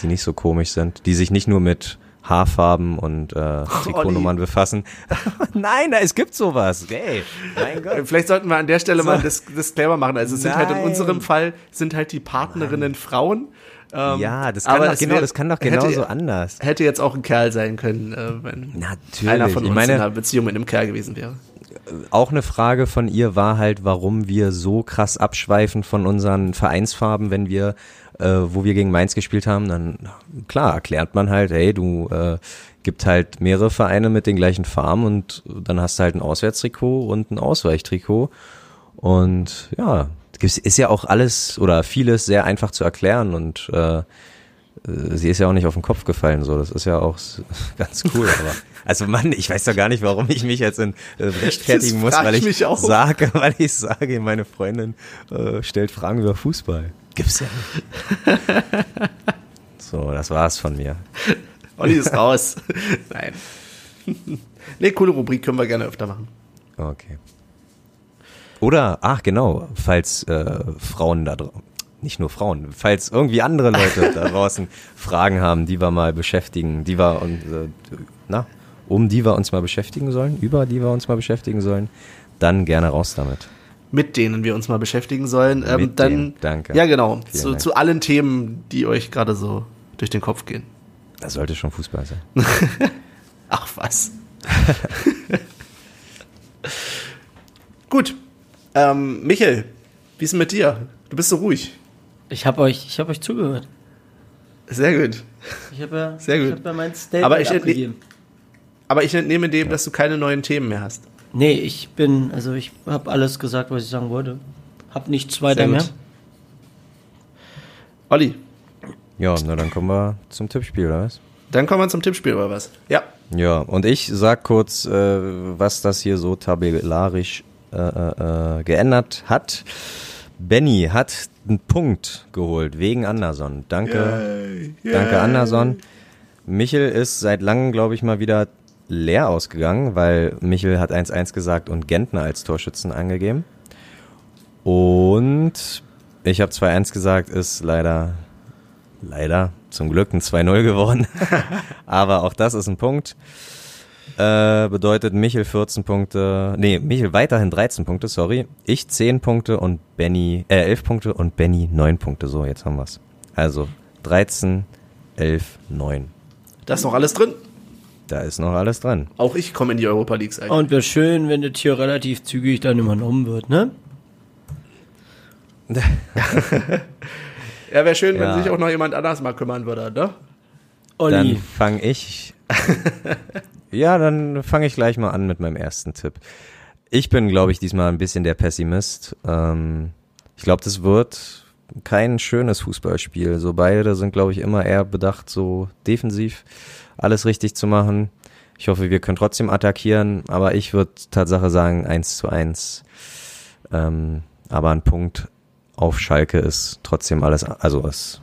die nicht so komisch sind, die sich nicht nur mit Haarfarben und äh, *laughs* Trikotnummern befassen. *laughs* Nein, es gibt sowas. Ey, mein Gott. Vielleicht sollten wir an der Stelle So. mal das Disclaimer machen. Also es sind halt in unserem Fall sind halt die Partnerinnen Frauen. Ähm, Ja, das kann aber doch genau, wär- das kann doch hätte- genauso anders. Hätte jetzt auch ein Kerl sein können, äh, wenn Natürlich. einer von ich uns meine, in einer Beziehung mit einem Kerl gewesen wäre. auch eine Frage von ihr war halt, warum wir so krass abschweifen von unseren Vereinsfarben, wenn wir, äh, wo wir gegen Mainz gespielt haben, dann klar erklärt man halt, hey, du äh, gibt halt mehrere Vereine mit den gleichen Farben und dann hast du halt ein Auswärtstrikot und ein Ausweichtrikot. Und ja, ist ja auch alles oder vieles sehr einfach zu erklären und äh, sie ist ja auch nicht auf den Kopf gefallen, so. Das ist ja auch *laughs* ganz cool. Aber *laughs* also Mann, ich weiß doch gar nicht, warum ich mich jetzt in, äh, rechtfertigen muss, weil ich sage, *laughs* weil ich sage, meine Freundin äh, stellt Fragen über Fußball. Gibt's ja nicht. So, das war's von mir. Olli ist raus. Nein. nee, coole Rubrik können wir gerne öfter machen. Okay. Oder, ach genau, falls äh, Frauen da draußen, nicht nur Frauen, falls irgendwie andere Leute *laughs* da draußen Fragen haben, die wir mal beschäftigen, die wir und äh, na, um die wir uns mal beschäftigen sollen, über die wir uns mal beschäftigen sollen, dann gerne raus damit. Mit denen wir uns mal beschäftigen sollen. Ähm, Mit dann, denen, danke. Ja, genau. Zu, zu allen Themen, die euch gerade so durch den Kopf gehen. Das sollte schon Fußball sein. *laughs* Ach was. *laughs* Gut. Ähm, Michael, wie ist denn mit dir? Du bist so ruhig. Ich habe euch, ich habe euch zugehört. Sehr gut. Ich habe ja, Sehr gut. Ich habe ja mein Statement Aber ich entne- abgegeben. Aber ich entnehme dem, dass du keine neuen Themen mehr hast. Nee, ich bin, also ich habe alles gesagt, was ich sagen wollte. Hab nichts weiter mehr. Olli, Ja, na dann kommen wir zum Tippspiel, oder was? dann kommen wir zum Tippspiel oder was? Ja. Ja, und ich sag kurz, äh, was das hier so tabellarisch äh, äh, äh, geändert hat. Benny hat einen Punkt geholt wegen Anderson. Danke, danke Anderson. Michel ist seit langem, glaube ich, mal wieder leer ausgegangen, weil Michel hat 1-1 gesagt und Gentner als Torschützen angegeben. Und ich habe 2-1 gesagt, ist leider, leider, zum Glück ein 2-0 geworden. *laughs* *laughs* Aber auch das ist ein Punkt. Äh, bedeutet Michel 14 Punkte, nee, Michel weiterhin 13 Punkte, sorry. Ich 10 Punkte und Benny, äh, 11 Punkte und Benny 9 Punkte. So, jetzt haben wir's. Also 13, 11, 9. Da ist noch alles drin. Da ist noch alles dran. Auch ich komme in die Europa Leagues eigentlich. Und wäre schön, wenn das hier relativ zügig dann übernommen wird, ne? *laughs* Ja, wäre schön, Ja. wenn sich auch noch jemand anders mal kümmern würde, ne? Olli, Dann fange ich. *laughs* ja, dann fange ich gleich mal an mit meinem ersten Tipp. Ich bin, glaube ich, diesmal ein bisschen der Pessimist. Ähm, ich glaube, das wird kein schönes Fußballspiel. So beide sind, glaube ich, immer eher bedacht, so defensiv alles richtig zu machen. Ich hoffe, wir können trotzdem attackieren, aber ich würde Tatsache sagen 1 zu 1. Ähm, aber ein Punkt auf Schalke ist trotzdem alles, also ist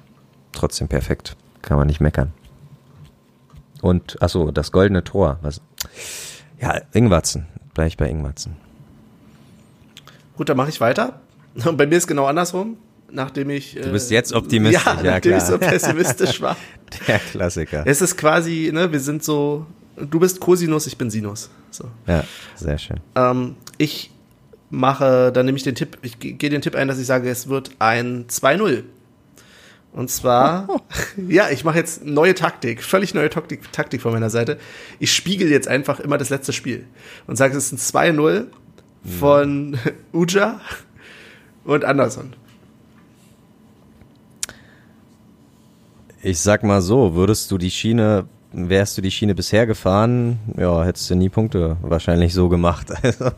trotzdem perfekt. Kann man nicht meckern. Und, achso, das goldene Tor. Was? Ja, Ingwatzen. Bleib ich bei Ingwatzen. Gut, dann mache ich weiter. Und bei mir ist genau andersrum. Nachdem ich. Du bist jetzt optimistisch, ja, ja, nachdem klar. ich so *laughs* pessimistisch war. Der Klassiker. Es ist quasi, ne, wir sind so. Du bist Cosinus, ich bin Sinus. So. Ja, sehr schön. Ähm, ich mache, dann nehme ich den Tipp, ich ge- gehe den Tipp ein, dass ich sage, es wird ein 2-0. Und zwar, *laughs* ja, ich mache jetzt neue Taktik, völlig neue Taktik, Taktik von meiner Seite. Ich spiegel jetzt einfach immer das letzte Spiel und sage, es ist ein 2-0 von *laughs* Uja und Anderson. Ich sag mal so, würdest du die Schiene, wärst du die Schiene bisher gefahren, ja, hättest du nie Punkte wahrscheinlich so gemacht. *laughs* Also,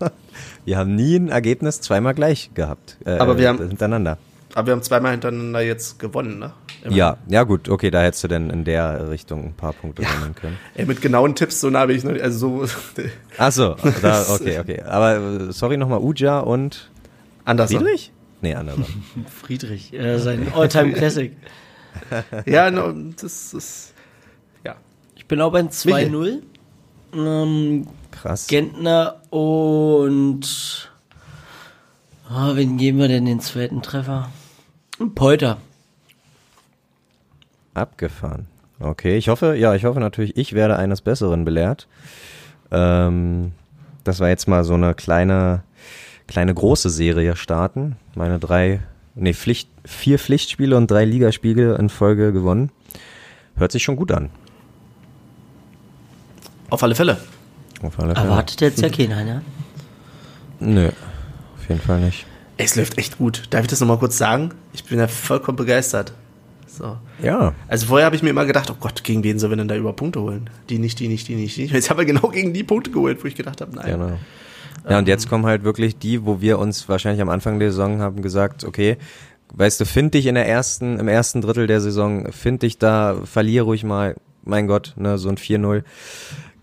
wir haben nie ein Ergebnis zweimal gleich gehabt. Äh, Aber wir haben- hintereinander. Aber wir haben zweimal hintereinander jetzt gewonnen, ne? Immer. Ja, ja gut, okay, da hättest du denn in der Richtung ein paar Punkte sammeln können. Ey, mit genauen Tipps, so nah bin ich noch nicht, also so Ach so, *laughs* da, okay, okay. Aber äh, sorry nochmal, Uja und Anderson. Friedrich? Nee, Anderson. *laughs* Friedrich, äh, sein Alltime Classic. *laughs* Ja, no, das ist, ja. Ich bin auch beim 2-0. Ähm, Krass. Gentner und. Ah, wen geben wir denn den zweiten Treffer? Polter. Abgefahren. Okay, ich hoffe, ja, ich hoffe natürlich, ich werde eines Besseren belehrt. Ähm, das war jetzt mal so eine kleine, kleine große Serie starten. Meine drei, nee, Pflicht, vier Pflichtspiele und drei Ligaspiele in Folge gewonnen. Hört sich schon gut an. Auf alle Fälle. Auf alle Fälle. Erwartet jetzt ja keiner, ne? Nö, auf jeden Fall nicht. Es läuft echt gut. Darf ich das nochmal kurz sagen? Ich bin ja vollkommen begeistert. So. Ja, Also vorher habe ich mir immer gedacht, oh Gott, gegen wen sollen wir denn da über Punkte holen? Die nicht, die nicht, die nicht, die nicht. Jetzt haben wir genau gegen die Punkte geholt, wo ich gedacht habe, nein. Genau. Ja, und jetzt kommen halt wirklich die, wo wir uns wahrscheinlich am Anfang der Saison haben gesagt, okay, weißt du, find dich in der ersten, im ersten Drittel der Saison, find dich da, verlier ruhig mal, mein Gott, ne, so ein 4-0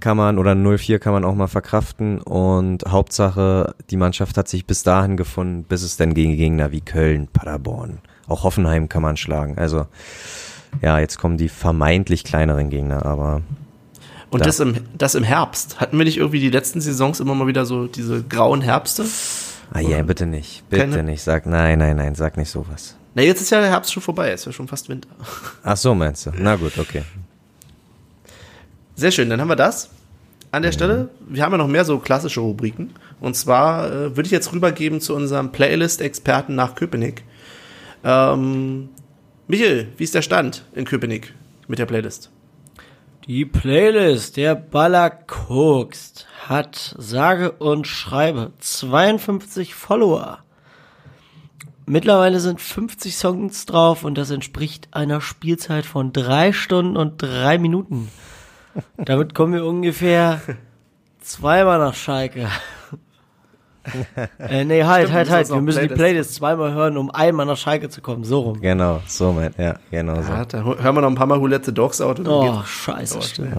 kann man oder ein 0-4 kann man auch mal verkraften und Hauptsache, die Mannschaft hat sich bis dahin gefunden, bis es dann gegen Gegner wie Köln, Paderborn, auch Hoffenheim kann man schlagen. Also, ja, jetzt kommen die vermeintlich kleineren Gegner, aber Und Da. das im, das im Herbst. Hatten wir nicht irgendwie die letzten Saisons immer mal wieder so diese grauen Herbste? Ah ja, bitte nicht. Bitte Keine- nicht. Sag, nein, nein, nein, sag nicht sowas. Na, jetzt ist ja der Herbst schon vorbei, ist ja schon fast Winter. Ach so, meinst du? Na gut, okay. Sehr schön, dann haben wir das an der Stelle. Wir haben ja noch mehr so klassische Rubriken. Und zwar äh, würde ich jetzt rübergeben zu unserem Playlist-Experten nach Köpenick. Ähm, Michael, wie ist der Stand in Köpenick mit der Playlist? Die Playlist der Baller Kokst hat sage und schreibe 52 Follower. Mittlerweile sind 50 Songs drauf und das entspricht einer Spielzeit von drei Stunden und drei Minuten. Damit kommen wir ungefähr zweimal nach Schalke. äh, nee, halt, Stimmt, halt, wir halt. müssen Wir müssen noch die Playlist- Playlist zweimal hören, um einmal nach Schalke zu kommen. So rum. Genau, so mein, ja, genau so. Ja, dann hören wir noch ein paar Mal Who Let the Dogs Out. Und dann Oh, geht's. scheiße, stimmt.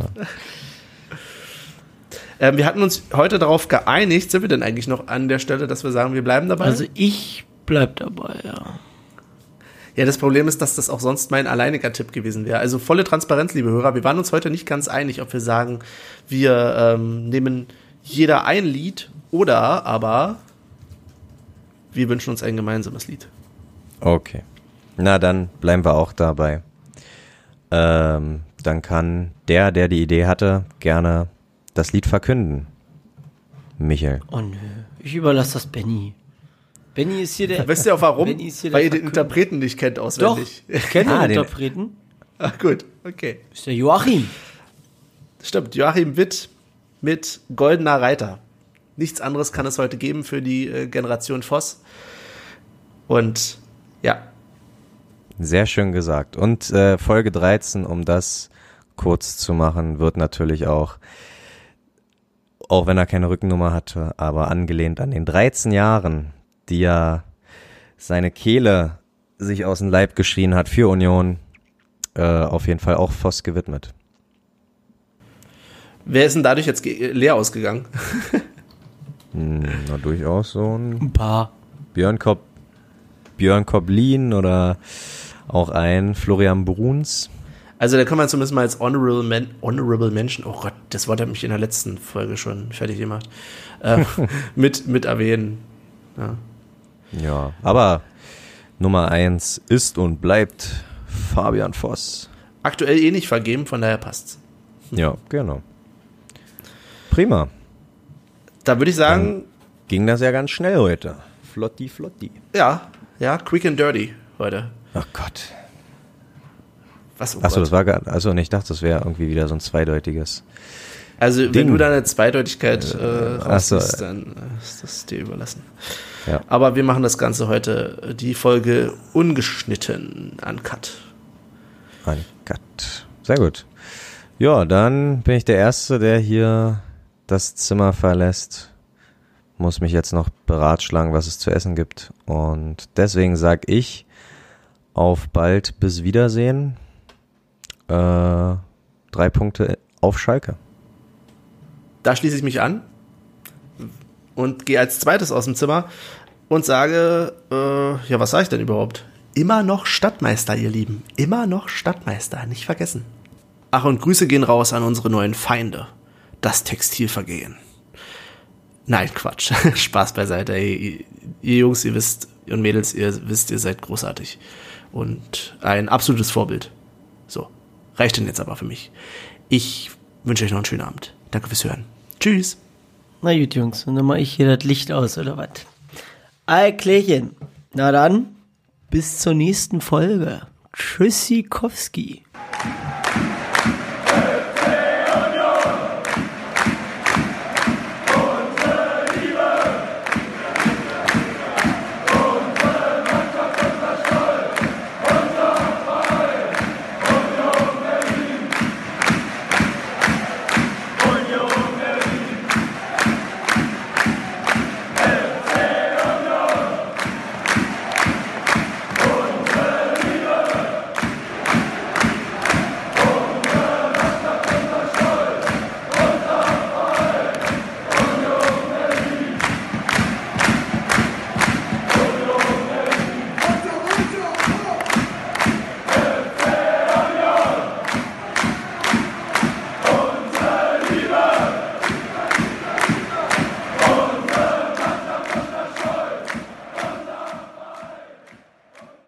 Ähm, wir hatten uns heute darauf geeinigt, sind wir denn eigentlich noch an der Stelle, dass wir sagen, wir bleiben dabei? Also ich bleib dabei, ja. Ja, das Problem ist, dass das auch sonst mein alleiniger Tipp gewesen wäre. Also volle Transparenz, liebe Hörer. Wir waren uns heute nicht ganz einig, ob wir sagen, wir ähm, nehmen jeder ein Lied oder aber wir wünschen uns ein gemeinsames Lied. Okay. Na, dann bleiben wir auch dabei. Ähm, dann kann der, der die Idee hatte, gerne das Lied verkünden. Michael. Oh nö, ich überlasse das Benny. Benny ist hier der. Weißt du auch warum? Benny ist hier Weil ihr den. Interpreten nicht kennt Doch, auswendig. ich kenne Ah, den Interpreten. Ach gut, okay. Ist der Joachim. Stimmt, Joachim Witt mit Goldener Reiter. Nichts anderes kann es heute geben für die äh, Generation Voss. Und ja, Sehr schön gesagt. Und äh, Folge 13, um das kurz zu machen, wird natürlich auch, auch wenn er keine Rückennummer hatte, aber angelehnt an den 13 Jahren, die er seine Kehle sich aus dem Leib geschrien hat für Union, äh, auf jeden Fall auch Voss gewidmet. wer ist denn dadurch jetzt leer ausgegangen? *laughs* Hm, na, durchaus so ein Ein paar. Björn Kopp, Björn Koblin oder auch ein Florian Bruns. Also da kann man zumindest mal als Honorable, Men Honorable Mention, oh Gott, das Wort hat mich in der letzten Folge schon fertig gemacht, äh, *laughs* mit, mit erwähnen. Ja. Ja, aber Nummer eins ist und bleibt Fabian Voss. Aktuell eh nicht vergeben, von daher passt's. Ja, genau. Prima. Da würde ich sagen, Ging das ja ganz schnell heute. Flotti, flotti. ja, ja, quick and dirty heute. Oh Gott. Was? Oh Achso, das war gar, also ich dachte, das wäre irgendwie wieder so ein zweideutiges. Also wenn Ding. du deine Zweideutigkeit äh, ach so. rausnimmst, dann äh, ist das dir überlassen. Ja. Aber wir machen das Ganze heute, äh, die Folge ungeschnitten, uncut. Uncut. Sehr gut. Ja, dann bin ich der Erste, der hier das Zimmer verlässt. Muss mich jetzt noch beratschlagen, was es zu essen gibt. Und deswegen sag ich auf bald bis Wiedersehen. Äh, drei Punkte auf Schalke. Da schließe ich mich an und gehe als zweites aus dem Zimmer und sage, äh, ja, was sage ich denn überhaupt? Immer noch Stadtmeister, ihr Lieben. Immer noch Stadtmeister, nicht vergessen. Ach, und Grüße gehen raus an unsere neuen Feinde. Das Textilvergehen. Nein, Quatsch. *laughs* Spaß beiseite. Ey, ihr, Jungs, ihr wisst, und Mädels, ihr wisst, ihr seid großartig. Und ein absolutes Vorbild. So. Reicht denn jetzt aber für mich. Ich wünsche euch noch einen schönen Abend. Danke fürs Hören. Tschüss. Na gut, Jungs, und dann mach ich hier das Licht aus, oder was? Ei, Klärchen. Na dann, bis zur nächsten Folge. Tschüssikowski.